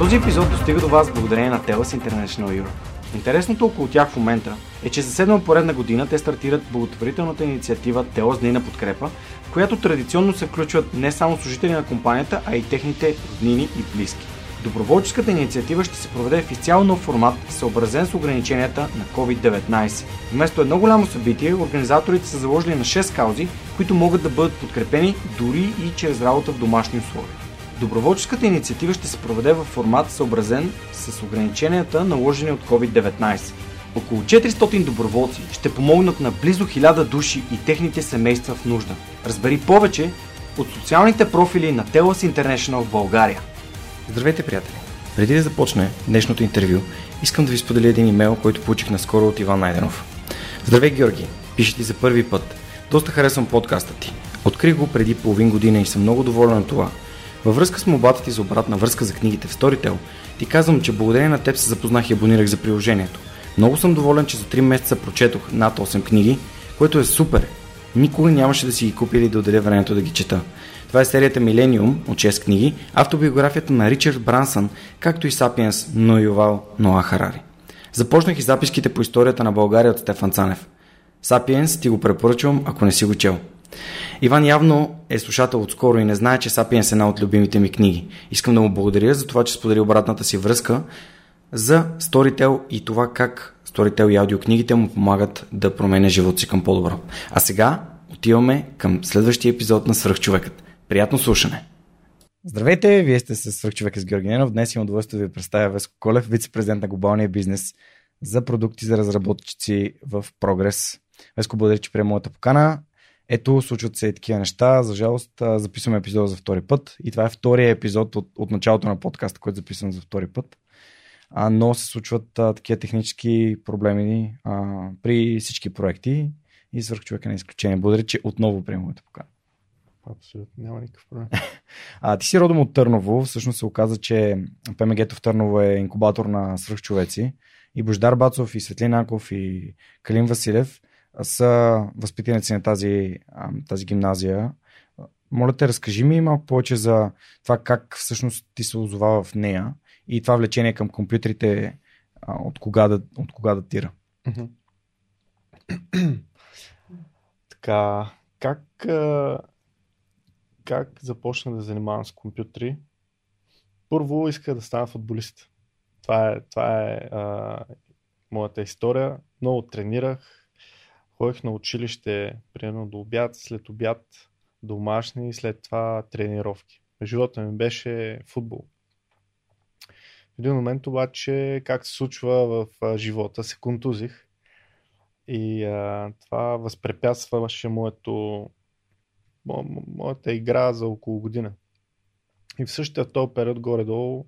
Този епизод достига до вас благодарение на TELUS International Europe. Интересното около тях в момента е, че за седма поредна година те стартират благотворителната инициатива TELUS Дни на подкрепа, в която традиционно се включват не само служители на компанията, а и техните роднини и близки. Доброволческата инициатива ще се проведе в изцяло нов формат, съобразен с ограниченията на COVID-19. Вместо едно голямо събитие, организаторите са заложили на 6 каузи, които могат да бъдат подкрепени дори и чрез работа в домашни условия. Доброволческата инициатива ще се проведе в формат съобразен с ограниченията наложени от COVID-19. Около 400 доброволци ще помогнат на близо 1000 души и техните семейства в нужда. Разбери повече от социалните профили на TELUS International в България. Здравейте, приятели! Преди да започне днешното интервю, искам да ви споделя един имейл, който получих наскоро от Иван Найденов. Здравей, Георги! Пише ти за първи път. Доста харесвам подкаста ти. Открих го преди половин година и съм много доволен от това. Във връзка с мобата ти за обратна връзка за книгите в Storytel, ти казвам, че благодарение на теб се запознах и абонирах за приложението. Много съм доволен, че за 3 месеца прочетох над 8 книги, което е супер. Никога нямаше да си ги купя или да отделя времето да ги чета. Това е серията Милениум от 6 книги, автобиографията на Ричард Брансън, както и Сапиенс но Ювал Ноа Харари. Започнах и записките по историята на България от Стефан Цанев. Сапиенс ти го препоръчвам, ако не си го чел. Иван явно е слушател отскоро и не знае, че Сапиенс е една от любимите ми книги. Искам да му благодаря за това, че сподели обратната си връзка за Storytel и това как Storytel и аудиокнигите му помагат да променя живота си към по-добро. А сега отиваме към следващия епизод на Свръхчовекът. Приятно слушане! Здравейте, вие сте с Свръхчовека с Георги Ненов. Днес имам удоволствие да ви представя Веско Колев, вице-президент на глобалния бизнес за продукти за разработчици в Прогрес. Веско, благодаря, че приема моята покана. Ето, случват се и такива неща. За жалост, записваме епизода за втори път. И това е втория епизод от, от началото на подкаста, който записвам за втори път. А, но се случват а, такива технически проблеми а, при всички проекти и свърх човека на изключение. Благодаря, че отново приема моята покана. Абсолютно, няма никакъв проблем. А, ти си родом от Търново. Всъщност се оказа, че ПМГ-то в Търново е инкубатор на свръхчовеци. И Бождар Бацов, и Светлин Аков, и Калин Василев са възпитаници на тази, тази гимназия. Моля те, разкажи ми малко повече за това как всъщност ти се озовава в нея и това влечение към компютрите от кога да, от кога датира. така, как, как започна да занимавам с компютри? Първо исках да стана футболист. Това е, това е а, моята история. Много тренирах, Ходих на училище, примерно до обяд, след обяд домашни и след това тренировки. Живота ми беше футбол. В един момент обаче, как се случва в живота, се контузих и а, това възпрепятстваше моето, мо, моята игра за около година. И в същия този период горе-долу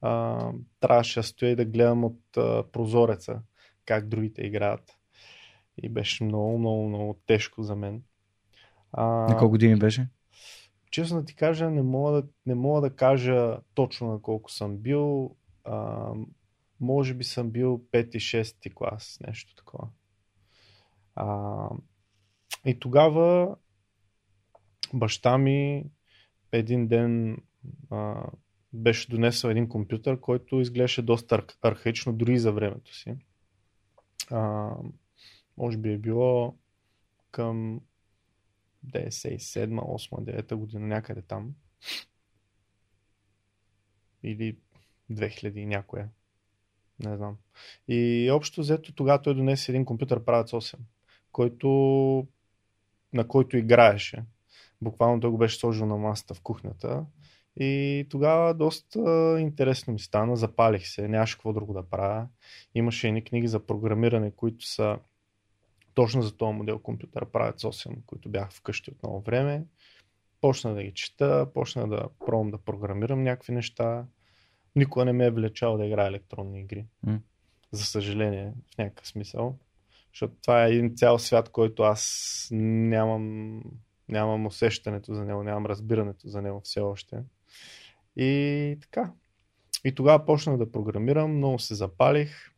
а, трябваше да стоя и да гледам от а, прозореца как другите играят и беше много, много, много тежко за мен. А, на колко години беше? Честно да ти кажа, не мога да, не мога да кажа точно на колко съм бил. А, може би съм бил 5-6 клас, нещо такова. А, и тогава баща ми един ден а, беше донесъл един компютър, който изглеждаше доста архаично, дори за времето си. А, може би е било към 97, 8, 9 година, някъде там. Или 2000 някоя. Не знам. И общо взето тогава той донесе един компютър правец 8, който, на който играеше. Буквално той го беше сложил на масата в кухнята. И тогава доста интересно ми стана. Запалих се, нямаше какво друго да правя. Имаше едни книги за програмиране, които са точно за този модел компютър правят 8, които бях вкъщи от много време. почна да ги чета, почна да пробвам да програмирам някакви неща. Никога не ме е влечал да играя електронни игри. М. За съжаление, в някакъв смисъл. Защото това е един цял свят, който аз нямам, нямам усещането за него, нямам разбирането за него все още. И така. И тогава почнах да програмирам, много се запалих.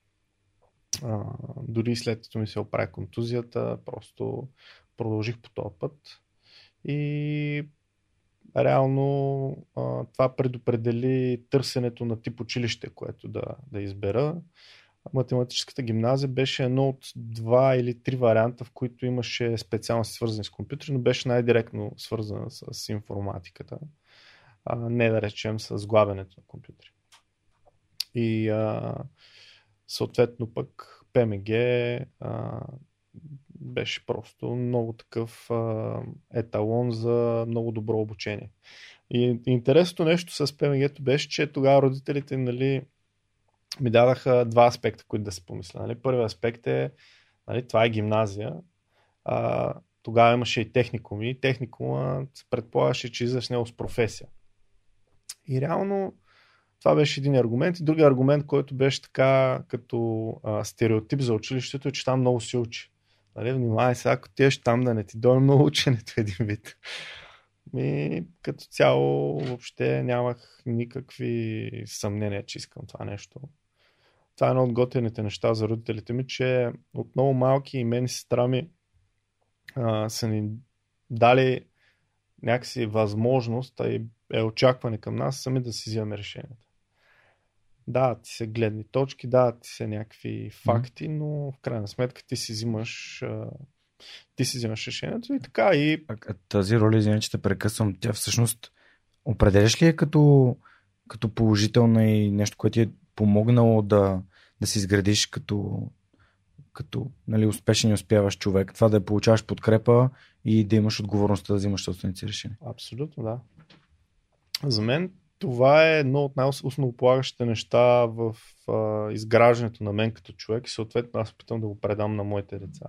А, дори след като ми се оправи контузията, просто продължих по този път. И реално а, това предопредели търсенето на тип училище, което да, да избера. Математическата гимназия беше едно от два или три варианта, в които имаше специалности свързани с компютри, но беше най-директно свързана с информатиката, а не да речем с главенето на компютри. И а, съответно пък ПМГ а, беше просто много такъв а, еталон за много добро обучение. И интересното нещо с ПМГ беше, че тогава родителите нали, ми дадаха два аспекта, които да се помисля. Нали. Първият аспект е, нали, това е гимназия. А, тогава имаше и техникуми. Техникума предполагаше, че излезеш него с професия. И реално това беше един аргумент. И другия аргумент, който беше така като а, стереотип за училището, е, че там много се учи. Нали, внимавай сега, ако ти еш там да не ти дойде много ученето един вид. И като цяло въобще нямах никакви съмнения, че искам това нещо. Това е едно от готените неща за родителите ми, че от много малки и мен и сестра ми а, са ни дали някакси възможност, а и е очакване към нас сами да си взимаме решенията. Да, ти са гледни точки, да, ти са някакви факти, но в крайна сметка ти си взимаш ти си взимаш решението и така и А, тази роля, извиня, че те прекъсвам, тя всъщност определяш ли е като, като положителна и нещо, което ти е помогнало да, да си изградиш като, като нали, успешен и успяващ човек? Това да я получаваш подкрепа и да имаш отговорността да взимаш собствените си решения. Абсолютно, да. За мен това е едно от най-основополагащите неща в а, изграждането на мен като човек и съответно аз опитам да го предам на моите деца.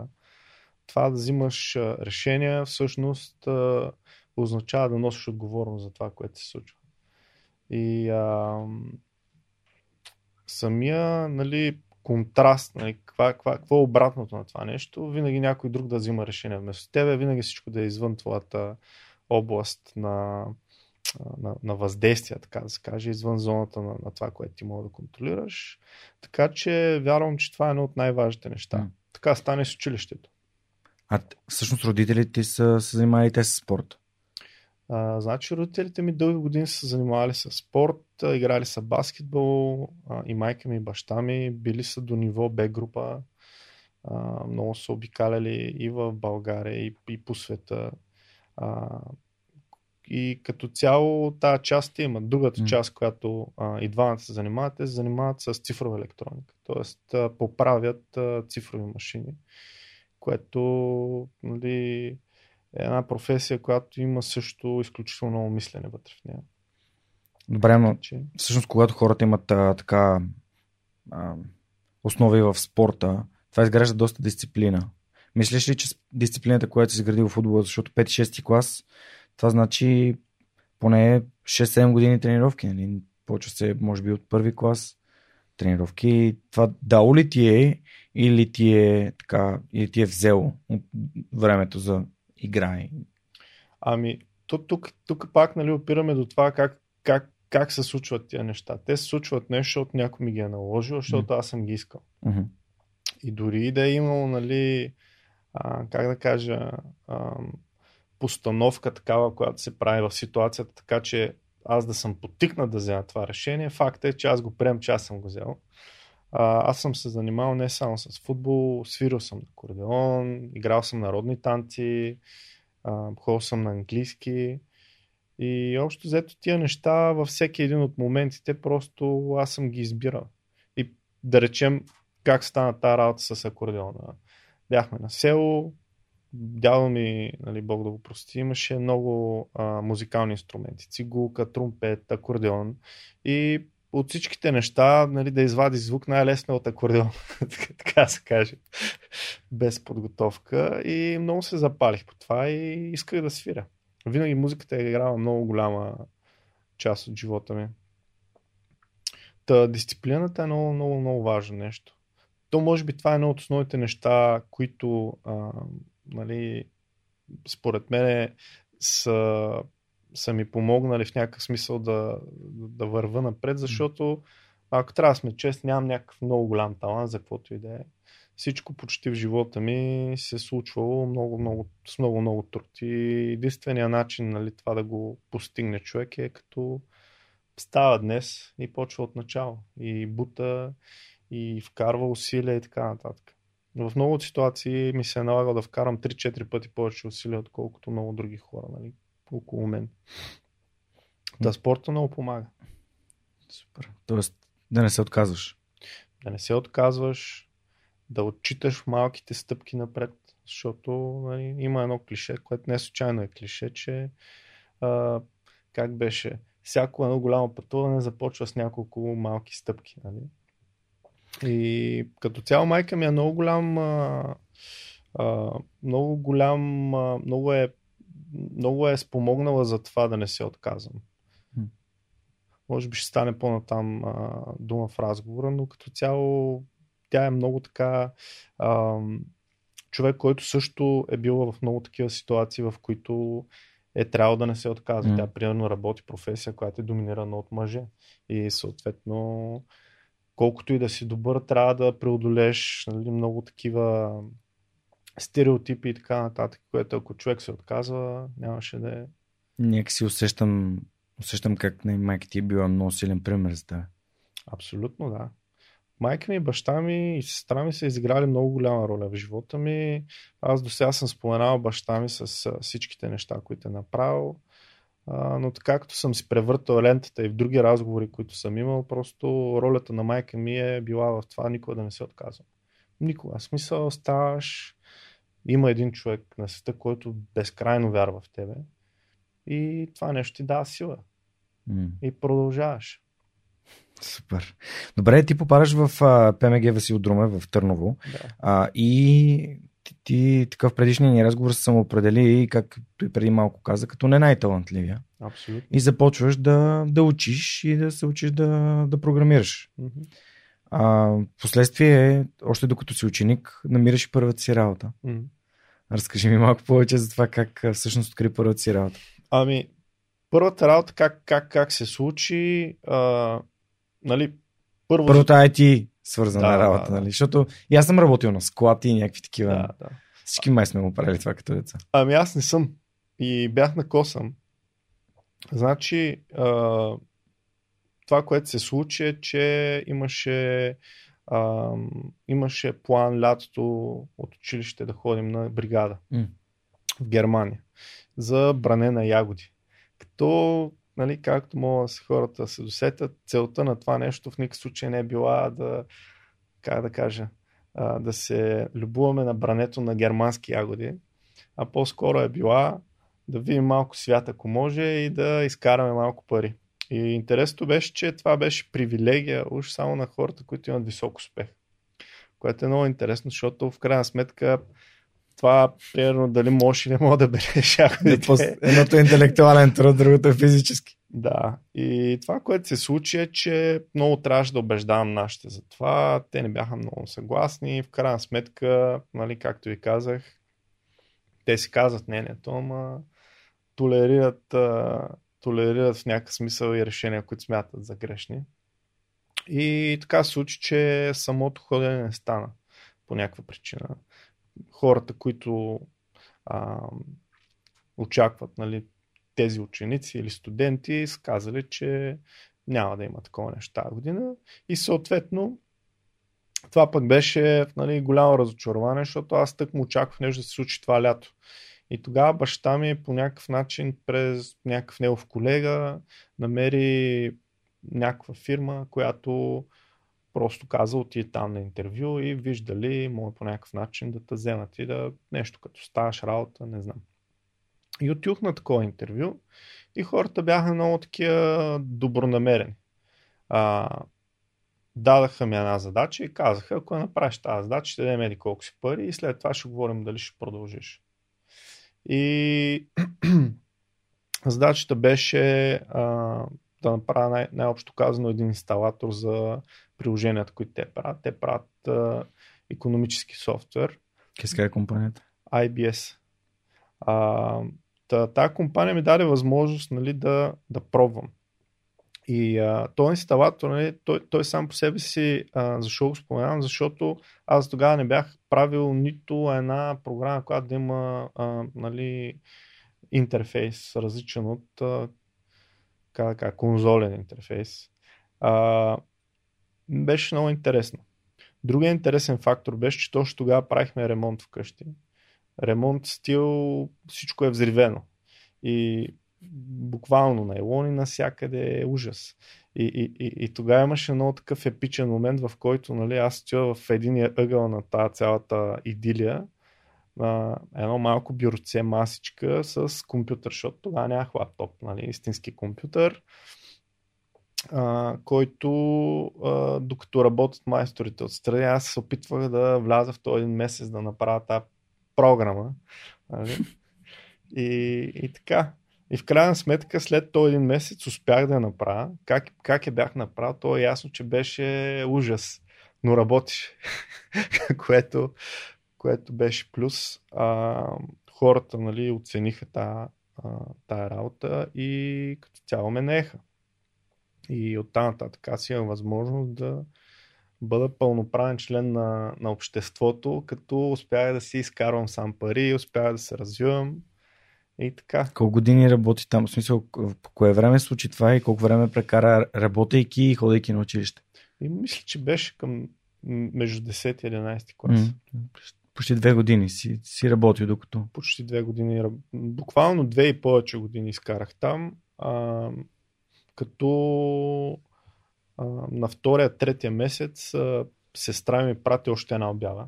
Това да взимаш решения всъщност а, означава да носиш отговорност за това, което се случва. И а, самия нали, контраст, нали, какво е обратното на това нещо, винаги някой друг да взима решение вместо тебе, винаги всичко да е извън твоята област на, на, на въздействие, така да се каже, извън зоната на, на това, което ти мога да контролираш. Така че вярвам, че това е едно от най-важните неща. М. Така стане с училището. А всъщност родителите са се занимавали те с спорт. А, значи родителите ми дълги години са се занимавали с спорт, играли са баскетбол, а, и майка ми и баща ми били са до ниво Б група. А, много са обикаляли и в България, и, и по света. А, и като цяло тази част има. Другата М. част, която а, и двамата се занимават, те се занимават с цифрова електроника. Тоест а, поправят а, цифрови машини, което нали, е една професия, която има също изключително много мислене вътре в нея. Добре, но Че, всъщност когато хората имат а, така а, основи в спорта, това изгражда доста дисциплина. Мислиш ли, че дисциплината, която си изградил в футбола, защото 5-6 клас, това значи поне 6-7 години тренировки. Нали? Почва се, може би, от първи клас тренировки. Това дало ли ти е или ти е, така, или ти е взело от времето за игра? Ами, тук, тук, тук пак нали, опираме до това как, как, как се случват тия неща. Те се случват нещо, защото някой ми ги е наложил, защото аз съм ги искал. Мгм. И дори да е имало, нали, а, как да кажа, а, постановка такава, която се прави в ситуацията, така че аз да съм потикнат да взема това решение, факт е, че аз го приемам, че аз съм го взел. А, аз съм се занимавал не само с футбол, свирил съм на кордеон, играл съм народни танци, ходил съм на английски и общо взето тия неща във всеки един от моментите просто аз съм ги избирал. И да речем как стана тази работа с акордеона. Бяхме на село, дядо ми, нали, Бог да го прости, имаше много а, музикални инструменти. Цигулка, трумпет, акордеон. И от всичките неща, нали, да извади звук най-лесно е от акордеон, така- се каже, без подготовка. И много се запалих по това и исках да свиря. Винаги музиката е играла много голяма част от живота ми. Та дисциплината е много, много, много важно нещо. То може би това е едно от основните неща, които а, нали, според мен са, са ми помогнали в някакъв смисъл да, да върва напред, защото ако трябва да сме честни, нямам някакъв много голям талант за каквото и да е. Всичко почти в живота ми се е случвало много, много, с много, много труд. И единственият начин нали, това да го постигне човек е като става днес и почва от начало. И бута, и вкарва усилия и така нататък. В много ситуации ми се е налагал да вкарам 3-4 пъти повече усилия, отколкото много други хора нали, около мен. Да, спорта много помага. Супер. Тоест да не се отказваш. Да не се отказваш, да отчиташ малките стъпки напред, защото нали, има едно клише, което не случайно е клише, че а, как беше, всяко едно голямо пътуване започва с няколко малки стъпки. Нали? И като цяло майка ми е много голям а, а, много голям а, много е много е спомогнала за това да не се отказвам. Може би ще стане по-натам а, дума в разговора, но като цяло тя е много така а, човек, който също е бил в много такива ситуации, в които е трябвало да не се отказва. Mm. Тя примерно работи професия, която е доминирана от мъже. И съответно, колкото и да си добър, трябва да преодолеш нали, много такива стереотипи и така нататък, което ако човек се отказва, нямаше да е. Нека си усещам, усещам как не, майка ти е била много силен пример за това. Абсолютно, да. Майка ми, баща ми и сестра ми са изиграли много голяма роля в живота ми. Аз до сега съм споменал баща ми с всичките неща, които е направил. А, но така като съм си превъртал лентата и в други разговори, които съм имал, просто ролята на майка ми е била в това никога да не се отказвам. Никога. Смисъл ставаш, има един човек на света, който безкрайно вярва в тебе и това нещо ти дава сила. Mm. И продължаваш. Супер. Добре, ти попадаш в ПМГ Васил Друме в Търново да. а, и ти, ти такъв предишния ни разговор се самоопредели, как той преди малко каза, като не най-талантливия. Абсолютно. И започваш да, да учиш и да се учиш да, да програмираш. Mm-hmm. А, последствие, още докато си ученик, намираш и първата си работа. Mm-hmm. Разкажи ми малко повече за това как всъщност откри първата си работа. Ами, първата работа как, как, как се случи, а, нали, първо... Първото IT свързана да, работа, да, нали? Защото и аз съм работил на склад и някакви такива. Да, да. Всички май сме го правили това като деца. Ами аз не съм. И бях на косъм. Значи, а, това, което се случи е, че имаше, а, имаше план лятото от училище да ходим на бригада mm. в Германия за бране на ягоди. Като нали, както могат хората се досетят, целта на това нещо в никакъв случай не е била да, как да кажа, да се любуваме на брането на германски ягоди, а по-скоро е била да видим малко свят, ако може, и да изкараме малко пари. И интересното беше, че това беше привилегия уж само на хората, които имат висок успех. Което е много интересно, защото в крайна сметка това, примерно, дали можеш или не мога да береш ягодите. Едното е интелектуален труд, другото е физически. Да. И това, което се случи е, че много трябваше да убеждавам нашите за това. Те не бяха много съгласни. В крайна сметка, нали, както ви казах, те си казват мнението, ама толерират, толерират в някакъв смисъл и решения, които смятат за грешни. И така се случи, че самото ходене не стана по някаква причина хората, които а, очакват нали, тези ученици или студенти, са казали, че няма да има такова нещо тази година. И съответно, това пък беше нали, голямо разочарование, защото аз тък му очаквах нещо да се случи това лято. И тогава баща ми по някакъв начин през някакъв негов колега намери някаква фирма, която просто каза отиде там на интервю и виждали, може по някакъв начин да те вземат и да нещо като ставаш работа, не знам. И отидох на такова интервю и хората бяха много такива добронамерени. А, дадаха ми една задача и казаха, ако направиш тази задача, ще дадем еди колко си пари и след това ще говорим дали ще продължиш. И Задачата беше а, да направя най- най-общо казано един инсталатор за приложенията, които те правят. Те правят а, економически софтуер, Каква е компанията? IBS. А, та, тази компания ми даде възможност нали, да, да пробвам. И а, този инсталатор, нали, той, той сам по себе си, а, защо го споменавам? Защото аз тогава не бях правил нито една програма, която да има а, нали, интерфейс, различен от а, как, кажа, конзолен интерфейс. А, беше много интересно. Другия интересен фактор беше, че точно тогава правихме ремонт вкъщи. Ремонт стил, всичко е взривено. И буквално на елони навсякъде е ужас. И, и, и, и тогава имаше много такъв епичен момент, в който нали, аз стоя в един ъгъл на тази цялата идилия, а, едно малко бюроце масичка с компютър, защото тогава нямах лаптоп, нали, истински компютър, а, който а, докато работят майсторите отстрани, аз се опитвах да вляза в този един месец да направя тази програма. Нали? И, и така. И в крайна сметка, след този един месец успях да я направя. Как, как я бях направил, то е ясно, че беше ужас. Но работеше. което, което беше плюс. А, хората нали, оцениха тая, тая работа и като цяло ме нееха. И оттам нататък аз имам възможност да бъда пълноправен член на, на обществото, като успях да си изкарвам сам пари, успях да се развивам и така. Колко години работи там? В смисъл, по кое време случи това и колко време прекара работейки и ходейки на училище? И мисля, че беше към между 10 и 11 клас. Mm. Почти две години си, си работил докато. Почти две години. Буквално две и повече години изкарах там. А, като а, на втория, третия месец а, сестра ми прати още една обява,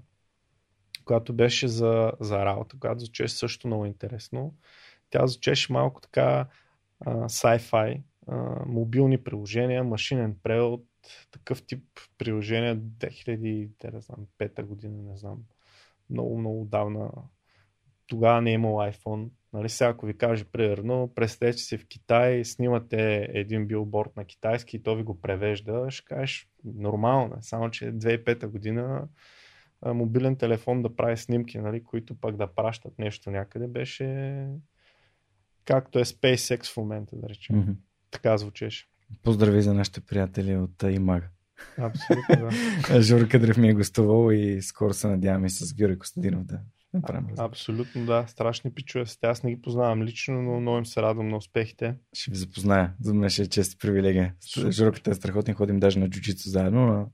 която беше за, за работа, която звучеше също много интересно. Тя звучеше малко така а, sci-fi, а, мобилни приложения, машинен превод, такъв тип приложения 2005 година, не знам, много, много давна. Тогава не е имал iPhone. Нали, сега ако ви каже, примерно, представете си в Китай, снимате един билборд на китайски и то ви го превежда, ще кажеш нормално, само че 2005 година мобилен телефон да прави снимки, нали, които пък да пращат нещо някъде, беше както е SpaceX в момента, да речем. Mm-hmm. Така звучеше. Поздрави за нашите приятели от Имага. Абсолютно, да. Жор Кадрев ми е гостувал и скоро се надяваме с Георги Костадинов да направим. А, абсолютно, да. Страшни пичове сте. Аз не ги познавам лично, но много им се радвам на успехите. Ще ви запозная. За мен ще е чест привилегия. Жорката е страхотен. Ходим даже на джуджицу заедно. Но...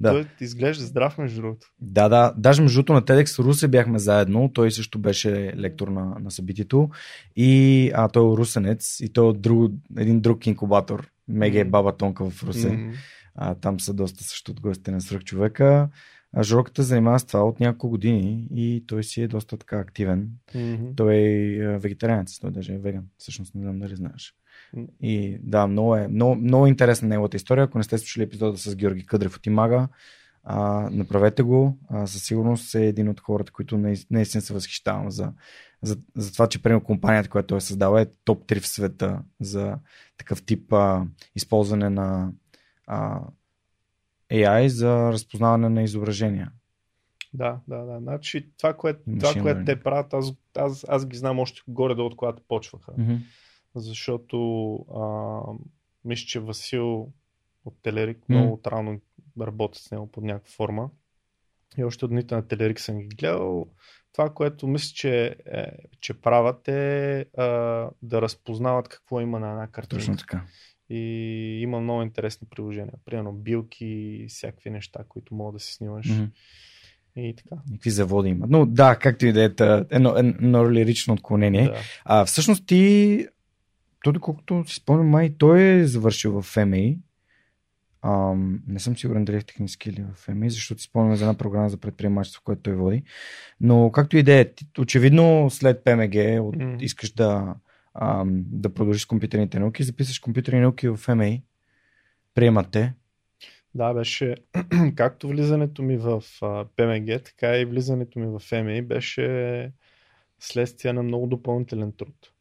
Да. Той изглежда здрав, между другото. Да, да. Даже между другото на TEDx Русе бяхме заедно. Той също беше лектор на, на събитието. И а, той е русенец. И той е друг, един друг инкубатор. Мега е баба Тонка в Русе. Mm-hmm. А, там са доста също от гостите на свръх човека. А Жорката занимава с това от няколко години и той си е доста така активен. Mm-hmm. Той е вегетарианец, той даже е веган. Всъщност не знам дали знаеш. И да, много е много, много интересна неговата история. Ако не сте слушали епизода с Георги Къдрев от Имага, а, направете го. А, със сигурност е един от хората, които наистина се възхищавам за, за, за това, че примерно компанията, която той е създала е топ 3 в света за такъв тип а, използване на а, AI за разпознаване на изображения. Да, да, да. Значи това, което, това, което те правят, аз, аз, аз ги знам още горе-долу, от когато почваха. Mm-hmm. Защото а, мисля, че Васил от Телерик mm-hmm. много отрано работят с него под някаква форма. И още от дните на Телерик съм ги гледал. Това, което мисля, че, е, че правят е а, да разпознават какво има на една картинка. Точно така. И има много интересни приложения. Примерно билки, всякакви неща, които могат да си снимаш. Mm-hmm. И така. Какви заводи има. Но да, както и да е, едно, едно лирично отклонение. Да. А, всъщност ти, то доколкото си спомням, май той е завършил в FMI. Ам, не съм сигурен дали е технически или в FMI, защото си спомням за една програма за предприемачество, която той води. Но както и да е, очевидно след ПМГ от, mm. искаш да, ам, да продължиш компютърните науки, записаш компютърни науки в FMI. Приемате. Да, беше както влизането ми в ПМГ, така и влизането ми в ФМИ беше следствие на много допълнителен труд.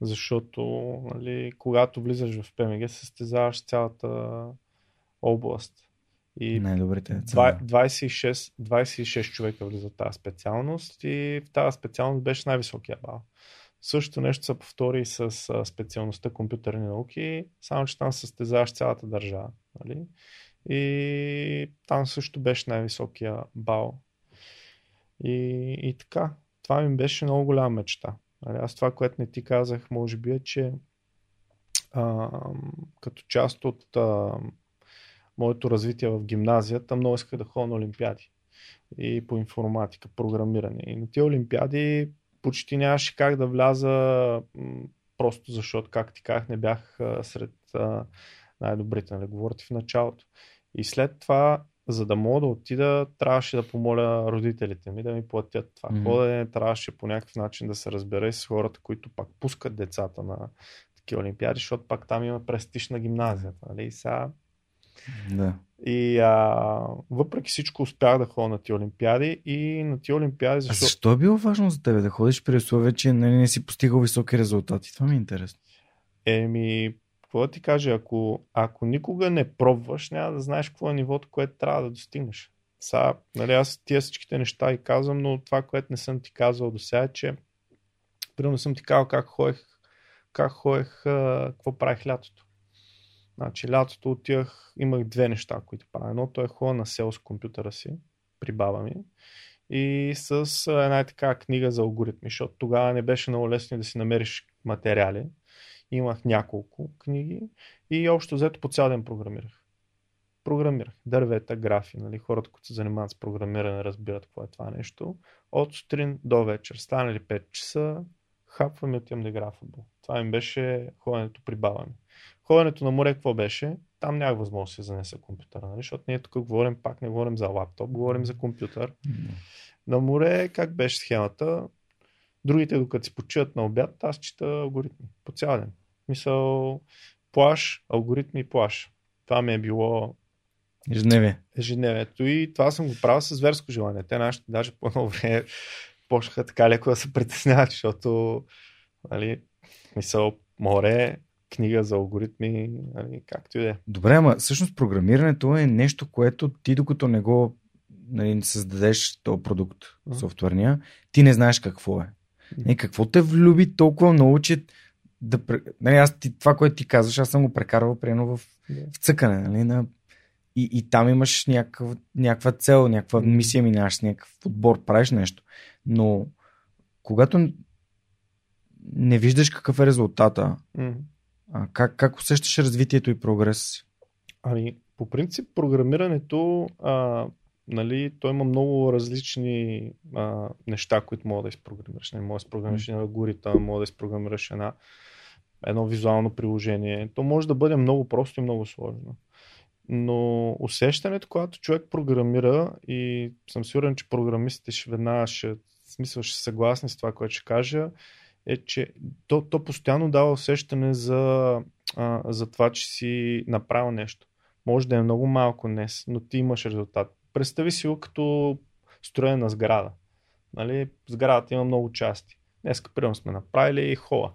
Защото, нали, когато влизаш в ПМГ, състезаваш цялата област. И Най-добрите деца. 26, 26 човека влизат в тази специалност и в тази специалност беше най-високия бал. Също нещо се повтори с специалността компютърни науки, само че там състезаваш цялата държава. Нали? И там също беше най-високия бал. И, и така, това ми беше много голяма мечта. Нали? Аз това, което не ти казах, може би е, че а, като част от а, моето развитие в гимназията, много исках да ходя на олимпиади. И по информатика, програмиране. И на тези олимпиади почти нямаше как да вляза, просто защото, как ти казах, не бях сред най-добрите, нали, говорите в началото. И след това, за да мога да отида, трябваше да помоля родителите ми да ми платят това mm-hmm. ходене, трябваше по някакъв начин да се разбере с хората, които пак пускат децата на такива олимпиади, защото пак там има престиж на гимназията. Нали? И сега да. И а, въпреки всичко успях да ходя на ти олимпиади и на ти олимпиади, защото... А защо е било важно за тебе да ходиш при условие, че нали, не си постигал високи резултати? Това ми е интересно. Еми, какво да ти кажа, ако, ако никога не пробваш, няма да знаеш какво е нивото, което трябва да достигнеш. Са, нали, аз тия всичките неща и казвам, но това, което не съм ти казал до сега е, че примерно съм ти казал как ходех, как ходех, какво правих лятото. Значи лятото отивах, имах две неща, които правя. Едното е хора на сел с компютъра си, при баба ми, и с една така книга за алгоритми, защото тогава не беше много лесно да си намериш материали. Имах няколко книги и общо взето по цял ден програмирах. Програмирах. Дървета, графи, нали? хората, които се занимават с програмиране, разбират какво е това нещо. От сутрин до вечер. Станали 5 часа, хапвам и отивам да игра футбол. Това ми беше ходенето при баба ми. Ходенето на море какво беше? Там нямах възможност да се занеса компютъра, нали? защото ние тук говорим, пак не говорим за лаптоп, говорим за компютър. Mm-hmm. На море как беше схемата? Другите, докато си почиват на обяд, аз чета алгоритми по цял ден. Мисъл, плаш, алгоритми, плаш. Това ми е било Ежедневие. Ежедневието. И това съм го правил с зверско желание. Те нашите даже по едно време почнаха така леко да се притесняват, защото нали, мисъл, море, книга за алгоритми, нали, както и да е. Добре, ама всъщност програмирането е нещо, което ти докато не го нали, създадеш този продукт, uh-huh. софтуерния, ти не знаеш какво е. Uh-huh. какво те влюби толкова много, че да... Нали, аз ти, това, което ти казваш, аз съм го прекарвал приедно в, yeah. в цъкане. Нали, на... И, и там имаш някаква, някаква цел, някаква мисия минаш, някакъв отбор, правиш нещо. Но когато не виждаш какъв е резултата, mm. А, как, как усещаш развитието и прогрес? Ами, по принцип, програмирането, а, нали, той има много различни а, неща, които мога да изпрограмираш. Не мога да изпрограмираш един алгоритъм, мога да изпрограмираш една, едно визуално приложение. То може да бъде много просто и много сложно. Но усещането, когато човек програмира и съм сигурен, че програмистите ще веднага ще, смисъл, ще съгласни с това, което ще кажа, е, че то, то постоянно дава усещане за, а, за това, че си направил нещо. Може да е много малко днес, но ти имаш резултат. Представи си го като строене на сграда. Нали? Сградата има много части. Днес, примерно, сме направили и хола.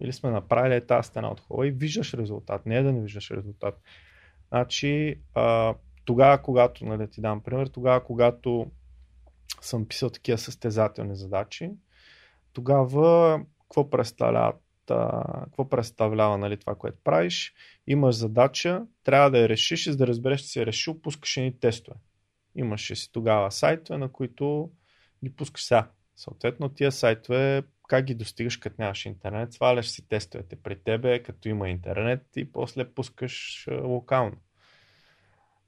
Или сме направили тази стена от хола и виждаш резултат. Не е да не виждаш резултат. Значи, а, тогава, когато, нали, ти дам пример, тогава, когато съм писал такива състезателни задачи, тогава какво представлява, какво представлява нали, това, което правиш? Имаш задача, трябва да я решиш и за да разбереш, че си решил, пускаш едни тестове. Имаше си тогава сайтове, на които ги пускаш сега. Съответно, тия сайтове, как ги достигаш, като нямаш интернет, сваляш си тестовете при тебе, като има интернет и после пускаш локално.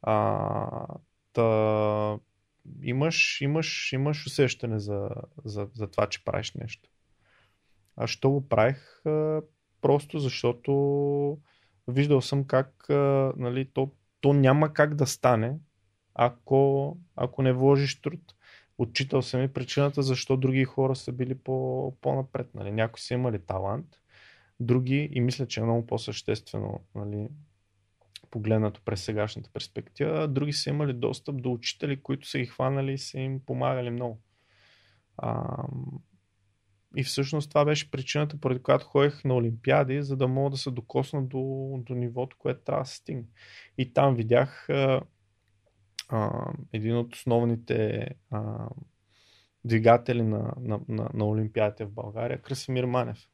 А, та, имаш, имаш, имаш усещане за, за, за това, че правиш нещо. А що го правих? Просто защото виждал съм как нали, то, то няма как да стане, ако, ако не вложиш труд. Отчитал съм и причината защо други хора са били по, по-напред. Нали. Някои са имали талант, други, и мисля, че е много по-съществено нали, погледнато през сегашната перспектива, други са имали достъп до учители, които са ги хванали и са им помагали много. А, и всъщност това беше причината, поради която ходех на Олимпиади, за да мога да се докосна до, до нивото, което трябва да стигне. И там видях а, а, един от основните а, двигатели на, на, на, на Олимпиадите в България, Красимир Манев.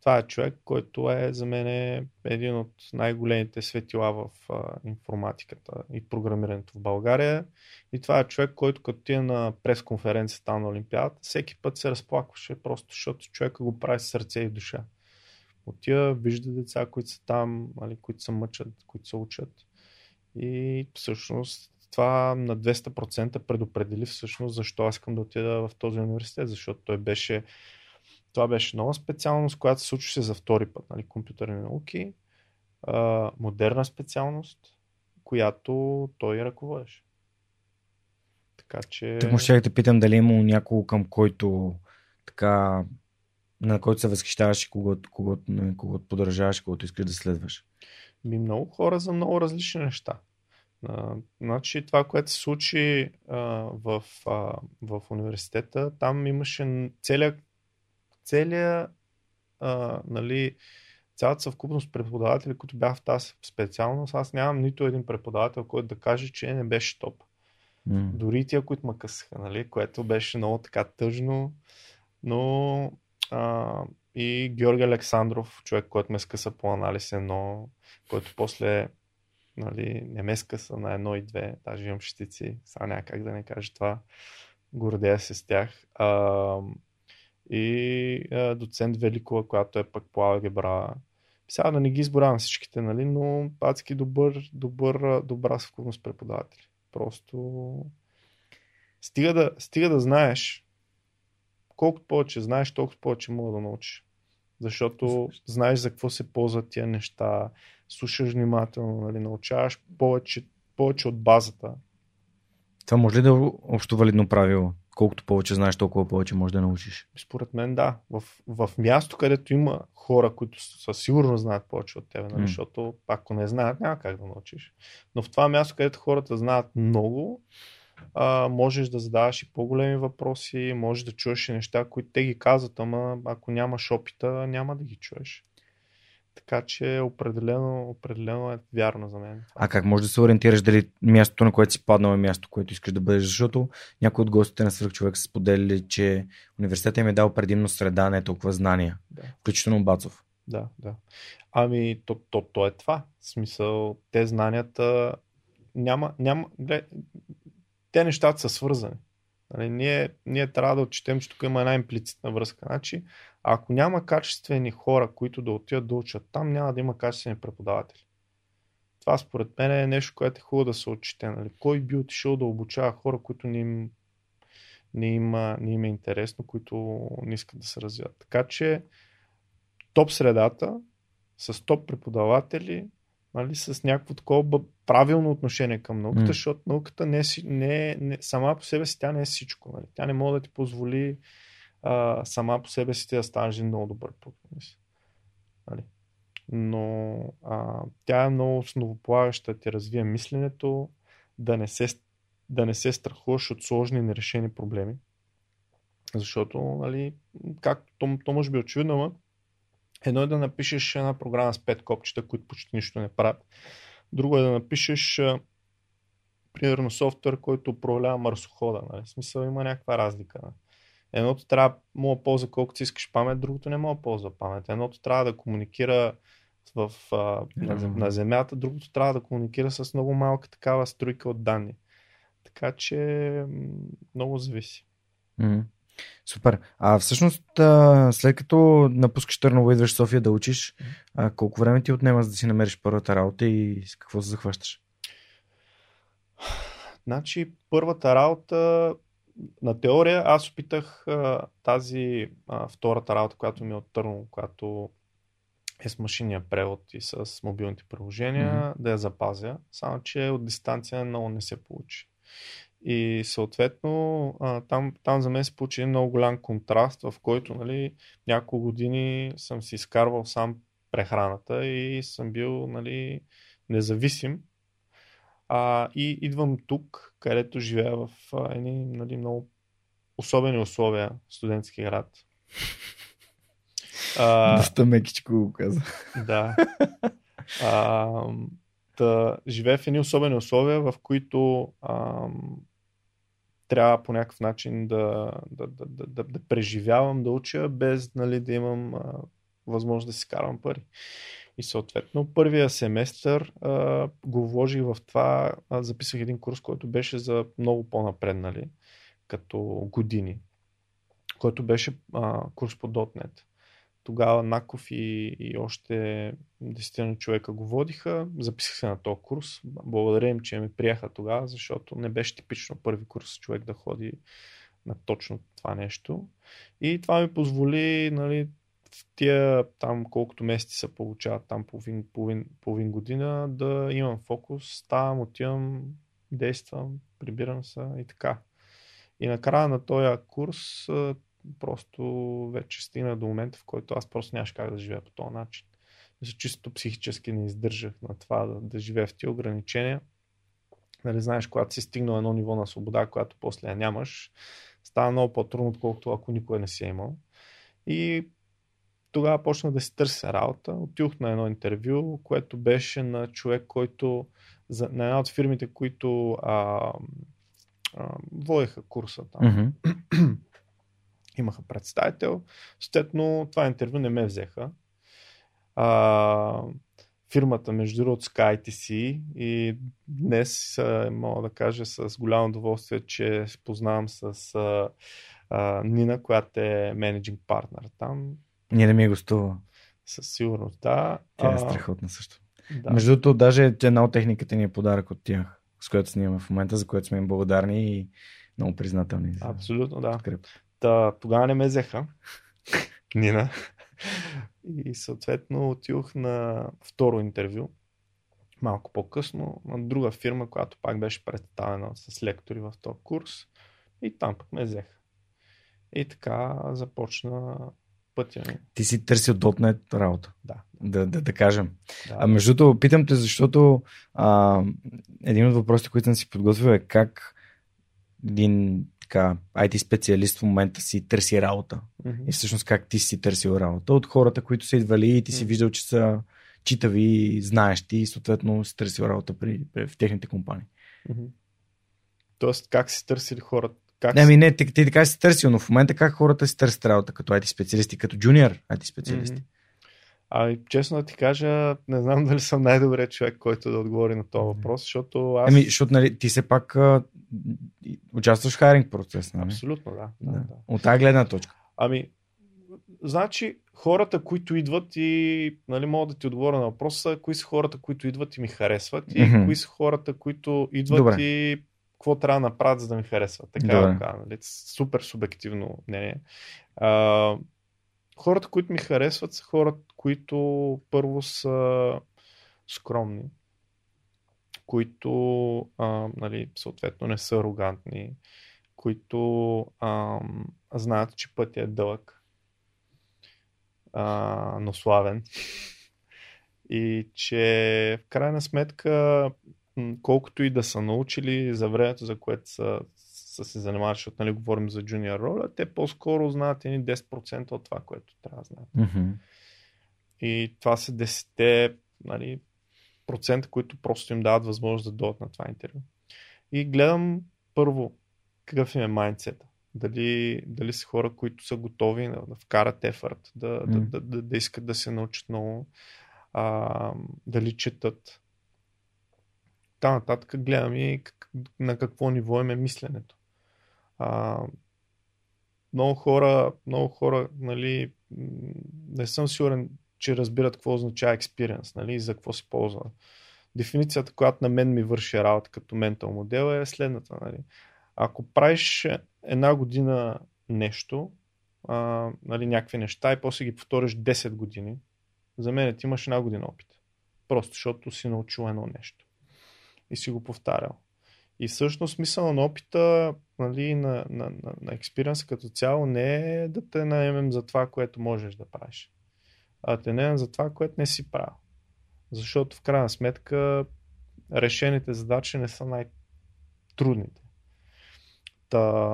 Това е човек, който е за мен един от най-големите светила в а, информатиката и програмирането в България. И това е човек, който като ти е на пресконференцията на Олимпиадата, всеки път се разплакваше, просто защото човека го прави с сърце и душа. Отива, вижда деца, които са там, нали, които се мъчат, които се учат. И всъщност това на 200% предопредели всъщност защо аз искам да отида в този университет, защото той беше това беше нова специалност, която се случваше за втори път, нали, компютърни науки, а, модерна специалност, която той ръководеше. Така че... Так ще да те питам дали е имало някого към който така на който се възхищаваш и когото, когото, когото поддържаваш, когото искаш да следваш? Ми много хора за много различни неща. А, значи това, което се случи а, в, а, в университета, там имаше целият целият, а, нали, цялата съвкупност преподаватели, които бяха в тази специалност, аз нямам нито един преподавател, който да каже, че не беше топ. Mm. Дори тия, които ме късаха, нали, което беше много така тъжно, но а, и Георги Александров, човек, който ме скъса по анализ едно, който после нали, не ме скъса на едно и две, даже имам щици, сега няма как да не кажа това, гордея се с тях. А, и а, доцент Великова, която е пък по алгебра. Сега да не ги изборявам всичките, нали, но адски добър, добър, добра съвкупност преподаватели. Просто стига да, стига да знаеш, колкото повече знаеш, толкова повече мога да научиш. Защото знаеш за какво се ползват тия неща, слушаш внимателно, нали, научаваш повече, повече от базата. Това може ли да е общо валидно правило? Колкото повече знаеш, толкова повече можеш да научиш. Според мен да. В, в място, където има хора, които със сигурност знаят повече от теб, нали? mm. защото ако не знаят, няма как да научиш. Но в това място, където хората знаят много, а, можеш да задаваш и по-големи въпроси, можеш да чуеш и неща, които те ги казват, ама ако нямаш опита, няма да ги чуеш. Така че определено, определено е вярно за мен. А как можеш да се ориентираш дали мястото, на което си паднал е място, което искаш да бъдеш? Защото някои от гостите на свърх човек са споделили, че университетът им е дал предимно среда, не толкова знания. Да. Включително Бацов. Да, да. Ами, то, то, то е това. В смисъл, те знанията няма, няма, глед, те нещата са свързани. Нали, ние, ние трябва да отчетем, че тук има една имплицитна връзка. Значи, ако няма качествени хора, които да отидат да учат там, няма да има качествени преподаватели. Това според мен е нещо, което е хубаво да се отчете. Нали? Кой би отишъл да обучава хора, които не им, не, има, не им е интересно, които не искат да се развиват. Така че топ средата, с топ преподаватели, нали, с някакво такова правилно отношение към науката, mm. защото науката не е, не, не, сама по себе си тя не е всичко. Нали. Тя не може да ти позволи а, сама по себе си да станеш един много добър програмист. Нали. Но а, тя е много основополагаща, ти развие мисленето, да не се, да не се страхуваш от сложни нерешени проблеми. Защото, нали, както то, то може би е очевидно, но едно е да напишеш една програма с пет копчета, които почти нищо не правят. Друго е да напишеш примерно софтуер, който управлява марсохода. Нали? В смисъл има някаква разлика. Нали? Едното трябва да мога да ползва колкото си искаш памет, другото не мога да ползва памет. Едното трябва да комуникира в, а, на, на Земята, другото трябва да комуникира с много малка такава струйка от данни. Така че много зависи. Mm-hmm. Супер. А всъщност, след като напускаш Търново, идваш в София да учиш, а, колко време ти отнема за да си намериш първата работа и с какво се захващаш? Значи, първата работа на теория аз опитах а, тази а, втората работа, която ми е от Търново, която е с машинния превод и с мобилните приложения, mm-hmm. да я запазя. Само, че от дистанция много не се получи. И съответно а, там, там за мен се получи много голям контраст, в който нали, няколко години съм си изкарвал сам прехраната и съм бил нали, независим. А, и идвам тук, където живея в едни нали, много особени условия, студентски град, А, Доста мекичко го каза. Да. А, да живее в едни особени условия, в които а, трябва по някакъв начин да, да, да, да, да, да преживявам, да уча, без нали, да имам а, възможност да си карам пари. И съответно, първия семестър а, го вложих в това. Аз записах един курс, който беше за много по-напреднали, като години, който беше а, курс по .NET. Тогава Наков и, и още десетина човека го водиха. Записах се на този курс. Благодаря им, че ме приеха тогава, защото не беше типично първи курс човек да ходи на точно това нещо. И това ми позволи нали, в тия там колкото месеци се получават, там половин, половин, половин година, да имам фокус, ставам, отивам, действам, прибирам се и така. И накрая на този курс просто вече стигна до момента, в който аз просто нямаш как да живея по този начин. За чисто психически не издържах на това да, да живея в тия ограничения. Нали, знаеш, когато си стигнал едно ниво на свобода, която после я нямаш, става много по-трудно, отколкото ако никой не си е имал. И тогава почна да си търся работа. Отидох на едно интервю, което беше на човек, който за, на една от фирмите, които а, а, водеха курса там. Mm-hmm. Имаха представител. Съответно, това интервю не ме взеха. А, фирмата, между другото, SkyTC и днес мога да кажа с голямо удоволствие, че познавам с а, а, Нина, която е менеджинг партнер там ние не ми е гостува. Със сигурност, да. Тя е страхотна също. Да. Между другото, даже една от техниката ни е подарък от тях, с която снимаме в момента, за което сме им благодарни и много признателни. За Абсолютно, да. Та, тогава не ме взеха. Нина. И съответно отидох на второ интервю, малко по-късно, на друга фирма, която пак беше представена с лектори в този курс. И там пък ме взеха. И така започна пътя. Ти си търсил .NET работа. Да. Да, да, да кажем. Да, а между другото, питам те, защото а, един от въпросите, които съм си подготвил е как един така, IT специалист в момента си търси работа. Mm-hmm. И всъщност как ти си търсил работа от хората, които са идвали и ти си mm-hmm. виждал, че са читави, знаещи и съответно си търсил работа при, при, в техните компании. Mm-hmm. Тоест, как си търсили хората? Как не, ами не, ти, ти така си търсил, но в момента как хората си търсят работа като IT специалисти, като джуниор IT специалисти? Mm-hmm. Ами, честно да ти кажа, не знам дали съм най-добрият човек, който да отговори на този въпрос, защото аз... Ами, защото нали, ти все пак а, участваш в хайринг процес, нали? Абсолютно, да. да. да. От тази гледна точка. Ами, значи, хората, които идват и, нали, мога да ти отговоря на въпроса, кои са хората, които идват и ми харесват и mm-hmm. кои са хората, които идват Добре. и какво трябва да направят, за да ми харесва. Така, да. така нали? Супер субективно мнение. А, хората, които ми харесват, са хората, които първо са скромни, които а, нали, съответно не са арогантни, които а, знаят, че пътя е дълъг, а, но славен. И че в крайна сметка колкото и да са научили за времето, за което са, са се занимавали, защото нали, говорим за джуниор роля, те по-скоро знаят едни 10% от това, което трябва да знаят. Mm-hmm. И това са 10 нали, процента, които просто им дават възможност да дойдат на това интервю. И гледам първо какъв им е майндсета. Дали, дали са хора, които са готови да, да вкарат ефорт, да, mm. да, да, да, да искат да се научат много, а, дали четат, така нататък гледам и на какво ниво е мисленето. А, много хора, много хора, нали, не съм сигурен, че разбират какво означава experience, нали, и за какво се ползва. Дефиницията, която на мен ми върши работа като ментал модел е следната. Нали. Ако правиш една година нещо, а, нали, някакви неща и после ги повториш 10 години, за мен ти имаш една година опит. Просто защото си научил едно нещо и си го повтарял. И всъщност смисъл на опита, нали, на, на, на, на експириенса като цяло не е да те наемем за това, което можеш да правиш, а те наемем за това, което не си правил. Защото в крайна сметка решените задачи не са най-трудните. Та,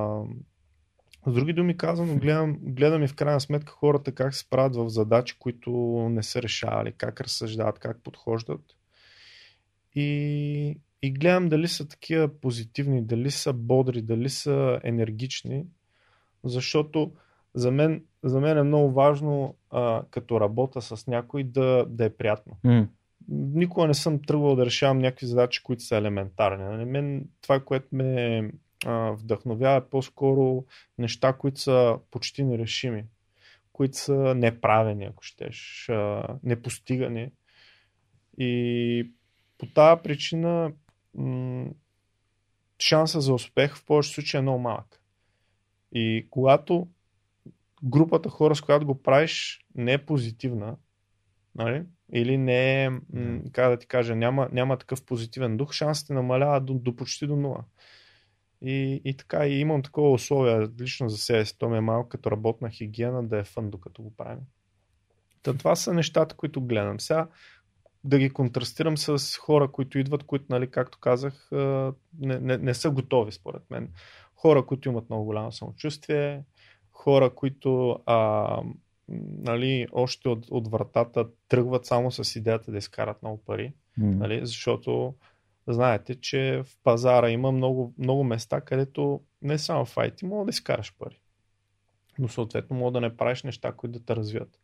С други думи казано, гледам, гледам и в крайна сметка хората как се справят в задачи, които не са решавали, как разсъждават, как подхождат. И, и гледам дали са такива позитивни, дали са бодри, дали са енергични, защото за мен, за мен е много важно, а, като работа с някой, да, да е приятно. М. Никога не съм тръгвал да решавам някакви задачи, които са елементарни. На мен това, което ме а, вдъхновява е по-скоро неща, които са почти нерешими, които са неправени, ако щеш, а, непостигани. И по тази причина м- шанса за успех в повечето случаи е много малък. И когато групата хора, с която го правиш, не е позитивна, нали? или не е, м- как да ти кажа, няма, няма такъв позитивен дух, шансите намаляват до, до почти до нула. И, и така, и имам такова условие лично за себе си. То ми е малко като работна хигиена да е фън докато го правим. Та, това са нещата, които гледам. Сега да ги контрастирам с хора, които идват, които, нали, както казах, не, не, не са готови, според мен. Хора, които имат много голямо самочувствие, хора, които а, нали, още от, от вратата тръгват само с идеята да изкарат много пари, М. нали, защото знаете, че в пазара има много, много места, където не само в IT, мога да изкараш пари. Но съответно мога да не правиш неща, които да те развият.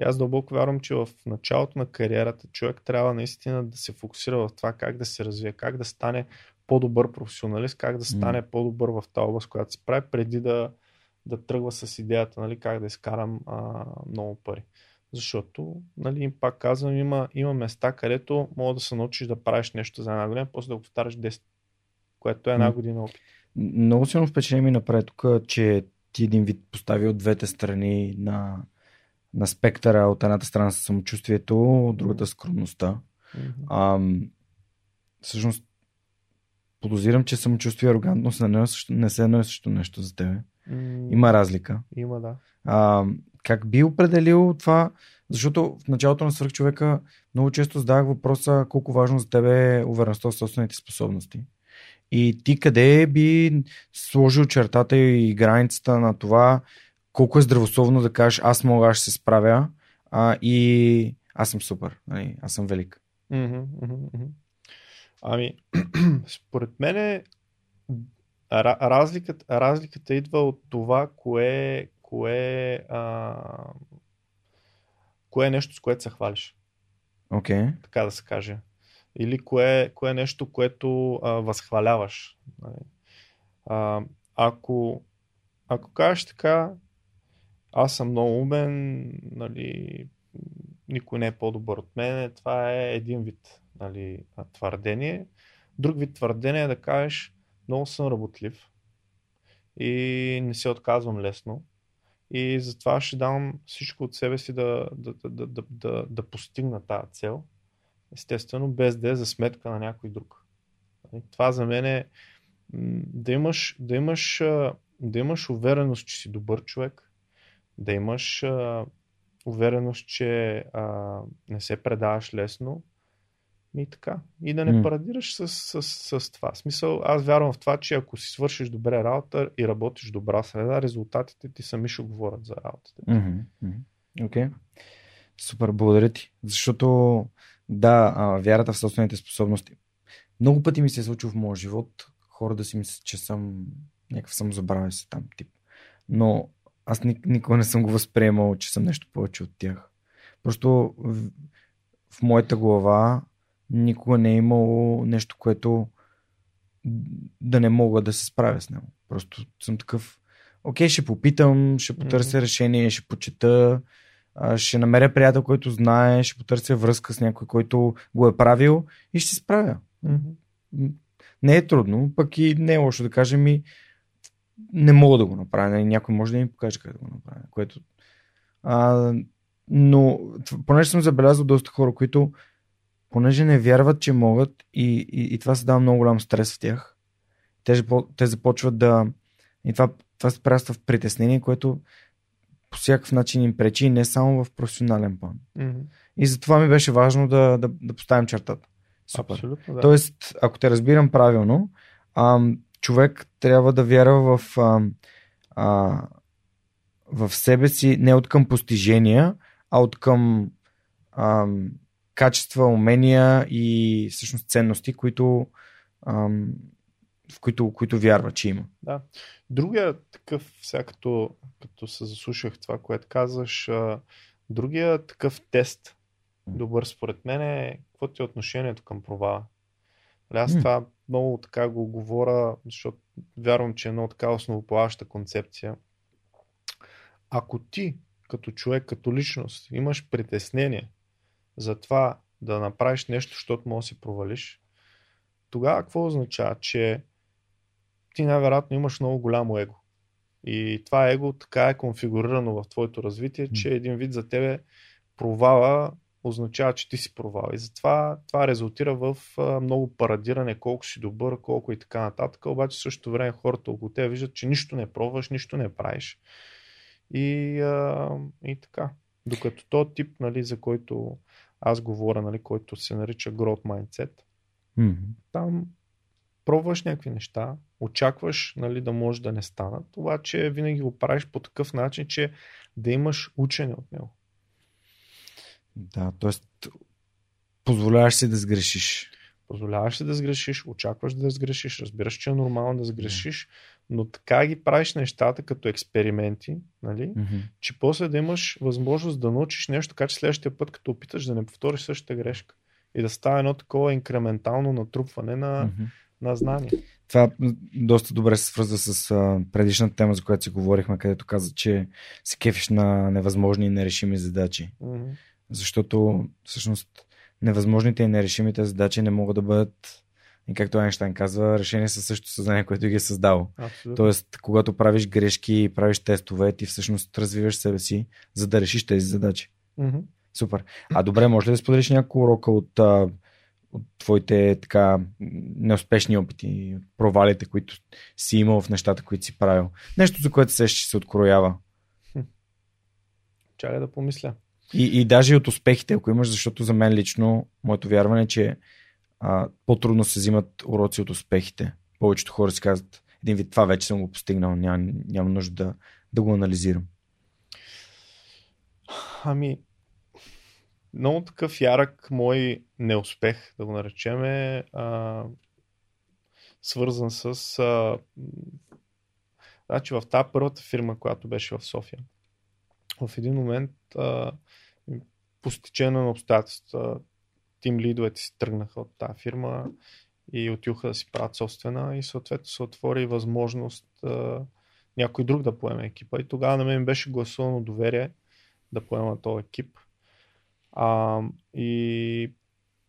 И аз дълбоко вярвам, че в началото на кариерата човек трябва наистина да се фокусира в това как да се развие, как да стане по-добър професионалист, как да стане по-добър в тази област, която се прави, преди да, да тръгва с идеята, нали, как да изкарам а, много пари. Защото, нали, пак казвам, има, има места, където мога да се научиш да правиш нещо за една година, после да го повтаряш 10, което е една година опит. Много силно впечатление ми направи тук, че ти един вид постави от двете страни на, на спектъра. От едната страна с самочувствието, от другата скромността. Ам, всъщност, подозирам, че самочувствие и арогантност не, е не са едно и също нещо за тебе. М, Има разлика. Има, да. А, как би определил това? Защото в началото на свърхчовека много често задавах въпроса колко важно за тебе е увереността в собствените способности. И ти къде би сложил чертата и границата на това колко е здравословно да кажеш аз мога, аз ще се справя а, и аз съм супер, нали, аз съм велик. Ами, според мен е, ра- разликата, разликата идва от това, кое, кое, а, кое е нещо, с което се хвалиш. Okay. така да се каже. Или кое, кое е нещо, което а, възхваляваш. нали. А, ако, ако кажеш така, аз съм много умен, нали, никой не е по-добър от мен, това е един вид нали, твърдение. Друг вид твърдение е да кажеш, много съм работлив и не се отказвам лесно. И затова ще дам всичко от себе си да, да, да, да, да, да, постигна тази цел. Естествено, без да е за сметка на някой друг. Нали, Това за мен е да имаш, да имаш, да имаш увереност, че си добър човек, да имаш а, увереност, че а, не се предаваш лесно и така. И да не М. парадираш с, с, с, с това. Смисъл, аз вярвам в това, че ако си свършиш добре работа и работиш добра среда, резултатите ти сами ще говорят за работата. ти. Мгм, мгм. Окей. Супер, благодаря ти. Защото, да, вярата в собствените способности. Много пъти ми се е случило в моя живот хора да си мислят, че съм някакъв съм забравя се там тип. Но аз ник- никога не съм го възприемал, че съм нещо повече от тях. Просто в, в моята глава никога не е имало нещо, което да не мога да се справя с него. Просто съм такъв, окей, ще попитам, ще потърся решение, ще почета, ще намеря приятел, който знае, ще потърся връзка с някой, който го е правил и ще се справя. М, Не е трудно, пък и не е лошо да кажем и не мога да го направя. Нали, Някой може да ми покаже как да го направя. Което... А, но, понеже съм забелязал доста хора, които понеже не вярват, че могат и, и, и това се дава много голям стрес в тях, те, те започват да... И това, това се прраства в притеснение, което по всякакъв начин им пречи и не само в професионален план. Мгм. И затова ми беше важно да, да, да поставим чертата. Супер. Абсолютно, да. Тоест, ако те разбирам правилно, ам, човек трябва да вярва в ам, а, в себе си не от към постижения, а от към а, качества, умения и всъщност ценности, които, а, в които, които вярва, че има. Да. Другия такъв, сега като, като се заслушах това, което казваш, а, другия такъв тест, добър според мен е какво ти е отношението към провала. Нали, аз това много така го говоря, защото вярвам, че е много така основополагаща концепция. Ако ти, като човек, като личност, имаш притеснение за това да направиш нещо, защото може да си провалиш, тогава какво означава? Че ти най-вероятно имаш много голямо его. И това его така е конфигурирано в твоето развитие, че един вид за тебе провала означава, че ти си провал. И затова това резултира в много парадиране, колко си добър, колко и така нататък. Обаче в същото време хората около те виждат, че нищо не пробваш, нищо не правиш. И, а, и така. Докато то тип, нали, за който аз говоря, нали, който се нарича Growth Mindset, Mm-hmm. там пробваш някакви неща, очакваш нали, да може да не станат, обаче винаги го правиш по такъв начин, че да имаш учене от него. Да, т.е. позволяваш си да сгрешиш. Позволяваш си да сгрешиш, очакваш да сгрешиш, разбираш, че е нормално да сгрешиш, но така ги правиш нещата като експерименти, нали? Mm-hmm. че после да имаш възможност да научиш нещо, така че следващия път, като опиташ да не повториш същата грешка и да става едно такова инкрементално натрупване на, Mm-hmm. на знания. Това доста добре се свързва с предишната тема, за която си говорихме, където каза, че се кефиш на невъзможни и нерешими задачи. Мгм. Защото всъщност невъзможните и нерешимите задачи не могат да бъдат, и както Айнштайн казва, решени със същото съзнание, което ги е създало. Абсолютно. Тоест, когато правиш грешки и правиш тестове, ти всъщност развиваш себе си, за да решиш тези задачи. Мгм. Супер. А добре, може ли да споделиш няколко урока от, от твоите така неуспешни опити, провалите, които си имал в нещата, които си правил? Нещо, за което се ще се откроява. Чакай да помисля. И, и даже и от успехите, ако имаш, защото за мен лично, моето вярване е, че а, по-трудно се взимат уроци от успехите. Повечето хора си казват, един вид това вече съм го постигнал, няма, няма нужда да, да го анализирам. Ами, много такъв ярък мой неуспех, да го наречем, е а, свързан с. А, значи в тази първата фирма, която беше в София, в един момент а, по стечение на обстоятелства тим лидовете си тръгнаха от тази фирма и отюха да си правят собствена и съответно се отвори възможност а, някой друг да поеме екипа. И тогава на мен беше гласувано доверие да поема този екип. А, и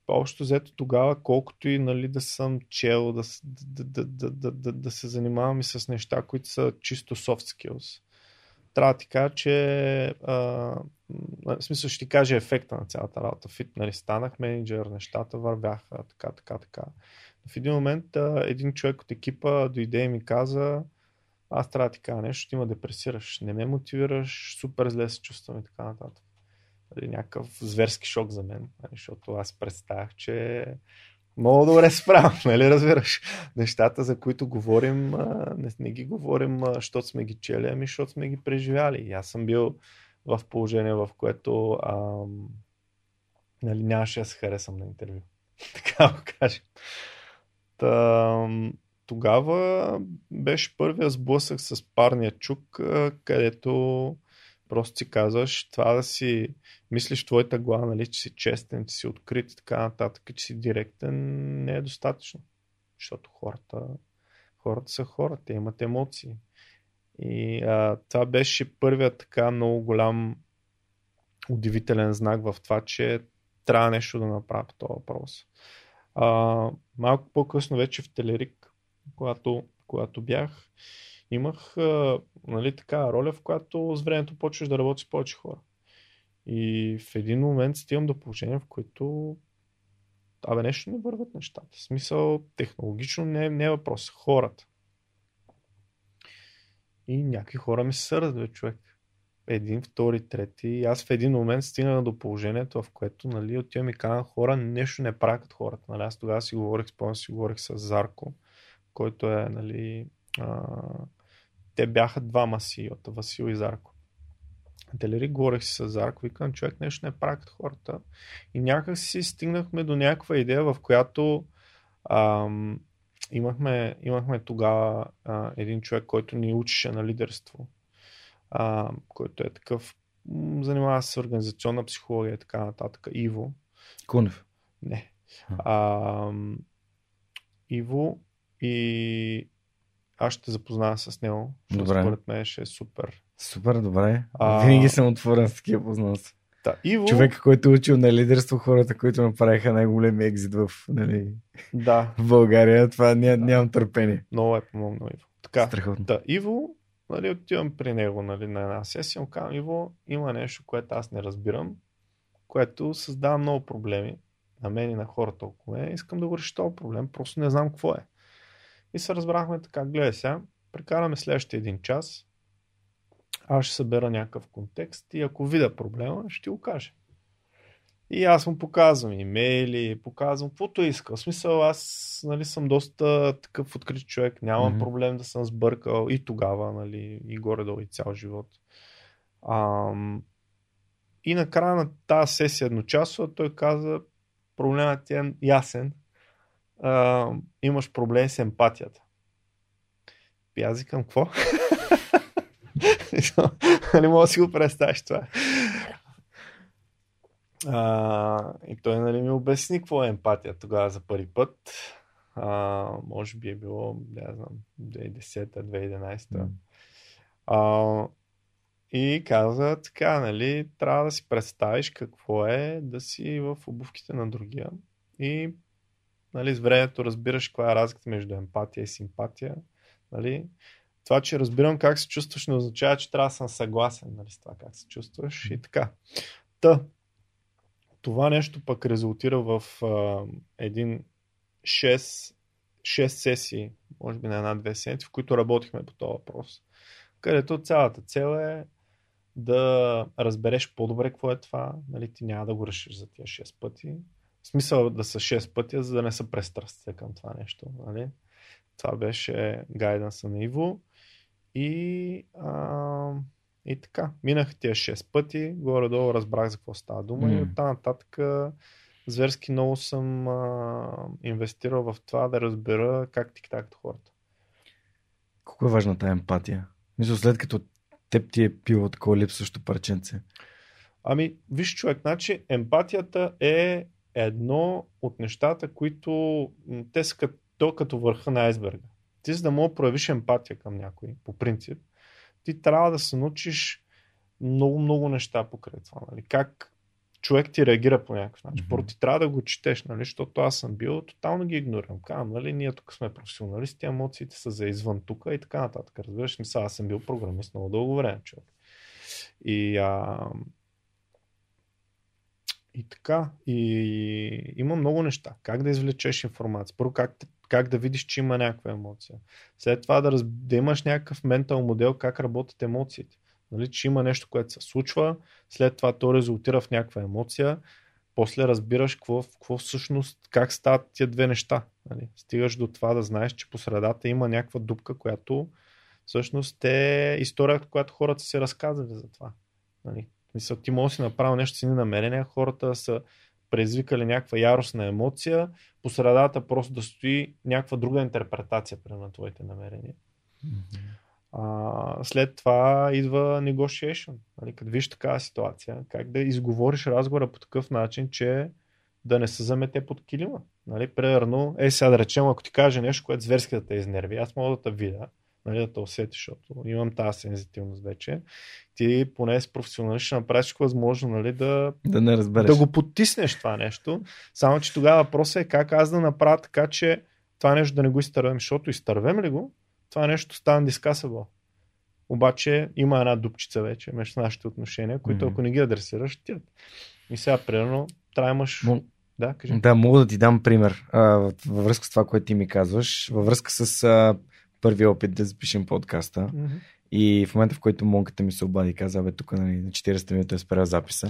общо взето тогава, колкото и нали, да съм чел, да, да, да, да, да, да, да се занимавам и с неща, които са чисто soft skills. Трябва да ти кажа, че а, в смисъл ще ти кажа ефекта на цялата работа. Фит, нали, станах менеджер, нещата вървяха, така, така, така. В един момент а, един човек от екипа дойде и ми каза, аз трябва да ти кажа нещо, ще има депресираш, не ме мотивираш, супер зле се чувствам и така нататък. Нали, някакъв зверски шок за мен, нали, защото аз представях, че много добре справям, нали разбираш? Нещата, за които говорим, не, не ги говорим, защото сме ги чели, ами защото сме ги преживяли. И аз съм бил в положение, в което ам, нали, нямаше да се харесам на интервю. така го кажем. Та, тогава беше първия сблъсък с парния чук, където просто си казваш това да си мислиш твоята глава, нали, че си честен, че си открит и така нататък, че си директен, не е достатъчно. Защото хората, хората са хора, те имат емоции. И а, това беше първият така много голям удивителен знак в това, че трябва нещо да направя по този въпрос. А, малко по-късно вече в Телерик, когато, когато бях, имах нали, така роля, в която с времето почваш да работиш с повече хора. И в един момент стигам до положение, в което абе нещо не върват нещата. В смисъл, технологично не, не е въпрос. Хората. И някакви хора ми се сърдат, човек. Един, втори, трети. И аз в един момент стигнах до положението, в което нали, отивам и казвам хора, нещо не правят хората. Нали, аз тогава си говорих, спомням си говорих с Зарко, който е нали, а, те бяха двама CEO-та, Васил и Зарко. Дали говорех си с Зарко, викам, човек нещо не прави като хората. И някак си стигнахме до някаква идея, в която ам, имахме, имахме тогава а, един човек, който ни учеше на лидерство, а, който е такъв, м, занимава се с организационна психология и така нататък. Иво. Кунев. Не. А, Иво и аз ще те запозная с него. Добре. Според мен ще е супер. Супер, добре. А- Винаги съм отворен с такива познанства. Та, Иво, Човека, който е учил на лидерство, хората, които направиха най-големи екзит в, нали, Да, в България, това ня, нямам търпение. много е помогнал Иво. Така, Страхотно. Да, Иво, нали, отивам при него нали, на една сесия, му казвам, Иво, има нещо, което аз не разбирам, което създава много проблеми на мен и на хората около мен. Искам да го реша този проблем, просто не знам какво е. И се разбрахме така, гледай сега, прекараме следващия един час, аз ще събера някакъв контекст и ако видя проблема, ще го кажа. И аз му показвам имейли, показвам каквото иска. В смисъл, аз нали, съм доста такъв открит човек, нямам Мгм. проблем да съм сбъркал и тогава, нали, и горе-долу и цял живот. Ам, и накрая на тази сесия едночасова той каза, проблемът ти е ясен, а, имаш проблем с емпатията. И аз викам, какво? не мога да си го представиш това. А, и той нали, ми обясни какво е емпатия тогава за първи път. А, може би е било, не знам, 2010-2011. М. А, и каза така, нали, трябва да си представиш какво е да си в обувките на другия. И нали, с времето разбираш каква е разликата между емпатия и симпатия. Нали. Това, че разбирам как се чувстваш, не означава, че трябва да съм съгласен нали, с това как се чувстваш и така. Та, това нещо пък резултира в а, един 6, 6 сесии, може би на една-две седмици, в които работихме по този въпрос. Където цялата цел е да разбереш по-добре какво е това. Нали, ти няма да го решиш за тия 6 пъти. В смисъл да са 6 пъти, за да не се престрастите към това нещо. Нали? Това беше гайданса на Иво. И, а, и така, минах тия 6 пъти, горе-долу разбрах за какво става дума и М. оттам нататък зверски много съм а, инвестирал в това да разбера как тик-такат хората. Колко е важна тази емпатия? Мисля, след като теб ти е пило такова липсващо парченце. Ами, виж човек, значи емпатията е едно от нещата, които те са като, като върха на айсберга. Ти за да мога да проявиш емпатия към някой, по принцип, ти трябва да се научиш много, много неща покрай това. Нали? Как човек ти реагира по някакъв начин. Мгм. Първо ти трябва да го четеш, нали? защото аз съм бил, тотално ги игнорирам. Казвам, нали, ние тук сме професионалисти, емоциите са за извън тук и така нататък. Разбираш, мисля, аз съм бил програмист много дълго време, човек. И, а, и така, и има много неща. Как да извлечеш информация? Първо, как, как да видиш, че има някаква емоция. След това да, раз, да имаш някакъв ментал модел как работят емоциите. Нали, че има нещо, което се случва, след това то резултира в някаква емоция, после разбираш какво, какво всъщност, как стават тия две неща. Нали. Стигаш до това да знаеш, че по средата има някаква дупка, която всъщност е историята, която хората си разказали за това. Нали. Мисля, ти може да си направил нещо си намерения, хората са предизвикали някаква яростна емоция, по средата просто да стои някаква друга интерпретация на твоите намерения. А, след това идва negotiation. Нали, като виж такава ситуация, как да изговориш разговора по такъв начин, че да не се замете под килима. Нали, примерно, е сега да речем, ако ти каже нещо, което зверски да те изнерви, аз мога да те видя, нали, да те усетиш, защото имам тази сензитивност вече. Ти поне с професионалист ще направиш всичко възможно нали, да, Да не разбереш. да го потиснеш това нещо. Само, че тогава въпросът е как аз да направя така, че това нещо да не го изтървем, защото изтървем ли го, това нещо става дискасабъл. Обаче има една дупчица вече между нашите отношения, които Мгм. ако не ги адресираш, ти. И сега, примерно, трябва да имаш... Мо- Да, кажи. Да, мога да ти дам пример а, във връзка с това, което ти ми казваш, във връзка с а, първия опит да запишем подкаста. Мгм. И в момента, в който монката ми се обади каза, бе, тук нали, на 40 минути е спрял записа.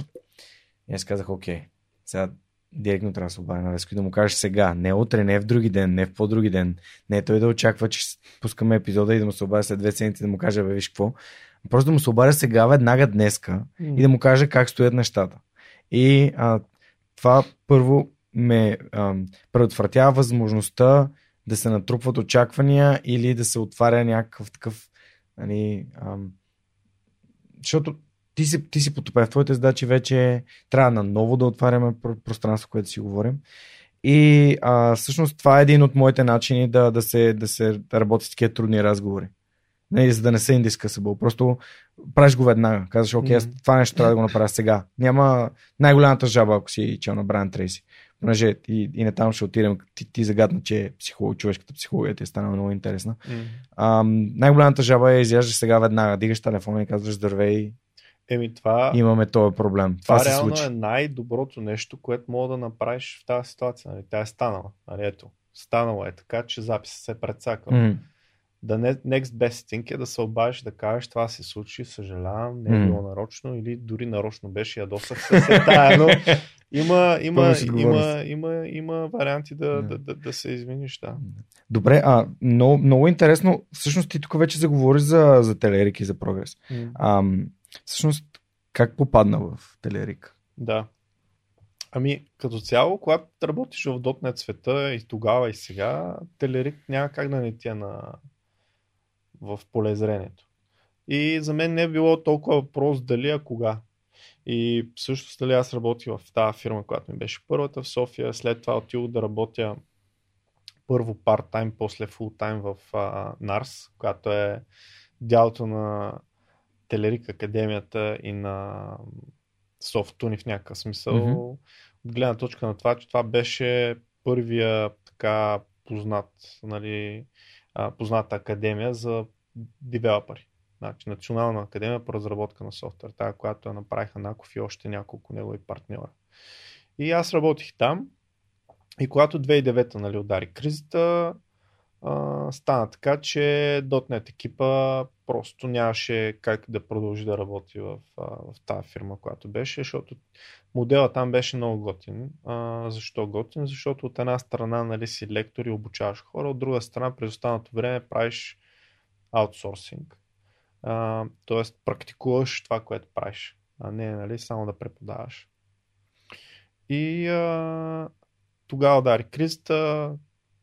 И аз казах, окей, сега директно трябва да се обади на Веско и да му кажеш сега, не утре, не в други ден, не в по-други ден, не той да очаква, че пускаме епизода и да му се обади след две седмици да му каже, бе, виж какво, просто да му се обади сега, веднага днеска и да му каже как стоят нещата. И а, това първо ме а, предотвратява възможността да се натрупват очаквания или да се отваря някакъв такъв нали, а, защото ти си, ти си потопен в твоите задачи, вече трябва наново да отваряме пространство, което си говорим. И а, всъщност това е един от моите начини да, да, се, да се работи с такива трудни разговори. Не, за да не се индискасабъл. Просто правиш го веднага. Казваш, окей, mm-hmm. това нещо трябва да го направя сега. Няма най-голямата жаба, ако си чел на Брайан Трейси. Понеже и, и не там ще отидем, ти, ти загадна, че психолог, човешката психология ти е станала много интересна. Mm-hmm. А, най-голямата жаба е изяждаш сега веднага, дигаш телефона и казваш здравей, Еми това... Имаме този проблем. Това, това реално е най-доброто нещо, което мога да направиш в тази ситуация. Нали? Тя е станала. Нали? Ето, станала е така, че записът се е прецакал. Mm. Да не, next best thing е да се обадиш да кажеш това се случи, съжалявам, не е било нарочно или дори нарочно беше, ядосах се се тая, но има, има, има, има, има варианти да, да, да, да се извиниш. Да. Добре, а много, много интересно, всъщност ти тук вече заговори за, за телерик и за прогрес. Mm. Ам, Всъщност, как попадна в Телерик? Да. Ами, като цяло, когато работиш в .NET света и тогава и сега, Телерик няма как да не ти е на... в полезрението. И за мен не е било толкова въпрос дали, а кога. И също дали аз работих в тази фирма, която ми беше първата в София, след това отидох да работя първо парт-тайм, после фул-тайм в uh, NARS, която е дялото на Телерик Академията и на Софтуни в някакъв смисъл. Mm-hmm. От гледна точка на това, че това беше първия така познат, нали, позната академия за девелопери. Значи, Национална академия по разработка на софтуер, тази, която я направиха Наков и още няколко негови партньора. И аз работих там и когато 2009 нали, удари кризата, а, стана така, че .NET екипа просто нямаше как да продължи да работи в, в тази фирма, която беше, защото модела там беше много готин. А, защо готин? Защото от една страна нали, си лектор и обучаваш хора, от друга страна през останалото време правиш аутсорсинг. Тоест практикуваш това, което правиш, а не нали, само да преподаваш. И а, тогава удари кризата,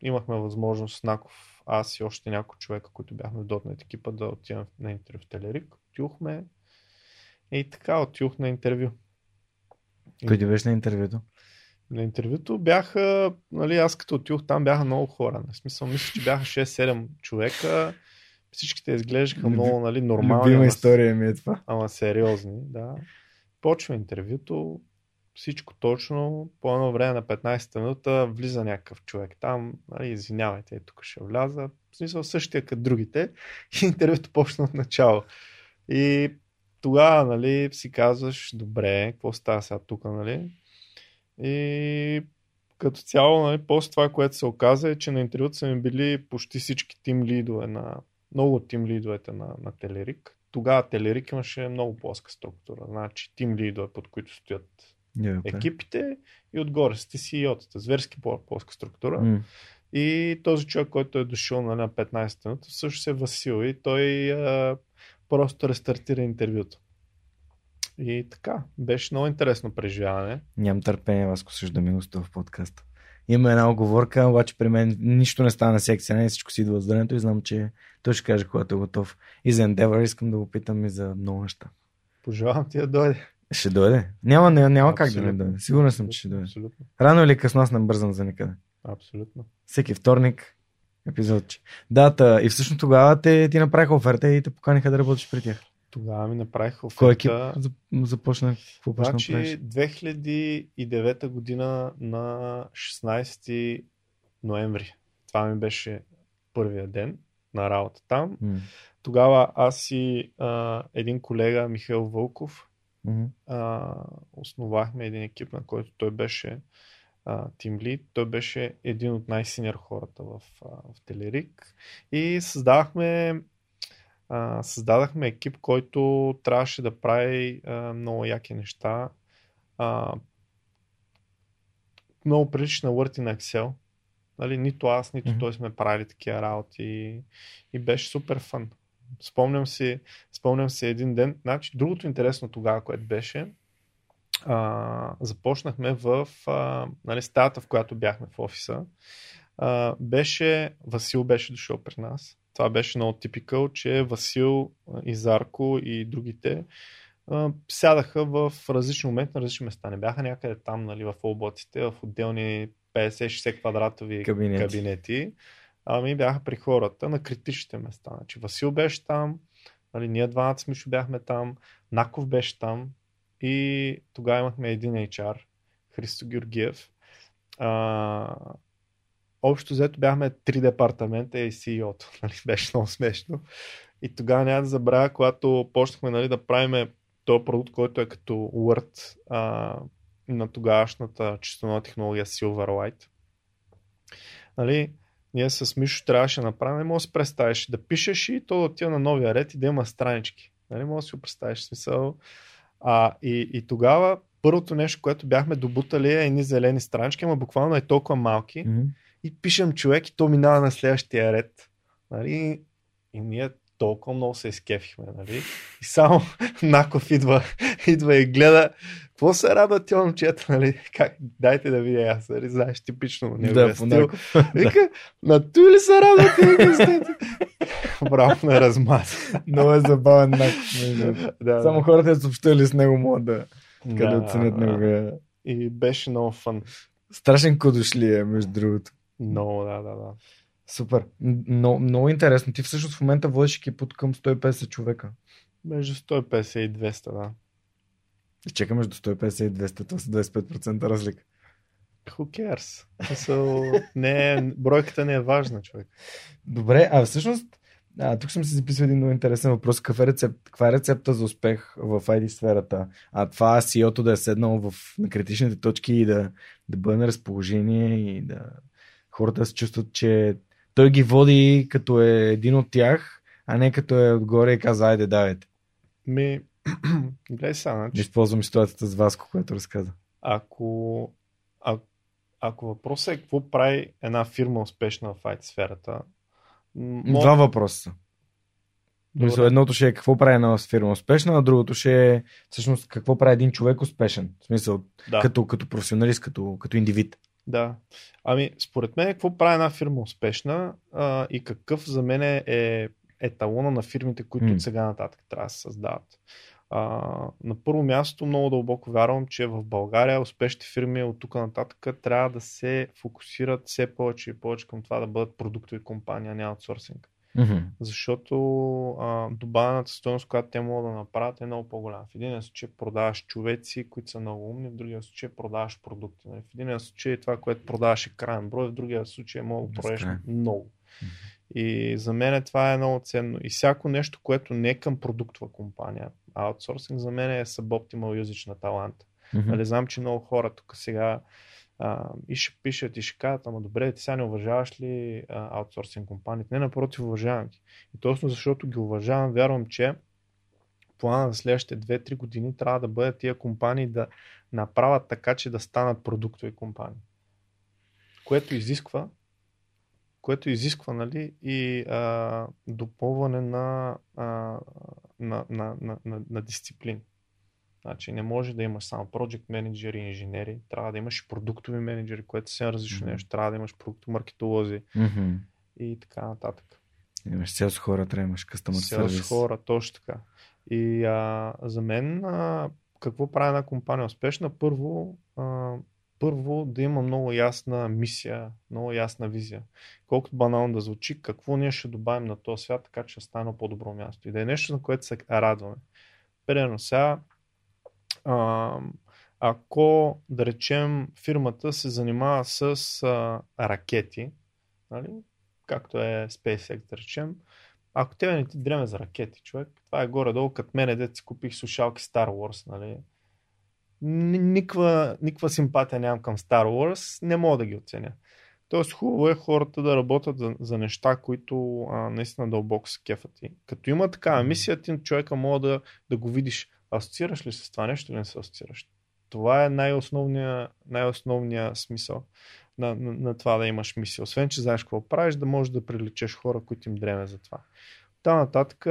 имахме възможност с Наков, аз и още няколко човека, които бяхме в Дотнет екипа, да отидем на интервю в Телерик. Отюхме и така отюх на интервю. Къде беше на интервюто? На интервюто бяха, нали, аз като отюх там бяха много хора. В смисъл, мисля, че бяха 6-7 човека. Всичките изглеждаха Люби, много нали, нормални. Любима история ми е това. Ама сериозни, да. Почва интервюто, всичко точно, по едно време на 15-та минута влиза някакъв човек там, нали, извинявайте, тук ще вляза, в смисъл същия като другите и интервюто почна от начало. И тогава, нали, си казваш, добре, какво става сега тук, нали? И като цяло, нали, после това, което се оказа е, че на интервюто са ми били почти всички тим лидове на, много тим лидовете на, на Телерик. Тогава Телерик имаше много плоска структура. Значи тим лидове, под които стоят yeah, екипите и отгоре сте CEO-тата. Зверски плоска структура. Mm. И този човек, който е дошъл нали, на 15 минута, също се е Васил и той а, просто рестартира интервюто. И така, беше много интересно преживяване. Нямам търпение, Васко, също да ми гостува в подкаста. Има една оговорка, обаче при мен нищо не стана на секция, не всичко си идва от и знам, че той ще каже, когато е готов. И за Endeavor искам да го питам и за много неща. Пожелавам ти да дойде. Ще дойде. Няма, няма, няма как да не дойде. Сигурен съм, че ще дойде. Абсолютно. Рано или късно аз не бързам за никъде. Абсолютно. Всеки вторник епизодче. Да, и всъщност тогава те ти направиха оферта и те поканиха да работиш при тях. Тогава ми направиха оферта. Кой екип започна? Какво значи 2009 година на 16 ноември. Това ми беше първия ден на работа там. Mm. Тогава аз и а, един колега, Михаил Вълков, Mm-hmm. А, основахме един екип, на който той беше тим лид. Той беше един от най-синьор хората в, в Телерик. И създавахме а, създадахме екип, който трябваше да прави а, много яки неща. А, много прилича на Word и на Excel. Нали, нито аз, нито Мгм. той сме правили такива работи и беше супер фън. Спомням си, спомням си един ден. Значи, другото интересно тогава, което беше, а, започнахме в а, нали, стаята, в която бяхме в офиса. А, беше, Васил беше дошъл при нас. Това беше много типикъл, че Васил а, и Зарко и другите а, сядаха в различни моменти на различни места. Не бяха някъде там, нали, в облаците, в отделни 50-60 квадратови Кабинети. кабинети. Ами бяха при хората на критичните места. Значи Васил беше там, нали, ние двамата с Мишо бяхме там, Наков беше там и тогава имахме един HR, Христо Георгиев. А, общо взето бяхме три департамента и CEO-то. Нали? Беше много смешно. И тогава няма да забравя, когато почнахме нали, да правиме този продукт, който е като Word а, на тогавашната чистона технология Silverlight. Нали, ние с Мишо трябваше да направим, не може да представиш да пишеш и то да отива на новия ред и да има странички. Нали, може да си го представиш смисъл. А, и, и тогава първото нещо, което бяхме добутали е едни зелени странички, ама буквално е толкова малки Мгм. и пишем човек и то минава на следващия ред. Нали? И ние толкова много се изкефихме. Нали? И само Наков идва, идва и гледа какво се радва тя момчета, нали? Как? Дайте да видя аз, нали? Знаеш, типично неговия Да, по стил. Вика, на той ли се радва ти? Браво, на размаз. Много е забавен Наков. другото. да, Само да. хората са общали с него могат да, да Да, оценят неговия. И беше много фън. Страшен кодошли е, между другото. Много, да, да, да. Супер. Но, много интересно. Ти всъщност в момента водиш екип от към 150 човека. Между 150 и 200, да. Чека между 150 и 200, това са 25% разлика. Who cares? Мисъл, не, е- бройката не е важна, човек. Добре, а всъщност, а, тук съм си записал един много интересен въпрос. Какъв е рецепт, каква е рецепта за успех в ID сферата? А това CEO-то да е седнал в, на критичните точки и да, да бъде на разположение и да хората да се чувстват, че той ги води като е един от тях, а не като е отгоре и каза, айде, давайте. Ми, гледай сега, значи, използвам ситуацията с Васко, което разказа. ако, а, ако въпросът е какво прави една фирма успешна в IT сферата, м- Два въпроса са. Добре. Едното ще е какво прави една фирма успешна, а другото ще е всъщност какво прави един човек успешен. В смисъл, да, като, като професионалист, като, като индивид. Да. Ами, според мен, какво прави една фирма успешна а, и какъв за мен е еталона на фирмите, които М. от сега нататък трябва да се създават. А, на първо място много дълбоко вярвам, че в България успешните фирми от тук нататък трябва да се фокусират все повече и повече към това да бъдат продуктови компании, а не аутсорсинг. Защото а, добавената стоеност, която те могат да направят е много по-голяма. В един случай продаваш човеци, които са много умни, в другия случай продаваш продукти. Нали? В един случай това, което продаваш е крайен брой, в другия случай мога да продадеш много. И за мен това е много ценно. И всяко нещо, което не е към продуктова компания, аутсорсинг за мен е suboptimal usage на талант. Нали, знам, че много хора тук сега а, и ще пишат и ще кажат, ама добре, ти сега не уважаваш ли а, аутсорсинг компаниите? Не, напротив, уважавам ги. И точно защото ги уважавам, вярвам, че плана за следващите 2-3 години трябва да бъдат тия компании да направят така, че да станат продуктови компании. Което изисква което изисква нали, и а, допълване на, а, на, на, на, на, на дисциплини. Значи не може да имаш само project менеджери, инженери, трябва да имаш и продуктови менеджери, което е съвсем различно Мгм. нещо. Трябва да имаш продуктови маркетолози Мгм. и така нататък. Имаш селс хора, трябва да имаш customer Селс service. хора, точно така. И а, за мен а, какво прави една компания успешна? Първо, а, първо да има много ясна мисия, много ясна визия. Колкото банално да звучи, какво ние ще добавим на този свят, така че стане по-добро място. И да е нещо, на което се радваме. Примерно сега, а, ако да речем фирмата се занимава с а, ракети, нали? както е SpaceX да речем, ако тебе не ти дреме за ракети, човек, това е горе-долу, като мене, дете си купих слушалки Star Wars, нали? Ни- Никаква, никаква симпатия нямам към Star Wars, не мога да ги оценя. Тоест хубаво е хората да работят за, за неща, които а, наистина дълбоко се кефат. И като има такава мисия, ти човека мога да, да го видиш. Асоциираш ли се с това нещо или не се асоциираш? Това е най-основният, най-основния смисъл на, на, на това да имаш мисия. Освен, че знаеш какво правиш, да можеш да привлечеш хора, които им дреме за това. Та нататък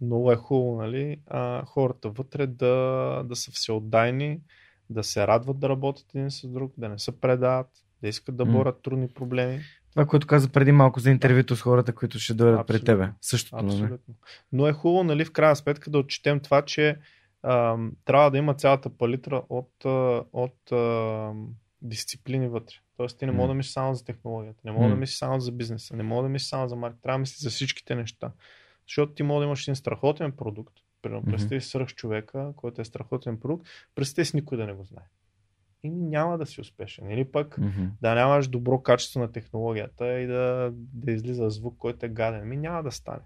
много е хубаво, нали, а, хората вътре да, да са всеотдайни, да се радват да работят един с друг, да не се предават, да искат да борят трудни проблеми. Това, което каза преди малко за интервюто с хората, които ще дойдат пред тебе. Същото. Нали? Абсолютно. Но е хубаво, нали, в крайна сметка да отчетем това, че а, трябва да има цялата палитра от, от а, дисциплини вътре. Тоест ти не mm. мога да мислиш само за технологията, не мога mm. да мислиш само за бизнеса, не мога да мислиш само за маркет, трябва да мислиш за всичките неща. Защото ти може да имаш един страхотен продукт, Примерно, mm-hmm. представи свръх човека, който е страхотен продукт, представи си никой да не го знае. И няма да си успешен. Или пък mm-hmm. да нямаш добро качество на технологията и да, да излиза звук, който е гаден. Ми няма да стане.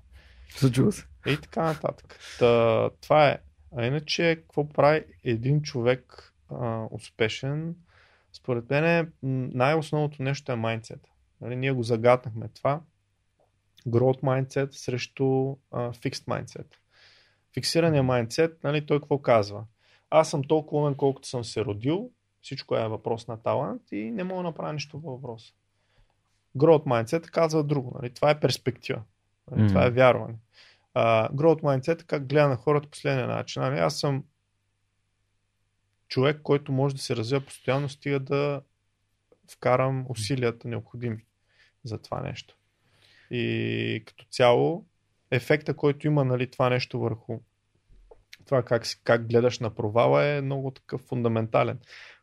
Случва се. И така нататък. Та, това е. А иначе, какво прави един човек а, успешен? Според мен най-основното нещо е майндсет. Нали, ние го загатнахме това. Growth mindset срещу uh, fixed mindset. Фиксирания майндсет, нали, той какво казва? Аз съм толкова умен, колкото съм се родил, всичко е въпрос на талант и не мога да направя нищо по въпроса. Growth mindset казва друго. Нали? Това е перспектива. Нали? Mm-hmm. Това е вярване. Uh, growth mindset как гледа на хората последния начин. Нали? Аз съм човек, който може да се развива постоянно, стига да вкарам усилията необходими за това нещо. И като цяло, ефекта, който има нали, това нещо върху това как, как гледаш на провала е много такъв фундаментален.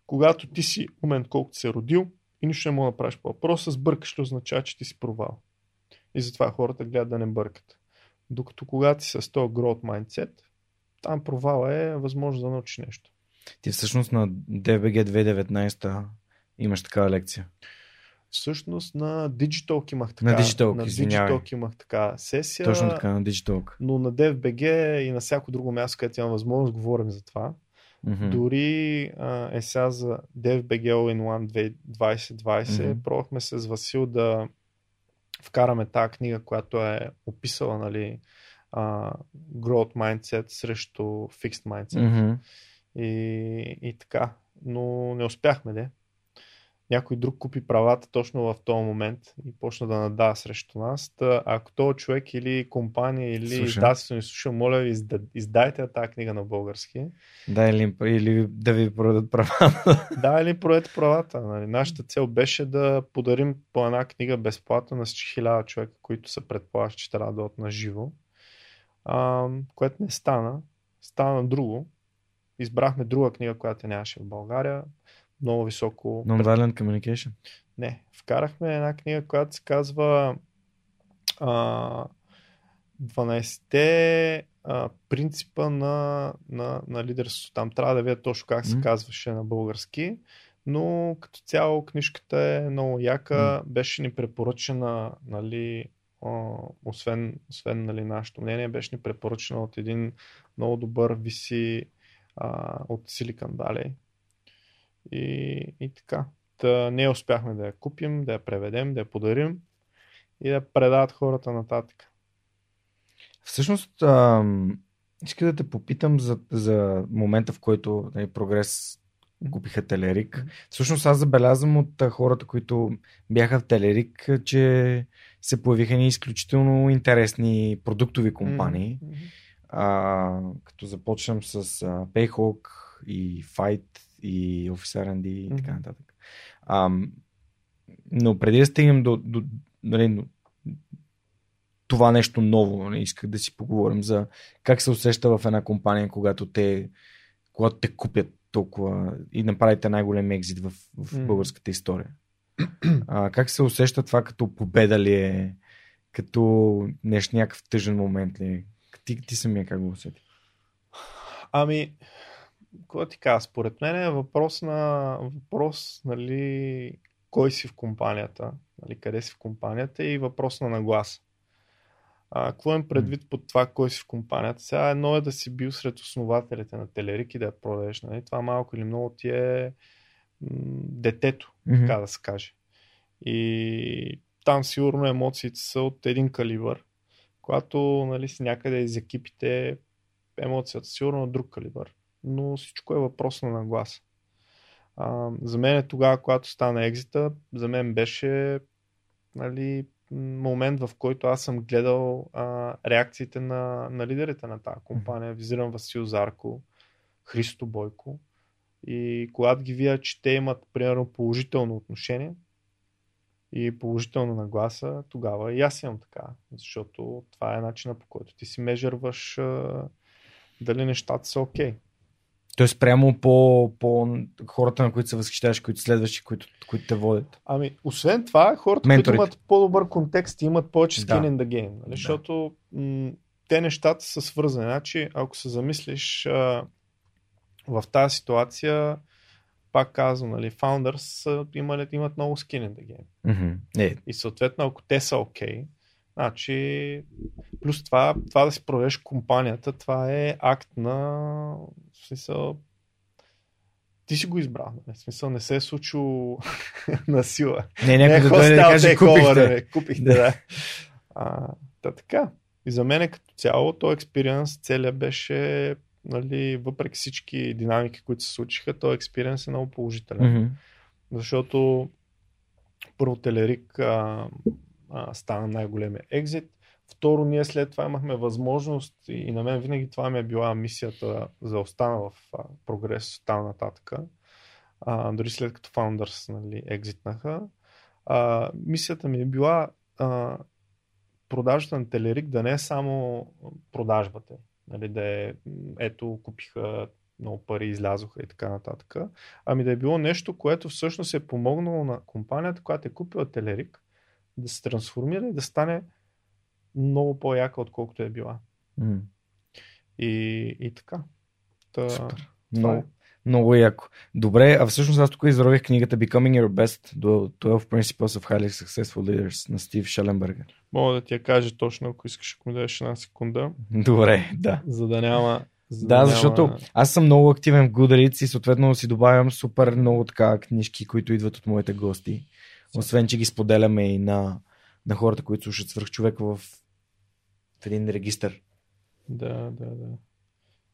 Когато ти си умен колкото се родил и нищо не мога да правиш по въпроса, сбъркаш ли означава, че ти си провал. И затова хората гледат да не бъркат. Докато когато си с този growth mindset, там провала е възможно да научиш нещо. Ти всъщност на DBG 2019 имаш такава лекция. Всъщност на Digital имах така. На Digital, на Digital имах така сесия. Точно така, на Digital. Но на DFBG и на всяко друго място, където имам възможност, говорим за това. Mm-hmm. Дори а, е сега за DFBG All in One 2020 mm-hmm. пробвахме с Васил да вкараме тази книга, която е описала нали, а, Growth Mindset срещу Fixed Mindset. Mm-hmm. И, и така. Но не успяхме, де някой друг купи правата точно в този момент и почна да надава срещу нас. Та, ако този човек или компания или издателство ни слуша, моля ви, издайте тази книга на български. Да, или, или да ви продадат правата. да, или продадете правата. Нали. Нашата цел беше да подарим по една книга безплатно на хиляда човека, които се предполагат, че трябва да дойдат на живо. А, което не стана. Стана друго. Избрахме друга книга, която нямаше в България много високо. Non-violent communication? Не. Вкарахме една книга, която се казва а, 12-те а, принципа на, на, на лидерството. Там трябва да видя точно как се mm. казваше на български. Но като цяло книжката е много яка. Mm. Беше ни препоръчена, нали, а, освен, освен нали, нашето мнение, беше ни препоръчена от един много добър виси а, от Silicon Valley, и, и така. Та не успяхме да я купим, да я преведем, да я подарим и да предават хората нататък. Всъщност, ам, иска да те попитам за, за момента, в който нали, прогрес купиха Телерик. Всъщност аз забелязвам от хората, които бяха в Телерик, че се появиха ни изключително интересни продуктови компании. Mm-hmm. А, като започнем с а, Payhawk и Fight и Office R&D и така нататък. А, но преди да стигнем до, до, нали, до това нещо ново, нали, исках да си поговорим за как се усеща в една компания, когато те, когато те купят толкова и направите най-голем екзит в, в mm. българската история. А, как се усеща това като победа ли е, като нещо някакъв тъжен момент ли е? Ти, ти самия как го усети? Ами, какво ти кажа, според мен е въпрос на въпрос, нали, кой си в компанията, нали, къде си в компанията и въпрос на наглас. А, какво им предвид под това, кой си в компанията? Сега едно е да си бил сред основателите на Телерик и да я продадеш. Нали? Това малко или много ти е м- детето, mm-hmm. така да се каже. И там сигурно емоциите са от един калибър, когато нали, си някъде из екипите емоцията сигурно от друг калибър. Но всичко е въпрос на нагласа. А, за мен е тогава, когато стана екзита, за мен беше нали, момент, в който аз съм гледал а, реакциите на, на лидерите на тази компания. Визирам Васил Зарко, Христо Бойко. И когато ги видя, че те имат, примерно, положително отношение и положителна нагласа, тогава и аз имам така. Защото това е начина по който ти си межерваш а, дали нещата са окей. Okay. Тоест прямо по, по хората, на които се възхищаваш, които следваш и които, които те водят. Ами, освен това, хората, Менторите. които имат по-добър контекст и имат повече skin да. in the game. Нали? Да. Защото м- те нещата са свързани. Значи, ако се замислиш а, в тази ситуация, пак казвам, нали, founders имат, имат много skin in the game. Mm-hmm. И съответно, ако те са окей, okay, Значи, плюс това, това да си проведеш компанията, това е акт на в смисъл, ти си го избрал. Нали? В смисъл не се е случило на сила. Не, някой да дойде да каже, купихте. Не, купихте, да. А, да, така. И за мен като цяло, този експириенс целият беше, нали, въпреки всички динамики, които се случиха, този експириенс е много положителен. Mm-hmm. Защото първо Телерик а, а, стана най-големия екзит. Второ, ние след това имахме възможност и на мен винаги това ми е била мисията за остана в прогрес там нататък. Дори след като Founders нали, екзитнаха. А, мисията ми е била а, продажата на Телерик да не е само продажбата. Нали, да е, ето, купиха много пари, излязоха и така нататък. Ами да е било нещо, което всъщност е помогнало на компанията, която е купила Телерик, да се трансформира и да стане много по-яка, отколкото е била. Mm. И, и така. Та, Супер. Много, е. много яко. Добре, а всъщност аз тук изрових книгата Becoming Your Best 12 Principles of Highly Successful Leaders на Стив Шеленбергер. Мога да ти я кажа точно, ако искаш, ако ми дадеш една секунда. Добре, да. За да няма за да, да защото аз съм много активен в Goodreads и съответно си добавям супер много така книжки, които идват от моите гости. Освен, че ги споделяме и на, на хората, които слушат свърх човека в, в един регистр. Да, да, да.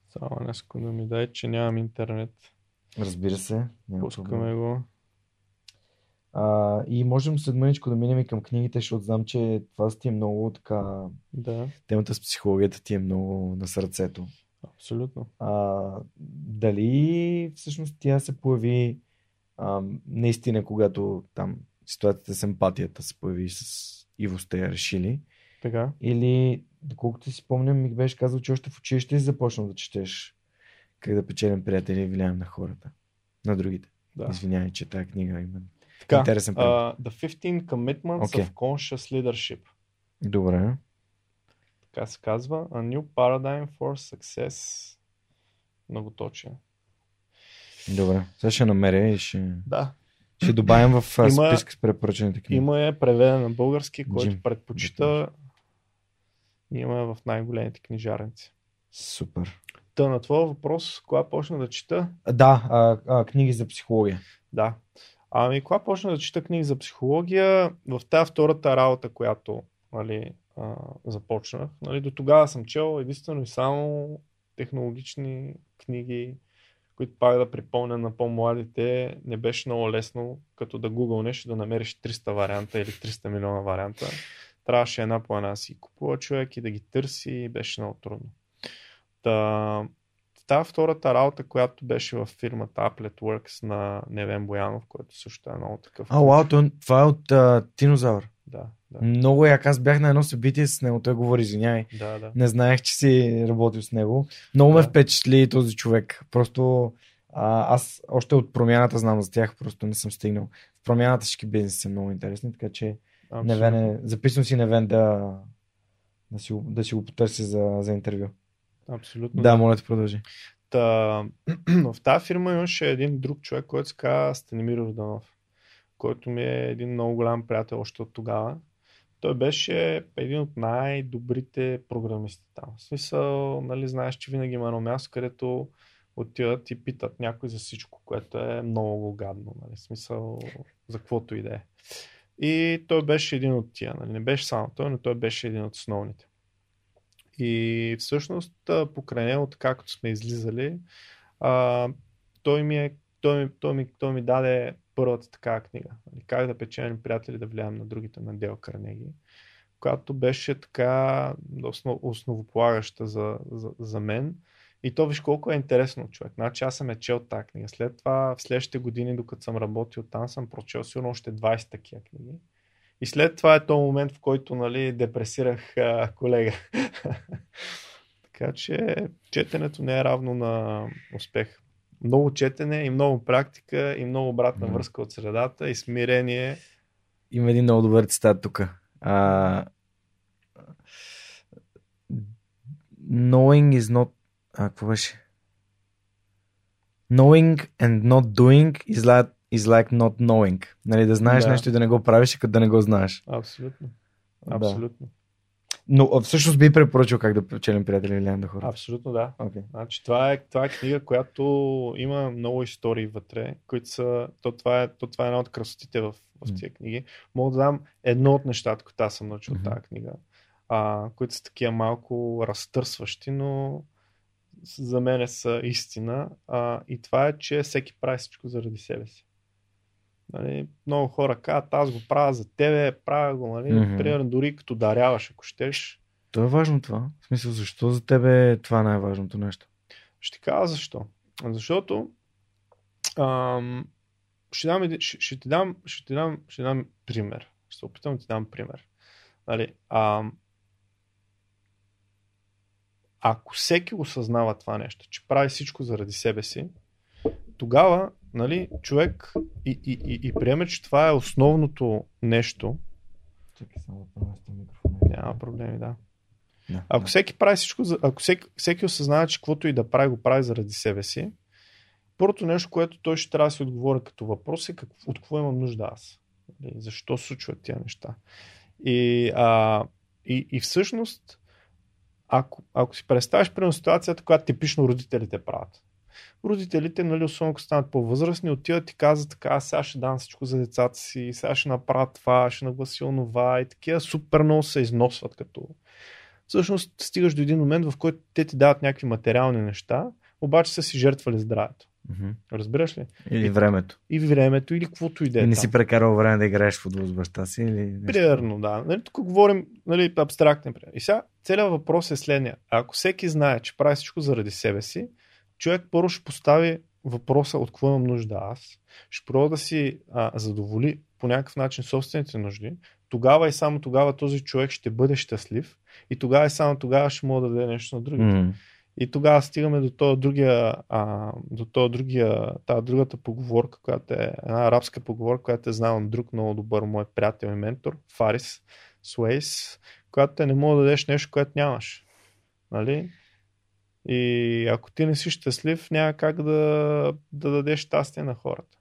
Само една секунда ми дай, че нямам интернет. Разбира се. Пускаме го. А, и можем след мъничко да минем и към книгите, защото знам, че това ти е много така... Да. Темата с психологията ти е много на сърцето. Абсолютно. А, дали всъщност тя се появи а, наистина, когато там ситуацията с емпатията се появи с Иво сте я решили. Така. Или, доколкото си спомням, ми беше казал, че още в училище си започнал да четеш как да печелим приятели и влияем на хората. На другите. Да. Извинявай, че тази книга има така, интересен uh, The 15 Commitments okay. of Conscious Leadership. Добре. Така се казва. A New Paradigm for Success. Много точно. Добре. Сега ще намеря и ще... Да. Ще добавим в списък с препоръчените книги. Има е преведен на български, който Джим. предпочита. Има е в най-големите книжарници. Супер. Та на твоя въпрос, кога почна да чета? Да, а, а, книги за психология. Да. Ами, кога почна да чета книги за психология? В тази втората работа, която нали, а, започнах. Нали, до тогава съм чел единствено и само технологични книги, които пак да припомня на по-младите, не беше много лесно, като да гугълнеш да намериш 300 варианта или 300 милиона варианта. Трябваше една по една си купува човек и да ги търси и беше много трудно. Та, тази втората работа, която беше в фирмата Applet Works на Невен Боянов, който също е много такъв. А, вау, това е от uh, Тинозавър. Да, да. Много як. Аз бях на едно събитие с него. Той говори, извинявай. Да, да. Не знаех, че си работил с него. Много да. ме впечатли този човек. Просто а, аз още от промяната знам за тях, просто не съм стигнал. В промяната всички бизнеси са много интересни, така че Невен е, записвам си Невен да, да, си, да си го потърси за, за интервю. Абсолютно. Да, да. моля да продължи. Та, в тази фирма имаше един друг човек, който се казва Станимир Роданов, който ми е един много голям приятел още от тогава. Той беше един от най-добрите програмисти там. В смисъл, нали, знаеш, че винаги има едно място, където отиват и питат някой за всичко, което е много гадно. Нали, в смисъл, за каквото и да е. И той беше един от тия. Нали, не беше само той, но той беше един от основните. И всъщност покрай него, така като сме излизали, а, той, ми е, той, ми, той, ми, той ми даде първата такава книга. Нали, Как да печелим приятели да влияем на другите на Дел Карнеги, която беше така основ, основополагаща за, за, за мен. И то виж колко е интересно човек. Значи аз съм е чел тази книга. След това в следващите години, докато съм работил там, съм прочел сигурно още 20 такива книги. И след това е този момент, в който нали, депресирах а, колега. така че четенето не е равно на успех. Много четене и много практика и много обратна връзка от средата и смирение. Има един много добър цитат тук. А, knowing is not... А, какво беше? Knowing and not doing is like, is like not knowing. Нали, да знаеш Да. нещо и да не го правиш, като да не го знаеш. Абсолютно. Да. Но всъщност би препоръчал как да печелим приятели или да хора. Абсолютно да. Okay. Значи, това, е, това е книга, която има много истории вътре, които са. То това е, то това е една от красотите в, в тия книги. Мога да дам едно от нещата, които аз съм научил от Мгм. тази книга, а, които са такива малко разтърсващи, но за мен са истина. А, и това е, че всеки прави всичко заради себе си. Нали, много хора казват, аз го правя за тебе, правя го, нали, Мгм. примерно дори като даряваш, ако щеш. То е важно това. В смисъл, защо за тебе е това най-важното нещо? Ще кажа защо. Защото ам, ще, дам, ще, ще, ти дам, ще, ти дам, ще дам пример. Ще се опитам да ти дам пример. Нали, ам, ако всеки осъзнава това нещо, че прави всичко заради себе си, тогава нали, човек и, и, и, и приеме, че това е основното нещо. Чакай само да микрофона. Няма проблеми, да. Да, Ако да. всеки прави всичко, ако всеки, всеки осъзнава, че каквото и да прави, го прави заради себе си, първото нещо, което той ще трябва да си отговори като въпрос е как, от какво имам нужда аз. Нали, Защо случват тия неща. И, а, и, и всъщност, ако, ако си представиш примерно ситуацията, която типично родителите правят. Родителите, нали, особено ако станат по-възрастни, отиват и казват така, аз сега ще дам всичко за децата си, сега ще направя това, ще нагласи онова и такива супер много се износват като, всъщност стигаш до един момент, в който те ти дават някакви материални неща, обаче са си жертвали здравето. Мгм. Разбираш ли? Или времето. И времето, или каквото и да е. Не си прекарал време да играеш футбол с баща си или нещо. Примерно, да. Нали, тук говорим нали, абстрактен пример. И сега целият въпрос е следния. Ако всеки знае, че прави всичко заради себе си, човек първо ще постави въпроса от какво имам нужда аз, ще пробва да си а, задоволи по някакъв начин собствените нужди, тогава и само тогава този човек ще бъде щастлив и тогава и само тогава ще мога да даде нещо на другите. М. И тогава стигаме до този другия, а, до този другия, тази другата поговорка, която е една арабска поговорка, която е знал друг много добър мой приятел и ментор, Фарис Суейс, която е не мога да дадеш нещо, което нямаш. Нали? И ако ти не си щастлив, няма как да, да дадеш щастие на хората.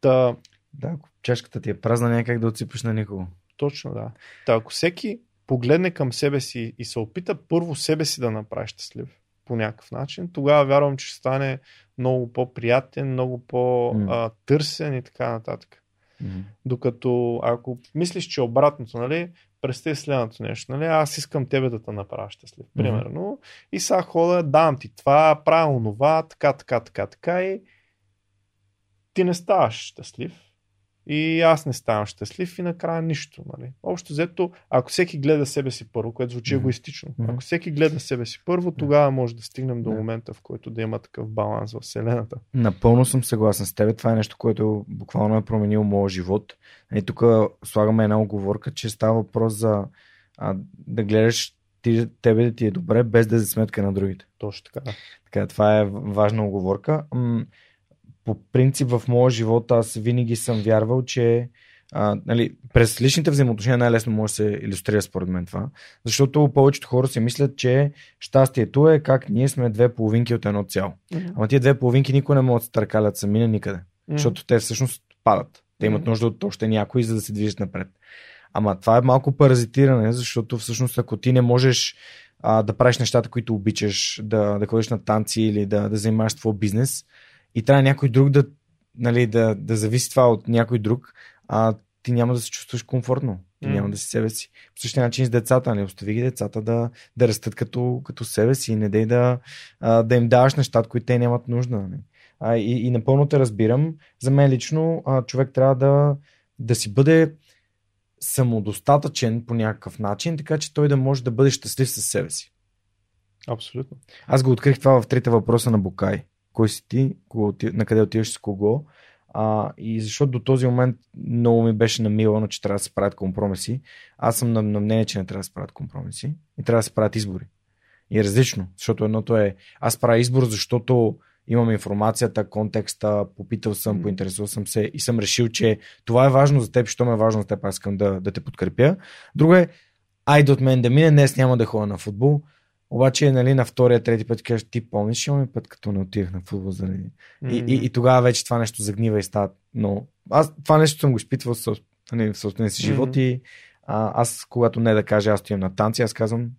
Та, Да, ако чашката ти е празна, няма как да отсипаш на никого. Точно да. Та, ако всеки погледне към себе си и се опита първо себе си да направи щастлив по някакъв начин, тогава вярвам, че ще стане много по-приятен, много по-търсен и така нататък. М. Докато ако мислиш, че е обратното, нали, представи следното нещо, нали, аз искам тебе да те направя щастлив, примерно, и сега хода, давам ти това, правя онова, така, така, така, така. И ти не ставаш щастлив и аз не ставам щастлив и накрая нищо. Нали? Общо взето, ако всеки гледа себе си първо, което звучи Мгм. егоистично, ако всеки гледа себе си първо, тогава може да стигнем до момента, в който да има такъв баланс в Вселената. Напълно съм съгласен с теб. Това е нещо, което буквално е променило моя живот. И тук слагаме една оговорка, че става въпрос за а, да гледаш ти, тебе да ти е добре, без да е за сметка на другите. Точно така. Така, това е важна оговорка. По принцип в моя живот аз винаги съм вярвал, че а, нали, през личните взаимоотношения най-лесно може да се иллюстрира според мен това. Защото повечето хора си мислят, че щастието е как ние сме две половинки от едно цяло. Ама тия две половинки никой не могат да се търкалят сами на никъде. Защото те всъщност падат. Те имат нужда от още някой, за да се движат напред. Ама това е малко паразитиране, защото всъщност ако ти не можеш а, да правиш нещата, които обичаш, да, да ходиш на танци или да, да занимаваш твой бизнес и трябва някой друг да, нали, да, да зависи това от някой друг, а, ти няма да се чувстваш комфортно. Ти Мгм. няма да си себе си. По същия начин с децата, нали? Остави ги децата да, да растат като, като себе си. Не дей да, да им даваш неща, които те нямат нужда. Нали? А, и, и напълно те разбирам. За мен лично а, човек трябва да, да си бъде самодостатъчен по някакъв начин, така че той да може да бъде щастлив със себе си. Абсолютно. Аз го открих това в трите въпроса на Букай. Кой си ти? На къде отиваш с кого? А, и защото до този момент много ми беше намилано, че трябва да се правят компромиси. Аз съм на, на мнение, че не трябва да се правят компромиси. И трябва да се правят избори. И е различно, защото едното е аз правя избор, защото имам информацията, контекста, попитал съм, поинтересувал съм се и съм решил, че това е важно за теб, що ме е важно за теб, аз искам да, да те подкрепя. Друго е, айде от мен да мине, днес няма да ходя на футбол, обаче, нали, на втория, трети път кажеш, ти помниш ли път, като не отидах на футбол заради. И, и, и тогава вече това нещо загнива и става. Но аз това нещо съм го изпитвал в, нали, в собствения си живот Мгм. и а, аз, когато не да кажа, аз отивам на танци, аз казвам,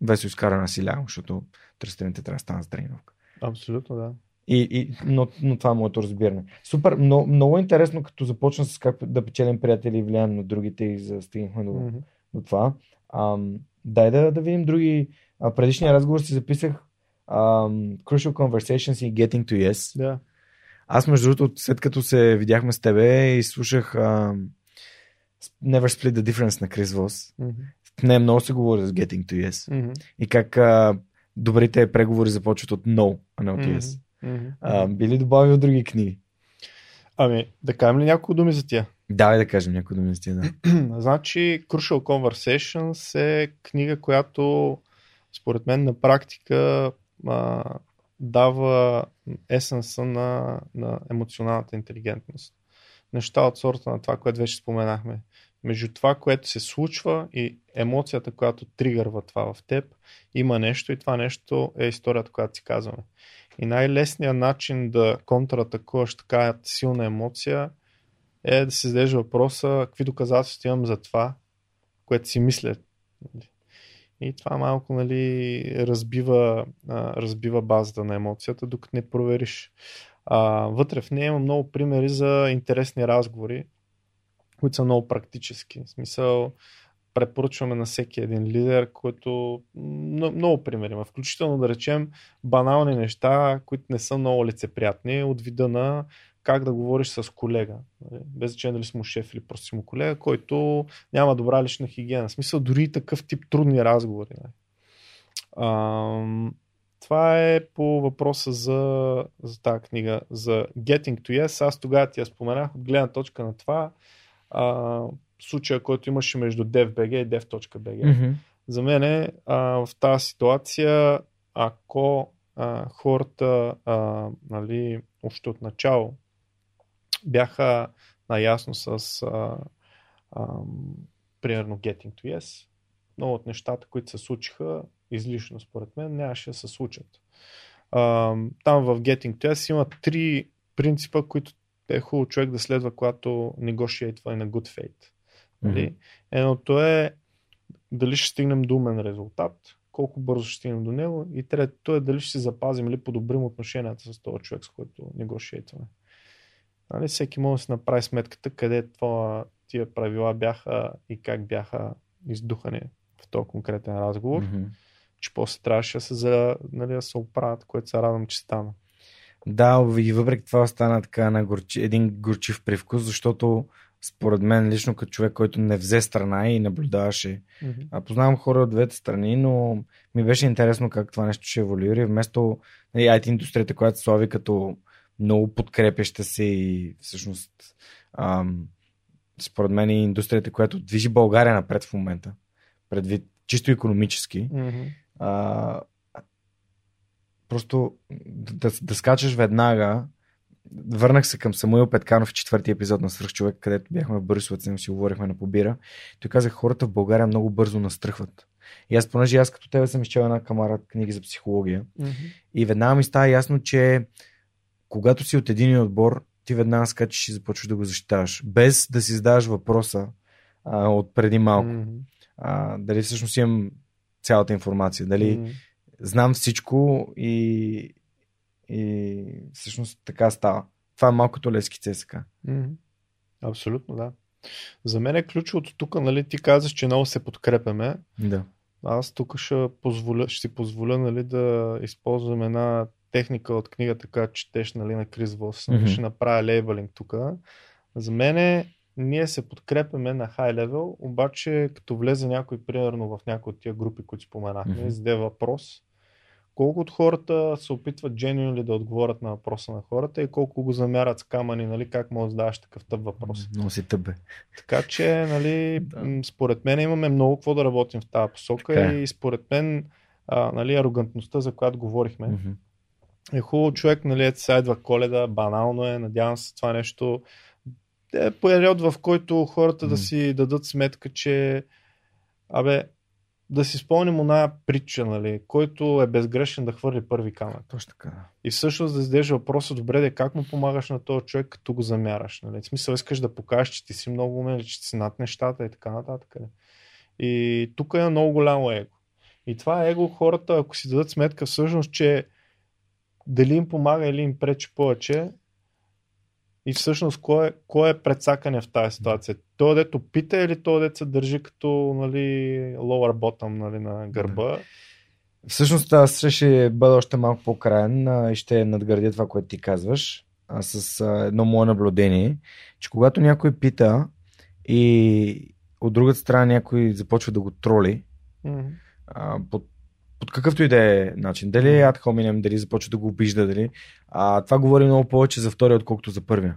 Весо изкара на си лягам, защото тръстените трябва да станат с тренировка. Абсолютно, да. И, и, но, но това е моето разбиране. Супер, много, много интересно, като започна с как да печелим приятели и влияем на другите и за стигнахме до, Мгм. до това. Ам, дай да, да видим други. А, предишния разговор си записах ам, Crucial Conversations и Getting to Yes. Да. Аз, между другото, след като се видяхме с тебе и слушах ам, Never Split the Difference на Крис Вос, в нея много се говори за Getting to Yes. Мгм. И как а, добрите преговори започват от No, а не от Yes. Мгм. А, би ли добавил други книги? Ами, да кажем ли няколко думи за тия? Давай да кажем някои думи за тия, да. значи, Crucial Conversations е книга, която според мен на практика а, дава есенса на, на емоционалната интелигентност. Неща от сорта на това, което вече споменахме. Между това, което се случва и емоцията, която тригърва това в теб, има нещо и това нещо е историята, която си казваме. И най-лесният начин да контратакуваш така силна емоция е да си зададеш въпроса какви доказателства имам за това, което си мисля. И това малко нали, разбива, разбива базата на емоцията, докато не провериш. Вътре в нея има много примери за интересни разговори, които са много практически. В смисъл, препоръчваме на всеки един лидер, който много примери има. Включително да речем банални неща, които не са много лицеприятни, от вида на как да говориш с колега. нали, Без значение дали си му шеф или просто си му колега, който няма добра лична хигиена. В смисъл дори и такъв тип трудни разговори. нали. Ам, това е по въпроса за, за тази книга. За Getting to Yes, аз тогава ти я споменах от гледна точка на това а, случая, който имаше между DevBG и Dev.bg. Мгм. За мен е, а, в тази ситуация, ако а, хората а, нали, още от начало бяха наясно с а, а, примерно Getting to Yes, много от нещата, които се случиха, излишно според мен, нямаше да се случат. А, там в Getting to Yes има три принципа, които е хубаво човек да следва, когато negotiate на good faith. Нали? Мгм. Едното е дали ще стигнем до умен резултат, колко бързо ще стигнем до него и третото е дали ще си запазим или подобрим отношенията с този човек, с който негошиетваме. Нали, всеки може да си направи сметката къде това, тия правила бяха и как бяха издухани в този конкретен разговор, Мгм. че после трябваше да се, за, нали, да се оправят, което се радвам, че стана. Да, и въпреки това стана така на горчи, един горчив привкус, защото според мен лично като човек, който не взе страна и наблюдаваше. А познавам хора от двете страни, но ми беше интересно как това нещо ще еволюира и вместо нали, IT индустрията, която се слави като много подкрепяща се и всъщност ам, според мен е индустрията, която движи България напред в момента, предвид чисто економически. Мгм. А, просто да, да скачаш веднага. Върнах се към Самуил Петканов в четвъртия епизод на Свърхчовек, където бяхме в Борисовец и си говорихме на побира. Той каза, хората в България много бързо настръхват. И аз, понеже аз като тебе съм изчел една камара книги за психология, Мгм. и веднага ми става ясно, че когато си от един отбор, ти веднага скачаш и започваш да го защитаваш. Без да си задаваш въпроса а, от преди малко. Мгм. А, дали всъщност имам цялата информация. Дали Мгм. знам всичко и, и всъщност така става. Това е малкото лески ЦСК. Мгм. Абсолютно, да. За мен е ключовото тук, нали, ти казваш, че много се подкрепяме. Да. Аз тук ще, позволя, ще си позволя нали, да използвам една техника от книгата, която четеш нали, на Крис Вос. Mm-hmm. Ще направя лейбълинг тук. За мен ние се подкрепяме на хай левел, обаче като влезе някой, примерно в някои от тия групи, които споменахме, mm-hmm. зададе въпрос, колко от хората се опитват ли да отговорят на въпроса на хората и колко го замярат с камъни, нали, как може да задаваш такъв тъп въпрос. Много си тъбе. Така че, нали, да. според мен имаме много какво да работим в тази посока така е. и според мен, а, нали, арогантността, за която говорихме, mm-hmm. Е хубаво човек, нали, ето сега идва коледа, банално е, надявам се това нещо е период, в който хората mm. да си дадат сметка, че абе, да си спомним оная притча, нали, който е безгрешен да хвърли първи камък. Точно така. И всъщност да зададеш въпроса, добре, де, как му помагаш на този човек, като го замяраш. Нали? В смисъл искаш да покажеш, че ти си много умен, че ти си над нещата и така нататък. Нали? И тук е много голямо его. И това его хората, ако си дадат сметка всъщност, че дали им помага или им пречи повече, и всъщност, кой е, кой е предсакане в тази ситуация? Той, дето пита или той, дето се държи като нали, lower bottom нали, на гърба? Да. Всъщност аз ще бъда още малко по-краен и ще надградя това, което ти казваш а, с а, едно мое наблюдение, че когато някой пита и от другата страна някой започва да го троли, mm-hmm. а, под под какъвто и да е начин. Дали е ад хоминем, дали започва да го обижда, дали. А, това говори много повече за втория, отколкото за първия.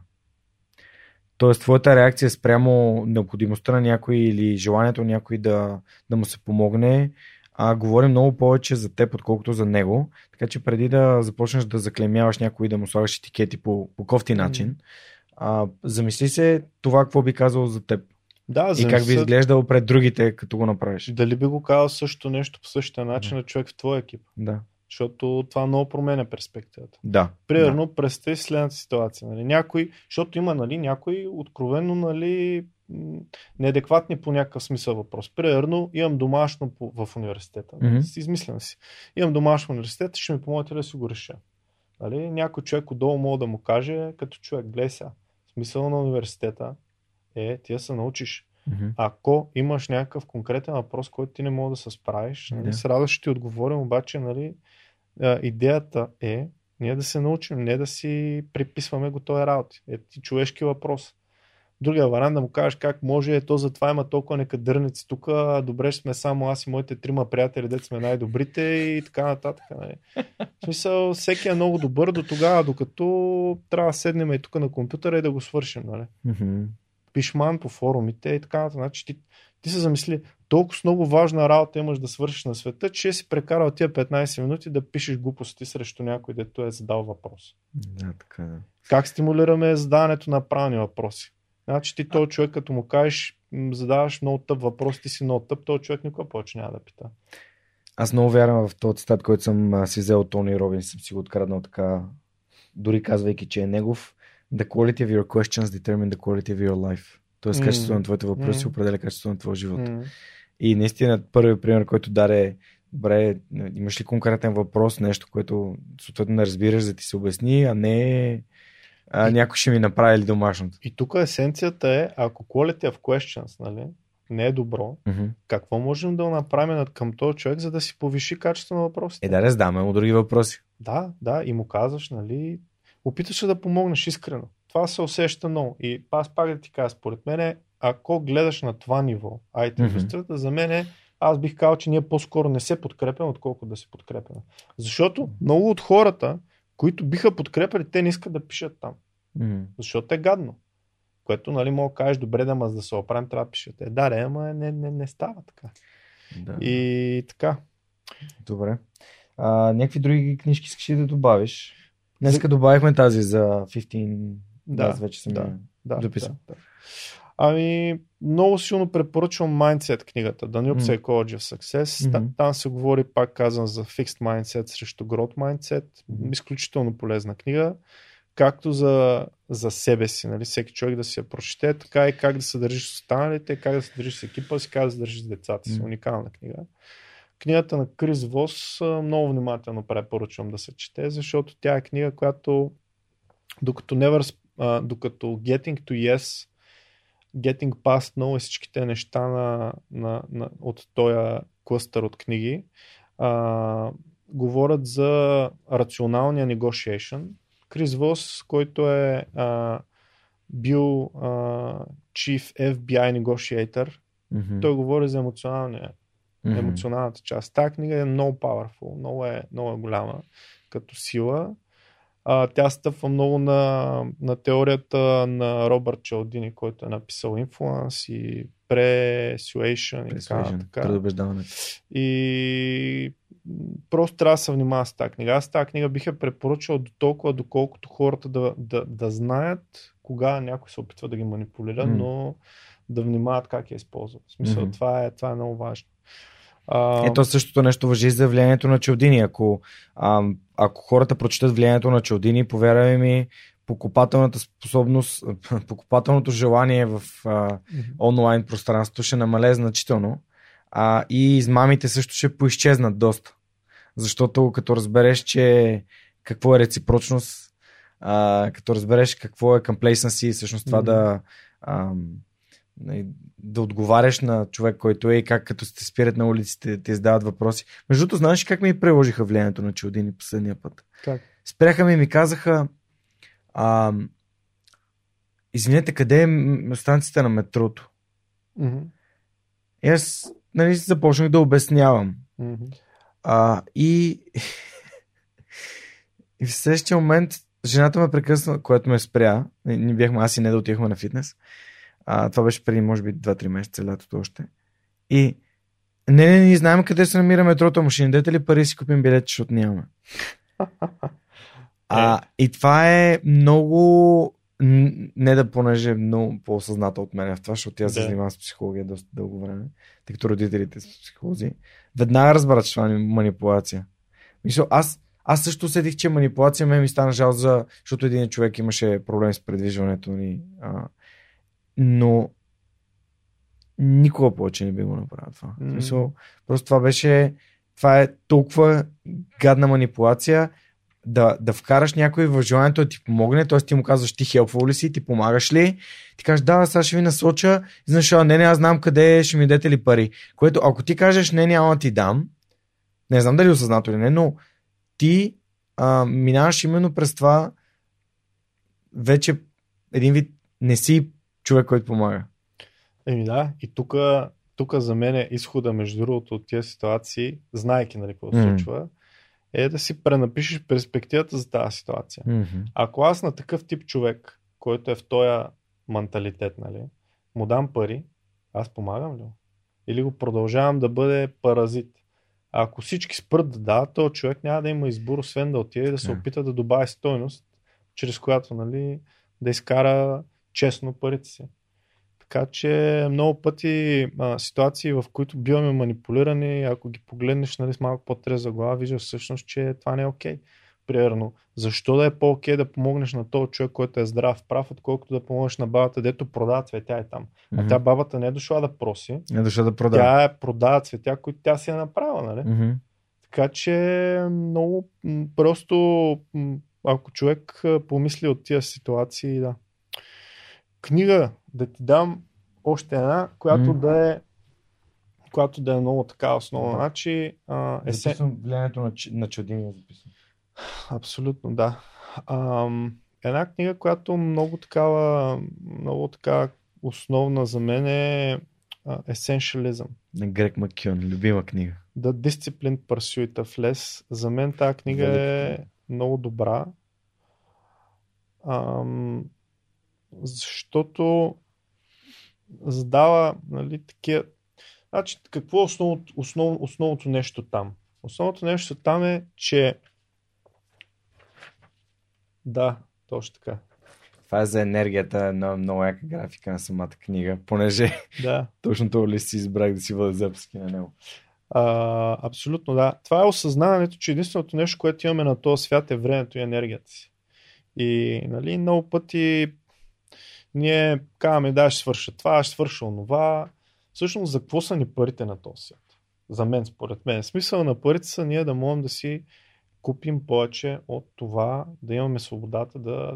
Тоест, твоята реакция спрямо необходимостта на някой или желанието на някой да, да му се помогне, а говори много повече за теб, отколкото за него. Така че преди да започнеш да заклемяваш някой и да му слагаш етикети по, по кофти начин, а, замисли се това какво би казал за теб. Да, и как би изглеждал пред другите, като го направиш. Дали би го казал също нещо по същия начин на човек в твоя екип? Да. Защото това много променя перспективата. Да. Примерно, да. представи следната ситуация. Нали? Някой, защото има нали, някои откровенно нали, неадекватни по някакъв смисъл въпрос. Примерно, имам домашно в университета. Mm-hmm. Измислям си. Имам домашно в университета, ще ми помогнете да си го реша. Нали? Някой човек отдолу мога да му каже, като човек, гледай сега, смисъл на университета е ти да се научиш. Mm-hmm. Ако имаш някакъв конкретен въпрос, който ти не мога да се справиш, нали, yeah. с радост ще ти отговорим, обаче нали, идеята е ние да се научим, не да си приписваме готови работи. Е ти човешки въпрос. Другия вариант да му кажеш как може, ето затова има толкова некадърници тук, добре сме само аз и моите трима приятели, дете сме най-добрите и така нататък. Нали. В смисъл, всеки е много добър до тогава, докато трябва да седнем и тук на компютъра и да го свършим. Нали. Mm-hmm пишман по форумите и така. Значи ти, ти се замисли, толкова много важна работа имаш да свършиш на света, че си прекарал тия 15 минути да пишеш глупости срещу някой, дето е задал въпрос. Да, така да. Как стимулираме задаването на правилни въпроси? Значи ти този човек, като му кажеш, задаваш много тъп въпрос, ти си много тъп, този човек никога повече няма да пита. Аз много вярвам в този цитат, който съм си взел от Тони Робин, съм си го откраднал така, дори казвайки, че е негов the quality of your questions determine the quality of your life. Тоест, mm. качеството на твоите въпроси mm. определя качеството на твоя живот. Mm. И наистина, първият пример, който даде, добре, имаш ли конкретен въпрос, нещо, което съответно не разбираш, да ти се обясни, а не а, някой ще ми направи ли домашното. И тук есенцията е, ако quality of questions, нали, не е добро, mm-hmm. какво можем да направим към този човек, за да си повиши качеството на въпросите? Е, да, раздаме му други въпроси. Да, да, и му казваш, нали, опиташ се да помогнеш искрено. Това се усеща много. И аз пак да ти кажа, според мен, ако гледаш на това ниво, IT индустрията, mm-hmm. за мен аз бих казал, че ние по-скоро не се подкрепяме, отколкото да се подкрепяме. Защото много от хората, които биха подкрепили, те не искат да пишат там. Mm-hmm. Защото е гадно. Което, нали, мога да кажеш, добре, да, да се оправим, трябва да пишете. Да, не, ама не, не, не става така. Да. И така. Добре. А, някакви други книжки искаш да добавиш? Днеска добавихме тази за 15. Да, аз вече съм да, да, записал. Да, да. Ами, много силно препоръчвам Mindset книгата, The New Psychology of Success. Mm-hmm. Там се говори, пак казвам, за Fixed Mindset срещу Growth Mindset. Mm-hmm. Изключително полезна книга. Както за, за себе си, нали? всеки човек да си я прочете, така и как да се държиш с останалите, как да се държиш с екипа си, как да се държиш с децата си. Mm-hmm. Уникална книга. Книгата на Крис Вос много внимателно препоръчвам да се чете, защото тя е книга, която докато, never, докато Getting to Yes Getting Past No и всичките неща на, на, на, от този клъстър от книги а, говорят за рационалния negotiation. Крис Вос, който е а, бил а, Chief FBI Negotiator, Мгм. той говори за емоционалния Мгм. емоционалната част. Тази книга е много powerful, много е, много е голяма като сила. А, тя стъпва много на, на теорията на Робърт Чалдини, който е написал Influence и Persuasion и така. Предубеждаване. И просто трябва да се внимава с тази книга. Аз тази книга бих я препоръчал до толкова, доколкото хората да, да, да знаят кога някой се опитва да ги манипулира, М. но да внимават как я използват. В смисъл, Мгм. това, е, това е много важно. А, Ето същото нещо въжи за влиянието на Чалдини. Ако, а, ако хората прочитат влиянието на Чалдини, повярвай ми, покупателната способност, покупателното желание в а, онлайн пространството ще намалее значително. А, и измамите също ще поизчезнат доста. Защото като разбереш, че какво е реципрочност, а, като разбереш какво е complacency всъщност това Мгм. да нали, да отговаряш на човек, който е и как като се спират на улиците, те издават въпроси. Между другото, знаеш как ми приложиха влиянието на Чилдини последния път? Как? Спряха ми и ми казаха а, извинете, къде е станцията на метрото? Мгм. И аз нали, започнах да обяснявам. Мгм. А, и, и в следващия момент жената ме прекъсна, което ме спря. Ние бяхме, аз и не да отивахме на фитнес. А, това беше преди, може би, 2-3 месеца, лятото още. И не, не, ние знаем къде се намира метрото машина. Дете ли пари си купим билет, защото нямаме. А, и това е много не да понеже е много по-осъзната от мен в това, защото се Да. занимава с психология доста дълго време, тъй като родителите са психолози. Веднага разбрат, че това е манипулация. Мисля, аз, аз също усетих, че манипулация ме ми стана жал, за, защото един човек имаше проблем с предвижването ни. А, но никога повече не би го направил това. М. Смисъл, просто това беше това е толкова гадна манипулация да, да вкараш някой в желанието да ти помогне, т.е. ти му казваш ти хелпвал ли си, ти помагаш ли, ти кажеш да, сега ще ви насоча, и знаеш, «А, не, не, аз знам къде е, ще ми дадете ли пари. Което ако ти кажеш не, няма да ти дам, не знам дали е осъзнато или не, но ти а, минаваш именно през това вече един вид не си човек, който помага. Еми да, и тук тук за мен е изхода, между другото, от тези ситуации, знаеки нали, какво се М. случва, е да си пренапишеш перспективата за тази ситуация. Mm-hmm. Ако аз на такъв тип човек, който е в този менталитет, нали, му дам пари, аз помагам ли? Или го продължавам да бъде паразит? А ако всички спрат да дават, то човек няма да има избор, освен да отиде и да се Да. опита да добави стойност, чрез която нали, да изкара честно парите си. Така че много пъти а, ситуации, в които биваме манипулирани, ако ги погледнеш нали, с малко по-треза глава, виждаш всъщност, че това не е окей. Примерно, защо да е по-окей да помогнеш на този човек, който е здрав, прав, отколкото да помогнеш на бабата, дето продава цветя и там. А тя бабата не е дошла да проси, Не дошла да продава. тя е продава цветя, които тя си е направила, нали? Mm-hmm. Така че много просто ако човек помисли от тия ситуации, да. Книга да ти дам още една, която М. да е която да е много така основна. Значи, а, есе... Записвам влиянието на, на Чадини. е Записвам. Абсолютно, да. Ам, една книга, която много такава, много така основна за мен е а, Essentialism. На Грег Маккюн. Любима книга. The Disciplined Pursuit of Less. За мен тази книга е много добра. Ам, защото задава нали, такива. Значи, какво е основното, основ, основното нещо там? Основното нещо там е, че да, точно така. Това е за енергията, една много яка графика на самата книга, понеже Да. точно това лист си избрах да си бъда записки на него. А, абсолютно да. Това е осъзнаването, че единственото нещо, което имаме на този свят е времето и енергията си. И нали, много пъти ние казваме да, ще свърша това, ще свърша онова. Всъщност за какво са ни парите на този свят? За мен, според мен. Смисъл на парите са ние да можем да си купим повече от това, да имаме свободата да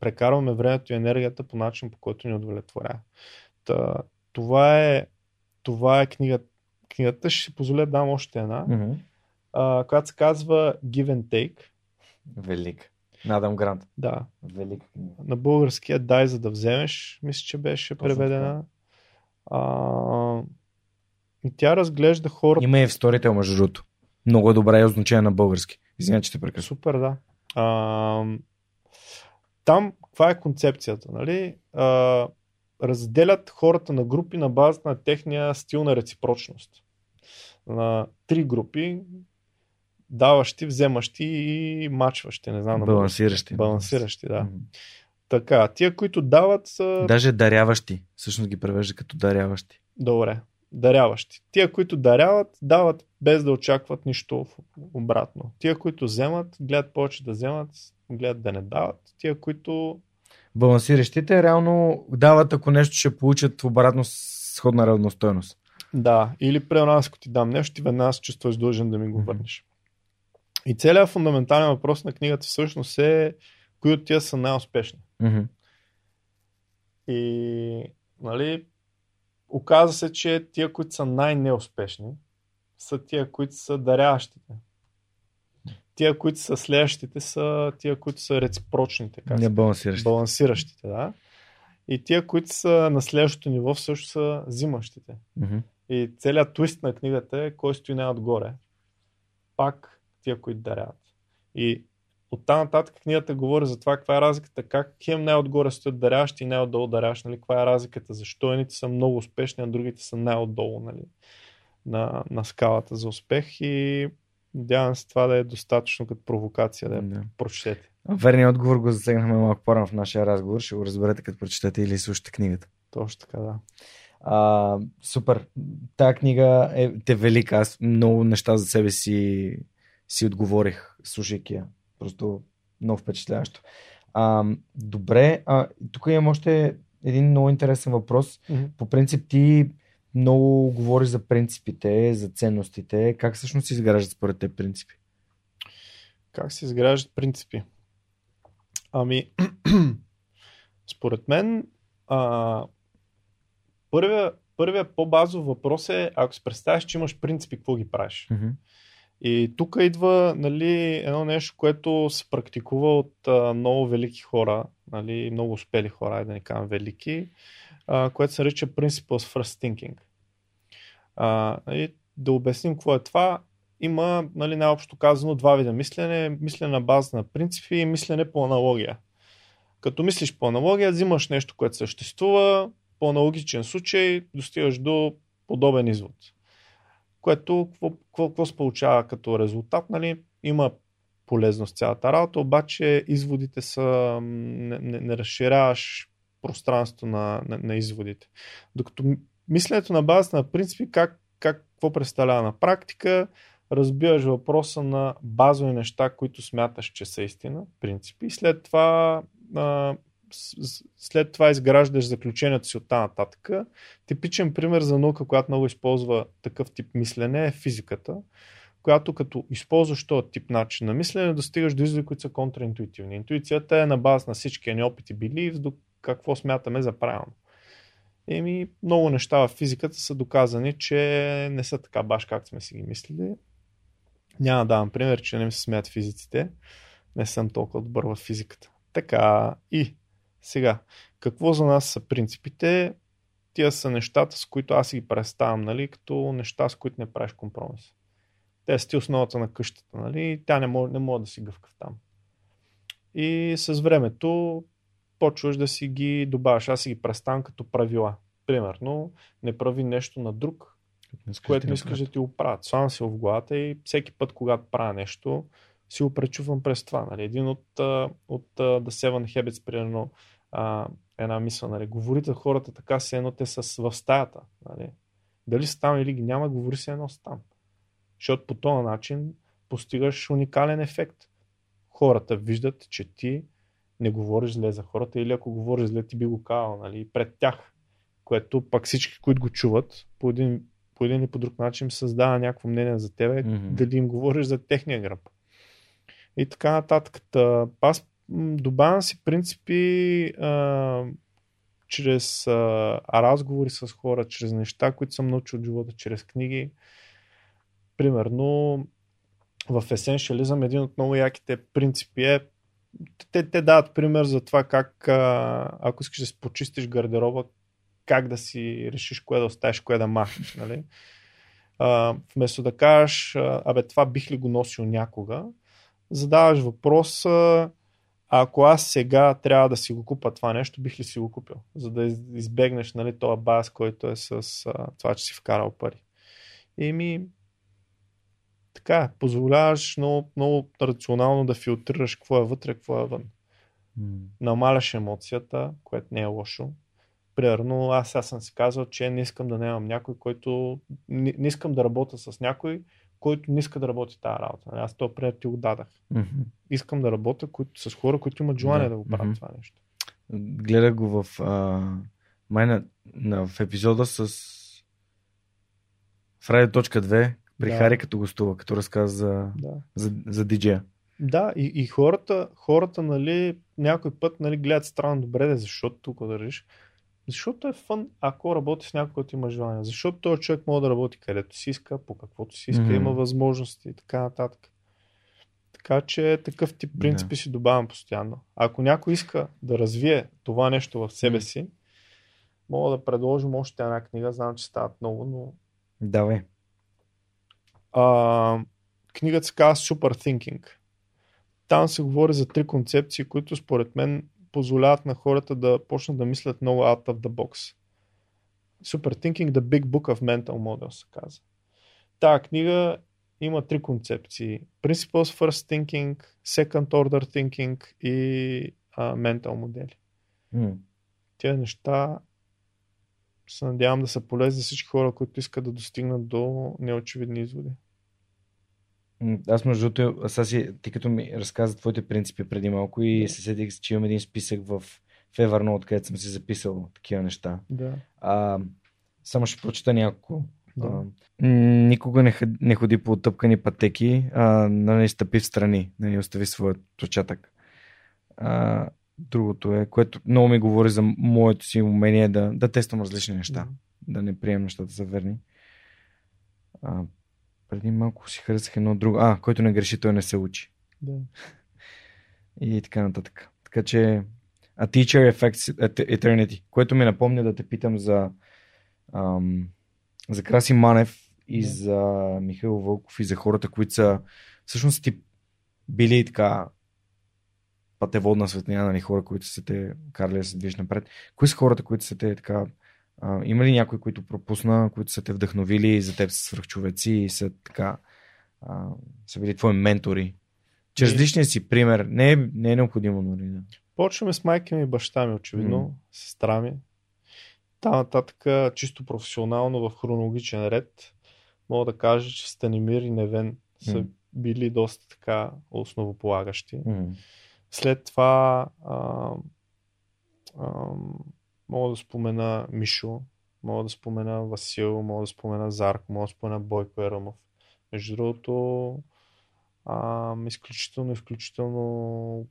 прекарваме времето и енергията по начин, по който ни удовлетворява. Та, това е, това е книга, книгата. Ще си позволя да дам още една, а, която се казва Give and Take. Велик. Надам Грант. Да, книга. на българския Дай за да вземеш, мисля, че беше Точно преведена. А, и тя разглежда хората. Има и в Storytel, между другото. Много е добра и означение на български. Извинявай, че те прекъсвам. Супер, да. А, там, каква е концепцията? Нали? А, разделят хората на групи на базата на техния стил на реципрочност. На три групи, даващи, вземащи и мачващи. Не знам. на Балансиращи. Балансиращи, да. Така, тия, които дават са... Даже даряващи. Всъщност ги превежда като даряващи. Добре. Даряващи. Тия, които даряват, дават без да очакват нищо обратно. Тия, които вземат, гледат повече да вземат, гледат да не дават. Тия, които Балансиращите реално дават, ако нещо ще получат обратно сходна равностойност. Да, или при нас, ако ти дам нещо, ти веднага се чувстваш длъжен да ми го върнеш. И целият фундаментален въпрос на книгата всъщност е кои от тия са най-успешни. Мгм. И, нали, оказа се, че тия, които са най-неуспешни, са тия, които са даряващите. Тия, които са следващите, са тия, които са реципрочните. Как Не се балансиращи. балансиращите, да. И тия, които са на следващото ниво, също са взимащите. Мгм. И целият твист на книгата е кой стои най-отгоре. Пак тия, които даряват. И оттам нататък книгата говори за това каква е разликата, как хем най-отгоре стоят даряващи и най-отдолу даряващи, нали? каква е разликата, защо едните са много успешни, а другите са най-отдолу нали? на, на скалата за успех и надявам се това да е достатъчно като провокация да Да. прочетете. Верният отговор го засегнахме малко по-рано в нашия разговор. Ще го разберете като прочетете или слушате книгата. Точно така, да. А, супер. Тая книга е те велика. Аз много неща за себе си, си отговорих, слушайки я. Просто много впечатляващо. А, добре, а, тук имам още един много интересен въпрос. Мгм. По принцип ти много говориш за принципите, за ценностите. Как всъщност се изграждат според те принципи? Как се изграждат принципи? Ами, според мен, а, първия, първия по-базов въпрос е, ако си представиш, че имаш принципи, какво ги правиш? Мгм. И тук идва нали, едно нещо, което се практикува от а, много велики хора, нали, много успели хора, да не кажем велики, а, което се нарича Principles First Thinking. А, нали, да обясним какво е това. Има, нали, най-общо казано, два вида мислене. Мислене на база на принципи и мислене по аналогия. Като мислиш по аналогия, взимаш нещо, което съществува, по аналогичен случай достигаш до подобен извод. Което, какво, се получава като резултат, нали? Има полезност цялата работа, обаче изводите са, не, не, не разширяваш пространство на, на, на изводите. Докато мисленето на базата на принципи, как, как, какво представлява на практика, разбиваш въпроса на базови неща, които смяташ, че са истина, принципи, и след това, а, след това изграждаш заключението си от тази нататък. Типичен пример за наука, която много използва такъв тип мислене е физиката, която като използваш този тип начин на мислене, достигаш до изводи, които са контраинтуитивни. Интуицията е на база на всички ни опити били до какво смятаме за правилно. Еми, много неща в физиката са доказани, че не са така баш както сме си ги мислили. Няма да давам пример, че не ми се смеят физиците. Не съм толкова добър в физиката. Така и сега, какво за нас са принципите? Тия са нещата, с които аз ги представям, нали, като неща, с които не правиш компромис. Те са ти основата на къщата, нали, тя не може, не може да си гъвкав там. И с времето почваш да си ги добавяш. Аз си ги представям като правила. Примерно, не прави нещо на друг, което не искаш да ти го правят. Славам си в главата и всеки път, когато правя нещо, си го през това. Нали. Един от, от The Seven Habits, примерно, а, една мисъл, нали. говорите хората така, се едно те са в стаята. Нали. Дали са там или ги няма, говори се едно са там. Защото по този начин постигаш уникален ефект. Хората виждат, че ти не говориш зле за хората или ако говориш зле, ти би го казал нали, пред тях. Което пак всички, които го чуват, по един, по един или по друг начин създава някакво мнение за тебе, Мгм. дали им говориш за техния гръб. И така нататък. Та, Аз добавям си принципи а, чрез а, разговори с хора, чрез неща, които съм научил от живота, чрез книги. Примерно, в есеншализъм един от много яките принципи е те, те дават пример за това как а, ако искаш да си почистиш гардероба, как да си решиш кое да оставиш, кое да махнеш. Нали? А, вместо да кажеш, абе това бих ли го носил някога, задаваш въпрос, а, ако аз сега трябва да си го купа това нещо, бих ли си го купил? За да из- избегнеш нали, този баз, който е с а, това, че си вкарал пари. И ми, така, позволяваш много, много рационално да филтрираш какво е вътре, какво е вън. Намаляш емоцията, което не е лошо. Примерно, аз сега съм си казал, че не искам да нямам някой, който... Не, не искам да работя с някой, който не иска да работи тази работа. Нали, Аз този пример ти го дадах. Мгм. Искам да работя които, с хора, които имат желание Да. да, го правят Мгм. това нещо. Гледах го в, а, май на, на, в епизода с Friday.2 при Да. Хари като гостува, като разказа за, Да. за, за диджея. Да, и, и хората, хората, нали, някой път, нали, гледат странно добре, да, защо тук да решиш. Защото е фън, ако работи с някой, който има желание. Защото този човек може да работи където си иска, по каквото си иска, Мгм. има възможности и така нататък. Така че такъв тип принципи си добавям постоянно. Ако някой иска да развие това нещо в себе си, мога да предложим още една книга. Знам, че стават много, но Давай. а, книгата се казва Super Thinking. Там се говори за три концепции, които според мен позволяват на хората да почнат да мислят много out of the box. Super Thinking, The Big Book of Mental Models се казва. Тая книга има три концепции. Principles First Thinking, Second Order Thinking и а, Mental модели. М. Тези неща се надявам да са полезни за всички хора, които искат да достигнат до неочевидни изводи. Аз между другото, сега си, ти като ми разказа твоите принципи преди малко и Да. се сетих, че имам един списък в, в Evernote, където съм си записал такива неща. Да. А, само ще прочета няколко. Да. А, никога не, не ходи по оттъпкани пътеки, а нали, стъпи в страни, нали, остави своят отпечатък. А, другото е, което много ми говори за моето си умение да, да тествам различни неща, Мгм. да не приемам нещата за верни. А, преди малко си харесах едно друго. А, който не греши, той не се учи. Да. И така нататък. Така че A Teacher Affects Et- Eternity, което ми напомня да те питам за, ам, за Краси Манев и Да. за Михаил Вълков и за хората, които са всъщност ти били така пътеводна светлина, нали, хора, които са те карали да се движиш напред. Кои са хората, които са те така а, има ли някои, които пропусна, които са те вдъхновили за теб са свръхчовеци и са така а, са били твои ментори? Чрез И- личния си пример. Не е, не е необходимо, нали? Да. Почваме с майка ми и баща ми, очевидно, М. сестра ми. Та нататък, чисто професионално в хронологичен ред, мога да кажа, че Станимир и Невен са М. били доста така основополагащи. М. След това а, а, мога да спомена Мишо, мога да спомена Васил, мога да спомена Зарко, мога да спомена Бойко Ерамов. Между другото, а, изключително, изключително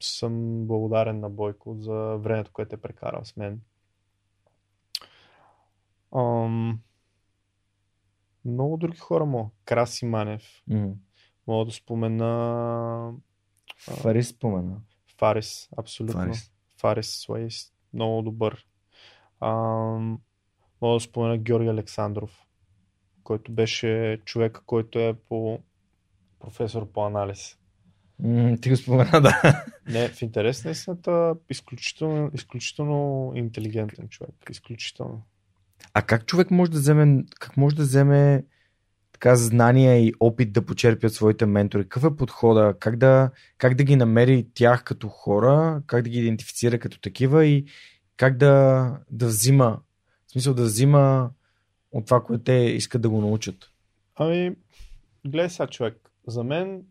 съм благодарен на Бойко за времето, което е прекарал с мен. Ам, много други хора мога. Краси Манев. М. Мога да спомена. Фарис спомена. Фарис, абсолютно. Фарис. Фарис Суейс, много добър. Ам, мога да спомена Георги Александров, който беше човек, който е по професор по анализ. М, ти го спомена, да. Не, в интерес на истината, изключително, изключително интелигентен човек. Изключително. А как човек може да вземе, как може да вземе така знания и опит да почерпи от своите ментори? Какъв е подхода? Как да, как да ги намери тях като хора? Как да ги идентифицира като такива и как да, да взима, в смисъл да взима от това, което те искат да го научат? Ами, гледай сега, човек. За мен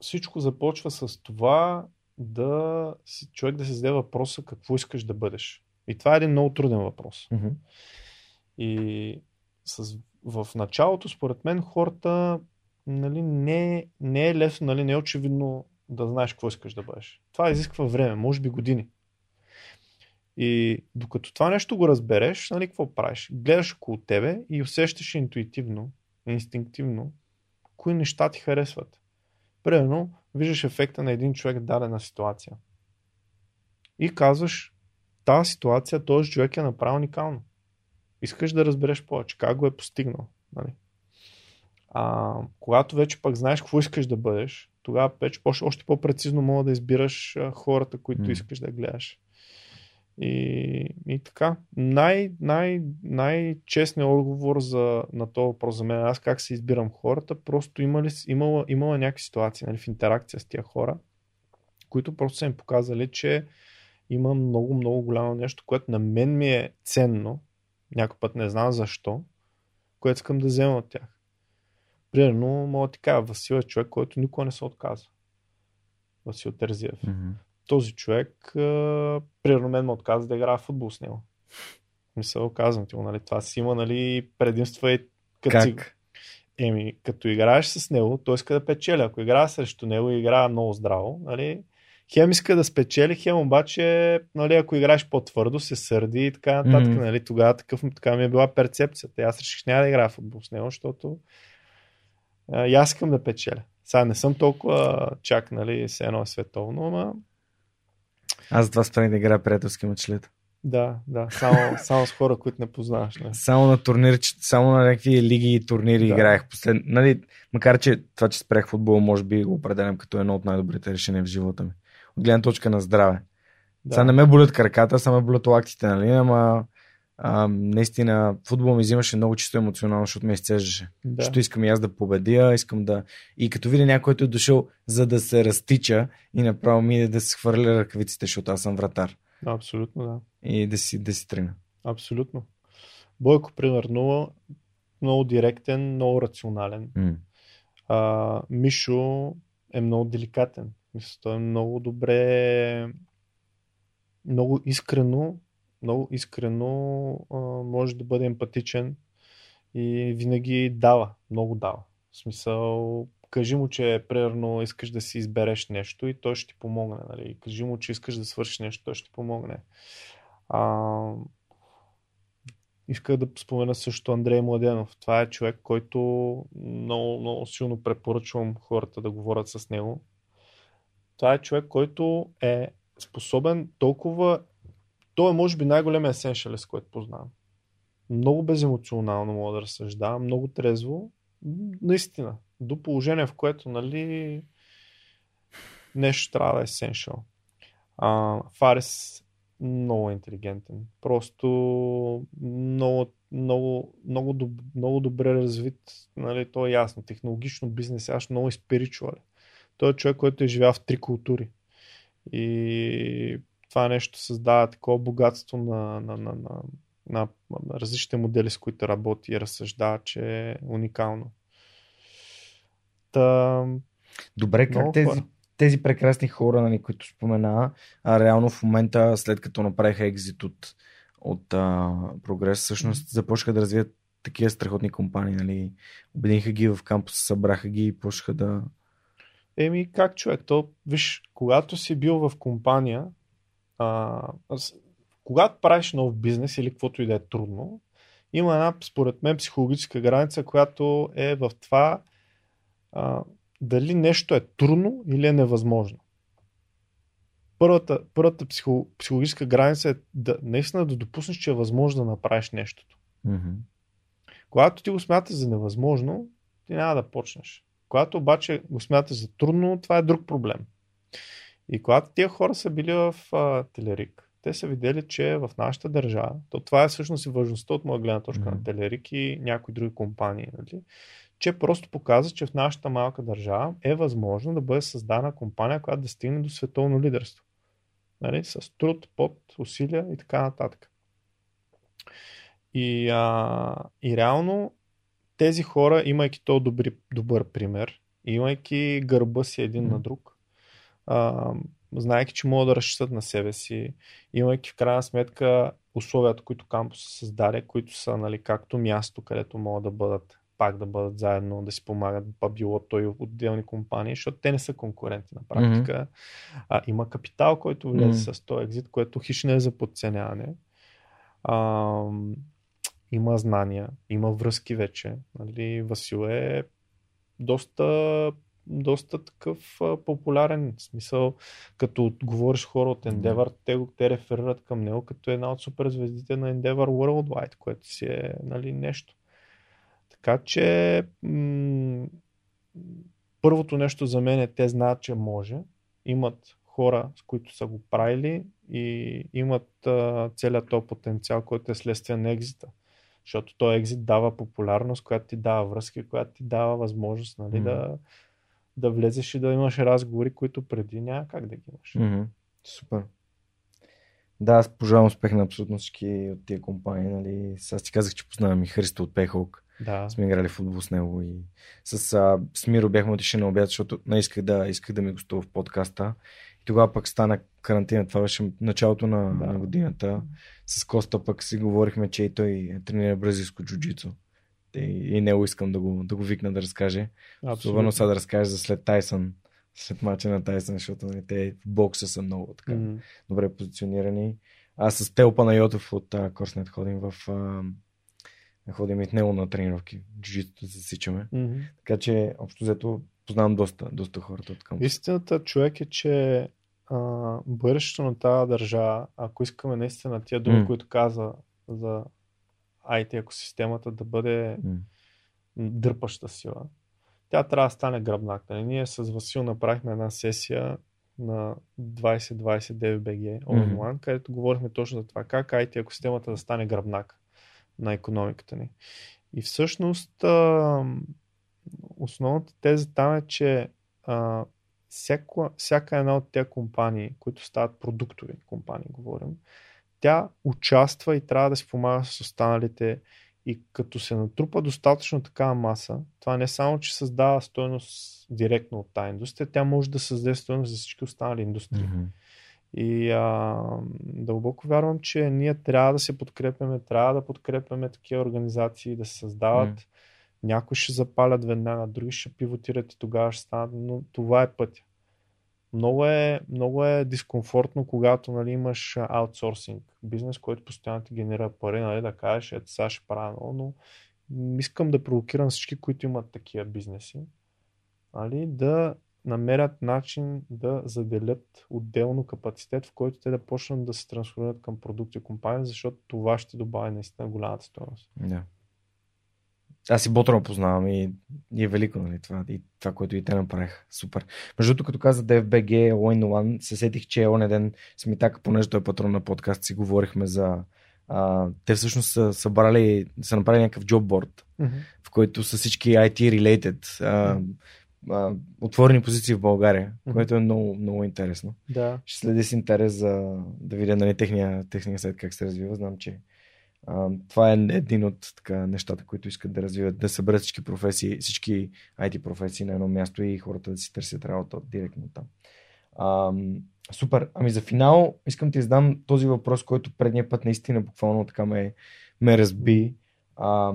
всичко започва с това да си, човек да си зададе въпроса какво искаш да бъдеш. И това е един много труден въпрос. Мгм. И с, в началото, според мен, хората нали, не, не е лесно, нали, не е очевидно да знаеш какво искаш да бъдеш. Това изисква време, може би години. И докато това нещо го разбереш, нали, какво правиш? Гледаш около тебе и усещаш интуитивно, инстинктивно, кои неща ти харесват. Примерно, виждаш ефекта на един човек в дадена ситуация. И казваш, тази ситуация, този човек е направил уникално. Искаш да разбереш повече, как го е постигнал. Нали? А, когато вече пък знаеш какво искаш да бъдеш, тогава вече още по-прецизно мога да избираш хората, които mm. искаш да гледаш. И, и така. Най, най, най-честният отговор за, на този въпрос за мен, аз как се избирам хората, просто има ли, имала, имала някакви ситуации нали, в интеракция с тия хора, които просто са им показали, че има много, много голямо нещо, което на мен ми е ценно, някой път не знам защо, което искам да взема от тях. Примерно, мога ти кажа, Васил е човек, който никога не се отказва. Васил Терзиев. Mm-hmm този човек, примерно мен ме отказа да играя в футбол с него. Мисъл, казвам ти го, нали? Това си има нали, предимства и като как? Си... Еми, като играеш с него, той иска да печели. Ако играе срещу него и играе много здраво, нали, хем иска да спечели, хем обаче, нали, ако играеш по-твърдо, се сърди и така нататък. Mm-hmm. Нали, тогава такъв, така ми е била перцепцията. Аз реших няма да играя в футбол с него, защото а, и аз искам да печеля. Сега не съм толкова чак, нали, се едно е световно, ама аз затова спрях да играя приятелски мъчлета. Да, да, само, само с хора, които не познаваш. Не? Само на турнири, само на някакви лиги и турнири да. играех. Послед... Нали, макар, че това, че спрях футбол, може би го определям като едно от най-добрите решения в живота ми. От гледна точка на здраве. Да. Сега не ме болят краката, само ме болят лактите, нали? Ама а, наистина футбол ми взимаше много чисто емоционално, защото ме изцеждаше. Да. Защото искам и аз да победя, искам да... И като видя някой, който е дошъл за да се разтича и направо ми да се хвърля ръкавиците, защото аз съм вратар. Абсолютно, да. И да си, да си тръгна. Абсолютно. Бойко, примерно, много директен, много рационален. Mm. А, Мишо е много деликатен. Мисля, той е много добре, много искрено много искрено а, може да бъде емпатичен и винаги дава, много дава. В смисъл, кажи му, че примерно искаш да си избереш нещо и той ще ти помогне. Нали? Кажи му, че искаш да свършиш нещо, той ще ти помогне. А, Исках да спомена също Андрей Младенов. Това е човек, който много, много силно препоръчвам хората да говорят с него. Това е човек, който е способен толкова той е, може би, най-големият есеншалист, който познавам. Много беземоционално мога да разсъждава, много трезво. Наистина. До положение, в което, нали, нещо трябва да е есеншал. Фарес много интелигентен. Просто много, много, много, доб, много добре развит. Нали, то е ясно. Технологично бизнес, аз много спиричуал. Той е човек, който е живял в три култури. И това нещо създава такова богатство на, на, на, на, на различните модели, с които работи и разсъждава, че е уникално. Та... Добре, как тези, хора. тези прекрасни хора, нали, които спомена, а реално в момента, след като направиха екзит от, от а, прогрес, всъщност започнаха да развият такива страхотни компании, нали? Обединиха ги в кампуса, събраха ги и почнаха да... Еми, как човек? То, виж, когато си бил в компания, а, когато правиш нов бизнес или каквото и да е трудно, има една, според мен, психологическа граница, която е в това а, дали нещо е трудно или е невъзможно. Първата, първата психо, психологическа граница е да наистина да допуснеш, че е възможно да направиш нещото. Mm-hmm. Когато ти го смяташ за невъзможно, ти няма да почнеш. Когато обаче го смяташ за трудно, това е друг проблем. И когато тия хора са били в а, Телерик, те са видели, че в нашата държава, то това е всъщност и важността от моя гледна точка mm-hmm. на Телерик и някои други компании, нали, че просто показва, че в нашата малка държава е възможно да бъде създана компания, която да стигне до световно лидерство. Нали, с труд, под усилия и така нататък. И, а, и реално тези хора, имайки то добри, добър пример, имайки гърба си един mm-hmm. на друг, а, знаеки, че могат да разчитат на себе си, имайки в крайна сметка условията, които кампуса създаде, които са нали, както място, където могат да бъдат пак да бъдат заедно, да си помагат, па било той отделни компании, защото те не са конкуренти на практика. Mm-hmm. А, има капитал, който влезе mm-hmm. с този екзит, което хищ не е за подценяване. А, има знания, има връзки вече. Нали? Васил е доста доста такъв а, популярен. Смисъл, като говориш хора от Endeavor, те, го, те реферират към него като една от суперзвездите на Endeavor Worldwide, което си е нали, нещо. Така че м- първото нещо за мен е, те знаят, че може. Имат хора, с които са го правили и имат а, целият този потенциал, който е следствие на екзита. Защото този екзит дава популярност, която ти дава връзки, която ти дава възможност нали, mm. да, да влезеш и да имаш разговори, които преди няма как да ги имаш. Mm-hmm. Супер. Да, аз пожелавам успех на абсолютно всички от тия компании. Нали. Аз ти казах, че познавам и Христо от Пехолк. Да. Сме играли футбол с него и с, а, с Миро бяхме отишли на обяд, защото не исках да, исках да ми гостува в подкаста. И тогава пък стана карантина. Това беше началото на, да. на годината. С Коста пък си говорихме, че и той тренира бразилско джуджицо. И, и него искам да го, да го викна да разкаже. Особено сега да разкаже за след Тайсън, след мача на Тайсън, защото нали, те в бокса са много така mm-hmm. добре позиционирани. Аз с Тео Панайотов от uh, Корснет ходим в uh, ходим и в него на тренировки. Джуджитото се засичаме. Mm-hmm. Така че, общо взето, познавам доста, доста хората от към. Истината, човек е, че а, бъдещето на тази държава, ако искаме наистина тия думи, mm. които каза за IT екосистемата да бъде mm. дърпаща сила, тя трябва да стане гръбнак. Нали? Ние с Васил направихме една сесия на 2029 BG All-in-One, mm-hmm. където говорихме точно за това как IT екосистемата да стане гръбнак на економиката ни. И всъщност основната теза там е, че всяка, всяка една от тези компании, които стават продуктови компании, говорим, тя участва и трябва да си помага с останалите и като се натрупа достатъчно такава маса, това не само, че създава стойност директно от тази индустрия, тя може да създаде стойност за всички останали индустрии. Mm-hmm. И а, дълбоко вярвам, че ние трябва да се подкрепяме, трябва да подкрепяме такива организации, да се създават. Mm. Някои ще запалят веднага, други ще пивотират и тогава ще станат, но това е пътя. Много е, много е дискомфортно, когато нали, имаш аутсорсинг бизнес, който постоянно ти генерира пари, нали, да кажеш, ето сега ще правя много, но искам да провокирам всички, които имат такива бизнеси, нали, да намерят начин да заделят отделно капацитет, в който те да почнат да се трансформират към продукти и компании, защото това ще добави наистина голямата стоеност. Yeah. Аз и Ботро познавам и, и е велико, нали, това, и това, което и те направиха. Супер. Между другото, като каза DFBG One One, се сетих, че оня ден Смитак, понеже той е патрон на подкаст, си говорихме за а, те всъщност са събрали, са направили някакъв джобборд, mm-hmm. в който са всички IT related а, а, отворени позиции в България, mm-hmm. което е много, много интересно. Да. Ще следи с интерес за да видя нали, техния, техния сайт как се развива. Знам, че това е един от така, нещата, които искат да развиват, да съберат всички професии, всички IT професии на едно място и хората да си търсят работа директно там. А, супер. Ами за финал искам ти задам този въпрос, който предния път наистина буквално така ме, ме разби. А,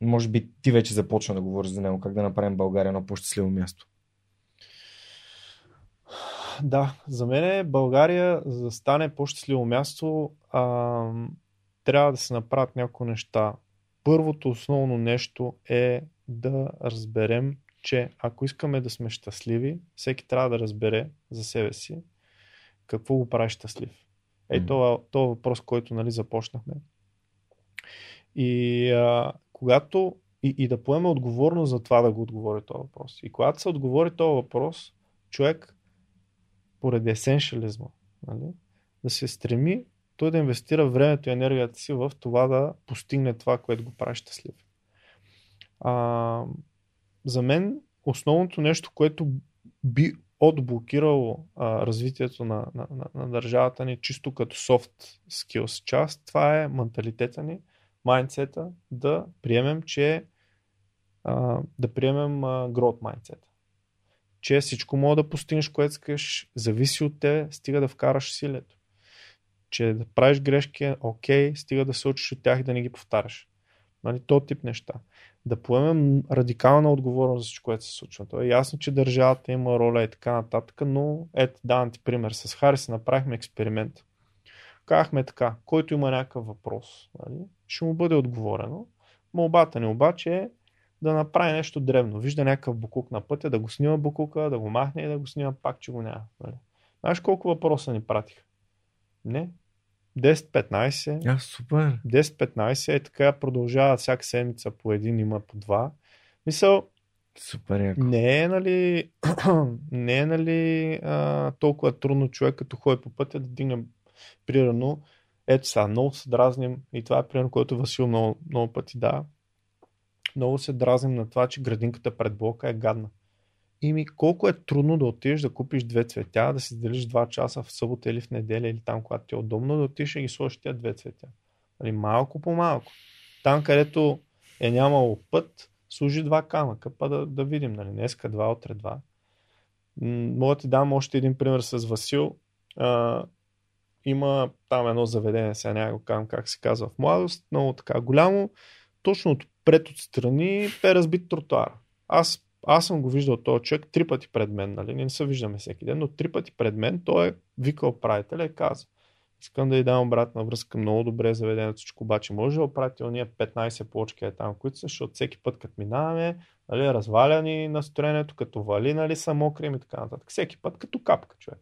може би ти вече започна да говориш за него, как да направим България едно по-щастливо място. Да, за мен е България, за да стане по-щастливо място, а, трябва да се направят някои неща. Първото основно нещо е да разберем, че ако искаме да сме щастливи, всеки трябва да разбере за себе си какво го прави щастлив. Ей, mm. това, това въпрос, който нали, започнахме. И а, когато и, и да поеме отговорност за това да го отговори този въпрос. И когато се отговори този въпрос, човек поради есеншализма, нали, да се стреми той да инвестира времето и енергията си в това да постигне това, което го прави щастлив. А, за мен основното нещо, което би отблокирало а, развитието на, на, на, на държавата ни чисто като soft skills част, това е менталитета ни, майндсета, да приемем, че а, да приемем а, growth mindset. Че всичко мога да постигнеш, което искаш, зависи от те, стига да вкараш силето че да правиш грешки окей, стига да се учиш от тях и да не ги повтаряш. Нали, то тип неща. Да поемем радикална отговорност за всичко, което се случва. То е ясно, че държавата има роля и така нататък, но ето давам ти пример. С Харис направихме експеримент. Казахме така, който има някакъв въпрос, нали, ще му бъде отговорено. Молбата ни обаче е да направи нещо древно. Вижда някакъв букук на пътя, да го снима букука, да го махне и да го снима пак, че го няма. Нали. Знаеш колко въпроса ни пратиха? Не. 10-15. А, супер. 10-15 е така продължава всяка седмица по един, има по два. Мисъл, Супер яко. не е, нали, не е, нали, а, толкова трудно човек, като ходи по пътя да дигне примерно, ето сега, много се дразним и това е примерно, който Васил много, много пъти да. Много се дразним на това, че градинката пред блока е гадна. И ми колко е трудно да отидеш да купиш две цветя, да си делиш два часа в събота или в неделя или там, когато ти е удобно, да отидеш и ги сложиш тия две цветя. Нали, малко по малко. Там, където е нямало път, служи два камъка, па да, да видим. Нали, днеска два, утре два. Мога ти дам още един пример с Васил. А, има там едно заведение, сега няма го казвам как се казва в младост, много така голямо. Точно отпред отстрани е разбит тротуар. Аз, аз съм го виждал този човек три пъти пред мен, нали? Ние не се виждаме всеки ден, но три пъти пред мен той е викал управителя и каза. Искам да й дам обратна връзка. Много добре е заведено всичко, обаче може да оправите ония 15 плочки е там, които са, защото всеки път, като минаваме, нали, разваля ни настроението, като вали, нали, са мокри и така нататък. Всеки път като капка човек.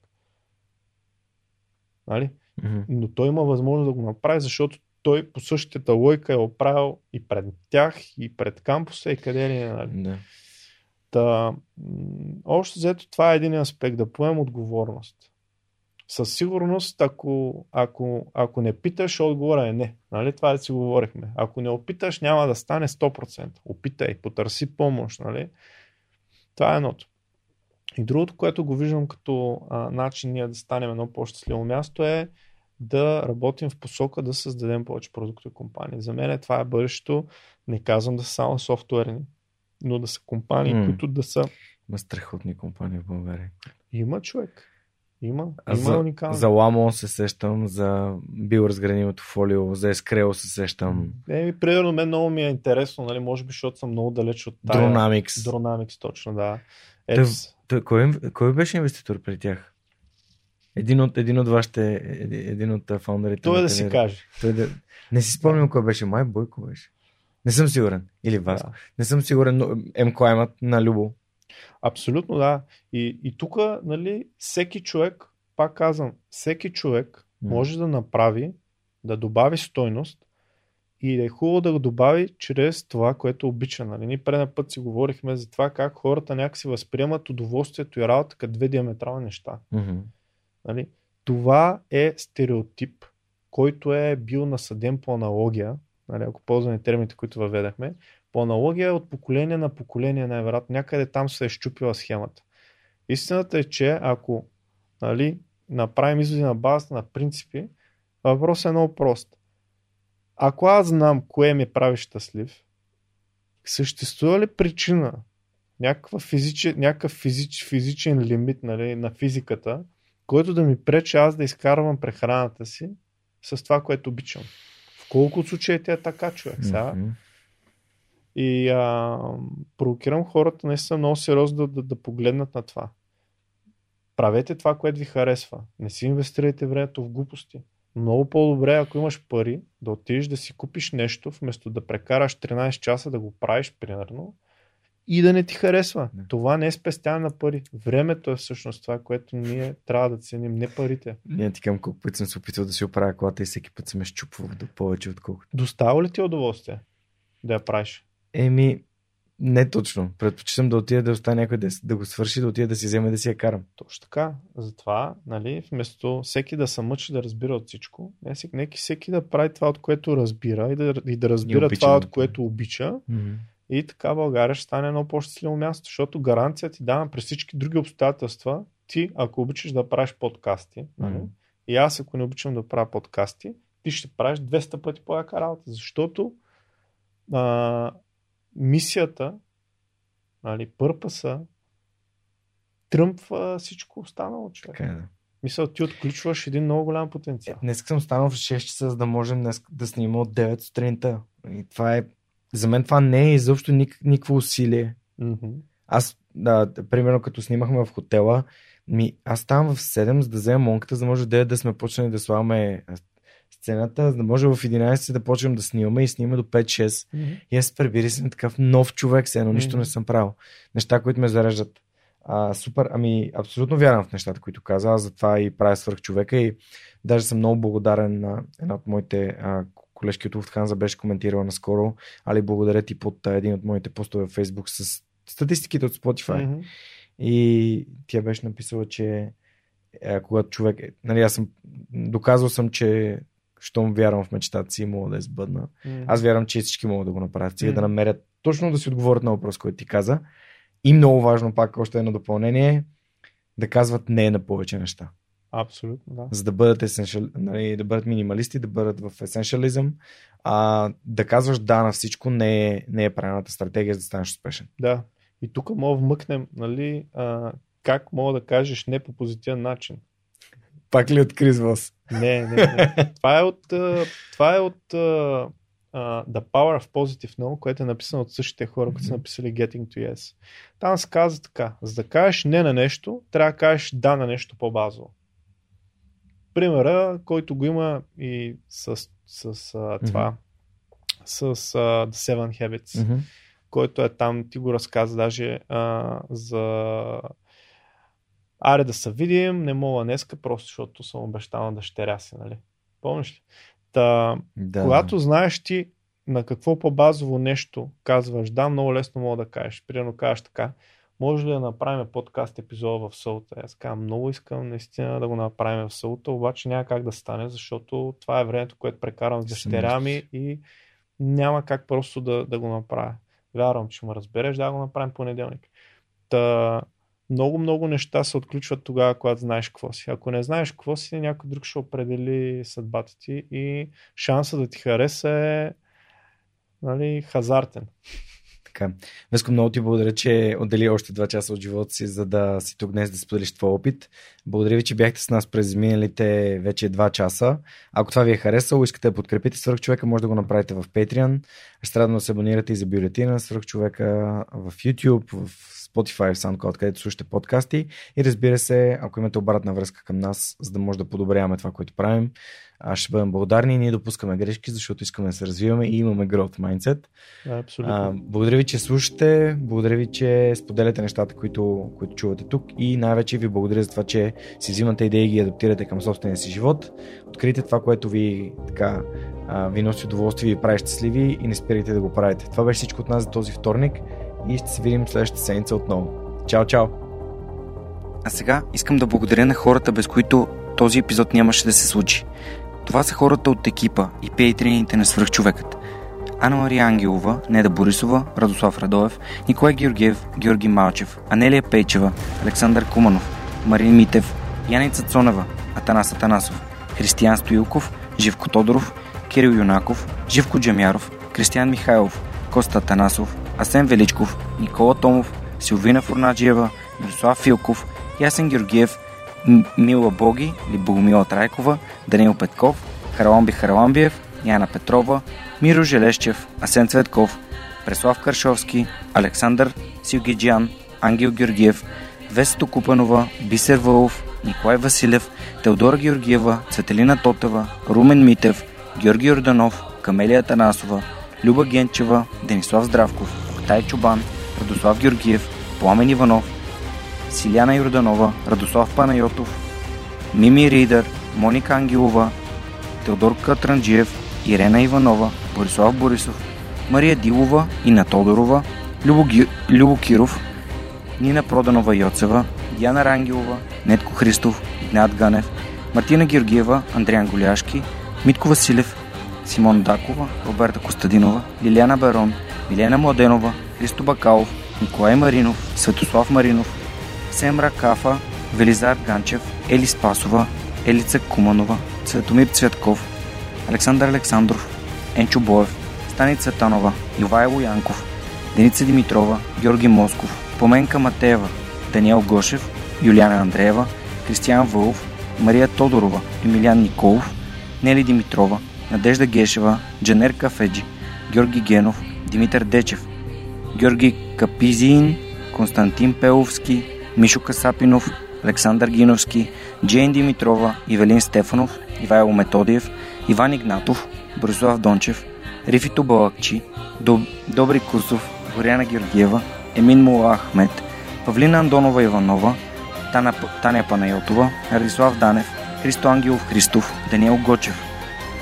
Нали? Мгм. но той има възможност да го направи, защото той по същата лойка е оправил и пред тях, и пред кампуса, и къде ли не. Нали? Да. Та, общо взето това е един аспект, да поем отговорност. Със сигурност, ако, ако, ако не питаш, отговора е не. Нали? Това да си говорихме. Ако не опиташ, няма да стане 100%. Опитай, потърси помощ. Нали? Това е едното. И другото, което го виждам като а, начин ние да станем едно по-щастливо място е да работим в посока да създадем повече продуктови компании. За мен това е бъдещето. Не казвам да са само софтуерни, но да са компании, М. които да са... Има страхотни компании в България. Има човек. Има. А Има за, уникални. за Ламон се сещам, за биоразгранимото фолио, за Ескрел се сещам. Еми, примерно, мен много ми е интересно, нали, може би, защото съм много далеч от тая. Dronamics. Dronamics, точно, да. Той- Той, кой, е- кой беше инвеститор при тях? Един от, един от вашите, еди- един от фаундерите. той да си каже. Той да... Не си спомням кой беше. Май Бойко беше. Не съм сигурен. Или Васко. Да. Не съм сигурен, но имат на Любо. Абсолютно, да. И, и тук, нали, всеки човек, пак казвам, всеки човек може да направи, да добави стойност и да е хубаво да го добави чрез това, което обича. Нали? Ние предния път си говорихме за това как хората някакси възприемат удоволствието и работа като две диаметрални неща. Нали? Това е стереотип, който е бил насъден по аналогия, нали, ако ползваме термините, които въведахме, по аналогия от поколение на поколение, най-вероятно някъде там се е щупила схемата. Истината е, че ако нали, направим изводи на базата на принципи, въпросът е много прост. Ако аз знам кое ми прави щастлив, съществува ли причина, някаква физичен, някакъв физич, физичен лимит нали, на физиката, който да ми пречи аз да изкарвам прехраната си с това, което обичам. Колко от случаите е така, човек? Сега, и а, провокирам хората наистина много сериозно да, да, да погледнат на това. Правете това, което ви харесва. Не си инвестирайте времето в глупости. Много по-добре, ако имаш пари, да отидеш да си купиш нещо, вместо да прекараш 13 часа да го правиш, примерно, и да не ти харесва. Да. Това не е спестяване на пари. Времето е всъщност това, което ние трябва да ценим, не парите. Ние ти към колко пъти съм се опитвал да си оправя колата и всеки път съм ме щупвал до повече отколкото. Достава ли ти удоволствие да я правиш? Еми, не точно. Предпочитам да отида да остане някой да, да го свърши, да отида да си вземе да си я карам. Точно така. Затова, нали, вместо всеки да се мъчи да разбира от всичко, не, нека всеки да прави това, от което разбира и да, и да разбира това, от което обича. И така България ще стане едно по-щастливо място, защото гаранция ти давам при всички други обстоятелства. Ти, ако обичаш да правиш подкасти, Мгм. и аз, ако не обичам да правя подкасти, ти ще правиш 200 пъти по-яка работа, защото а, мисията, нали, пърпаса, тръмпва всичко останало, човек. Така е. Мисля, ти отключваш един много голям потенциал. Днес съм станал в 6 часа, за да можем днес да снимам от 9 сутринта. И това е за мен това не е изобщо ник, никакво усилие. Мгм. Аз, да, примерно като снимахме в хотела, ми, аз ставам в 7, за да взема монката, за да може в 9 да сме почнали да слагаме сцената, за да може в 11 да почнем да снимаме и снимаме до 5-6. Мгм. И аз пребири съм такъв нов човек, все едно нищо Мгм. не съм правил. Неща, които ме зареждат. А, супер, ами абсолютно вярвам в нещата, които каза, аз затова и правя свърх човека и даже съм много благодарен на една от моите а, колежки от Луфтханза беше коментирала наскоро, али благодаря ти под един от моите постове в Facebook с статистиките от Spotify. Мгм. И тя беше написала, че е, когато човек, е- нали, аз съм, доказал съм, че щом вярвам в мечтата си, мога да я сбъдна. Мгм. Аз вярвам, че всички могат да го направят. Сега да Мгм. намерят точно да си отговорят на въпрос, който ти каза. И много важно, пак още едно допълнение, да казват не на повече неща. Абсолютно, да. За да бъдат, есеншал, нали, да бъдат минималисти, да бъдат в есеншализъм, а да казваш да на всичко не е, не е правилната стратегия за да станеш успешен. Да. И тук мога да вмъкнем, нали, а, как мога да кажеш не по позитивен начин. Пак ли от Крис Вос? Не, не, не. Това е от, това е от а, The Power of Positive No, което е написано от същите хора, които са написали Getting to Yes. Там се казва така, за да кажеш не на нещо, трябва да кажеш да на нещо по-базово. Примера, който го има и с, с а, това, с а, The Seven Habits, Мгм. който е там, ти го разказа даже а, за Аре да се видим, не мога днеска, просто защото съм обещал на дъщеря си, нали? Помниш ли? Та, Да. когато знаеш ти на какво по-базово нещо казваш, да, много лесно мога да кажеш. Примерно кажеш така, може ли да направим подкаст епизода в Сълта? Аз казвам, много искам наистина да го направим в Сълта, обаче няма как да стане, защото това е времето, което прекарам с дъщеря ми и няма как просто да, да го направя. Вярвам, че ме разбереш, да го направим понеделник. Та, много, много неща се отключват тогава, когато знаеш какво си. Ако не знаеш какво си, някой друг ще определи съдбата ти и шанса да ти хареса е нали, хазартен. Така. Веско, много ти благодаря, че отдели още два часа от живота си, за да си тук днес да споделиш твой опит. Благодаря ви, че бяхте с нас през миналите вече два часа. Ако това ви е харесало, искате да подкрепите Свърх човека, може да го направите в Patreon. Ще радвам да се абонирате и за бюлетина на Свърх човека в YouTube, в Spotify, SoundCloud, където слушате подкасти. И разбира се, ако имате обратна връзка към нас, за да може да подобряваме това, което правим, а, ще бъдем благодарни. Ние допускаме грешки, защото искаме да се развиваме и имаме growth mindset. Абсолютно. А, благодаря ви, че слушате, благодаря ви, че споделяте нещата, които, които чувате тук и най-вече ви благодаря за това, че си взимате идеи и ги адаптирате към собствения си живот. Открийте това, което ви, така, а, ви носи удоволствие и ви прави щастливи и не спирайте да го правите. Това беше всичко от нас за този вторник и ще се видим следващата седмица отново. Чао, чао! А сега искам да благодаря на хората, без които този епизод нямаше да се случи. Това са хората от екипа и пейтрините на свръхчовекът. Анна Мария Ангелова, Неда Борисова, Радослав Радоев, Николай Георгиев, Георги Малчев, Анелия Пейчева, Александър Куманов, Марин Митев, Яница Цонева, Атанас Атанасов, Християн Стоилков, Живко Тодоров, Кирил Юнаков, Живко Джамяров, Кристиян Михайлов, Коста Атанасов, Асен Величков, Никола Томов, Силвина Фурнаджиева, Мирослав Филков, Ясен Георгиев, Мила Боги или Богомила Трайкова, Данил Петков, Хараламби Хараламбиев, Яна Петрова, Миро Желещев, Асен Цветков, Преслав Каршовски, Александър Силгиджан, Ангел Георгиев, Весто Купанова, Бисер Вълов, Николай Василев, Теодора Георгиева, Цветелина Тотева, Румен Митев, Георги Орданов, Камелия Танасова, Люба Генчева, Денислав Здравков, Октай Чубан, Радослав Георгиев, Пламен Иванов, Силяна Йорданова, Радослав Панайотов, Мими Ридър, Моника Ангелова, Теодор Катранджиев, Ирена Иванова, Борислав Борисов, Мария Дилова, Ина Тодорова, Любо, Ги... Любо Киров, Нина Проданова Йоцева, Диана Рангелова, Нетко Христов, Игнат Ганев, Мартина Георгиева, Андриан Голяшки, Митко Василев, Симон Дакова, Роберта Костадинова, Лиляна Барон, Милена Младенова, Христо Бакалов, Николай Маринов, Светослав Маринов, Семра Кафа, Велизар Ганчев, Ели Спасова, Елица Куманова, Цветомир Цветков, Александър Александров, Енчо Боев, Стани Цветанова, Ивайло Янков, Деница Димитрова, Георги Москов, Поменка Матеева, Даниел Гошев, Юлиана Андреева, Кристиян Вълов, Мария Тодорова, Емилиан Николов, Нели Димитрова, Надежда Гешева, Джанер Кафеджи, Георги Генов, Димитър Дечев, Георги Капизин, Константин Пеловски, Мишо Касапинов, Александър Гиновски, Джейн Димитрова, Ивелин Стефанов, Ивайло Методиев, Иван Игнатов, Борислав Дончев, Рифито Балакчи, Доб... Добри Кусов, Горяна Георгиева, Емин Мула Ахмет, Павлина Андонова Иванова. Таня Панайотова, Радислав Данев, Христо Ангелов Христов, Даниел Гочев,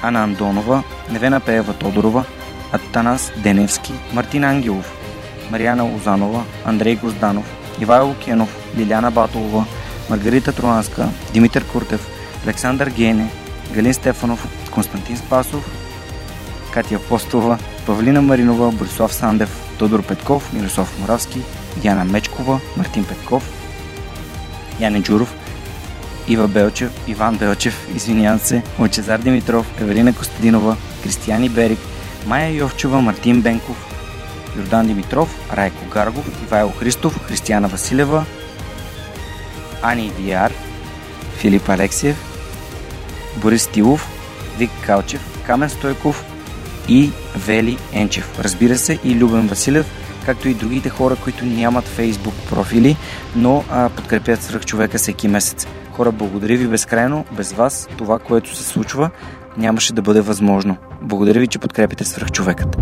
Ана Андонова, Невена Пеева Тодорова, Атанас Деневски, Мартин Ангелов, Марияна Лозанова, Андрей Гозданов, Ивайло Кенов, Лиляна Батолова, Маргарита Троанска, Димитър Куртев, Александър Гене, Галин Стефанов, Константин Спасов, Катя Апостова, Павлина Маринова, Борислав Сандев, Тодор Петков, Мирослав Моравски, Яна Мечкова, Мартин Петков, Яне Джуров, Ива Белчев, Иван Белчев, извинявам се, Лачезар Димитров, Евелина Костадинова, Кристияни Берик, Майя Йовчева, Мартин Бенков, Йордан Димитров, Райко Гаргов, Ивайло Христов, Християна Василева, Ани Диар, Филип Алексиев, Борис Тилов, Вик Калчев, Камен Стойков и Вели Енчев. Разбира се и Любен Василев, както и другите хора, които нямат фейсбук профили, но а, подкрепят свръх човека всеки месец. Хора, благодаря ви безкрайно. Без вас това, което се случва, нямаше да бъде възможно. Благодаря ви, че подкрепите свръх човекът.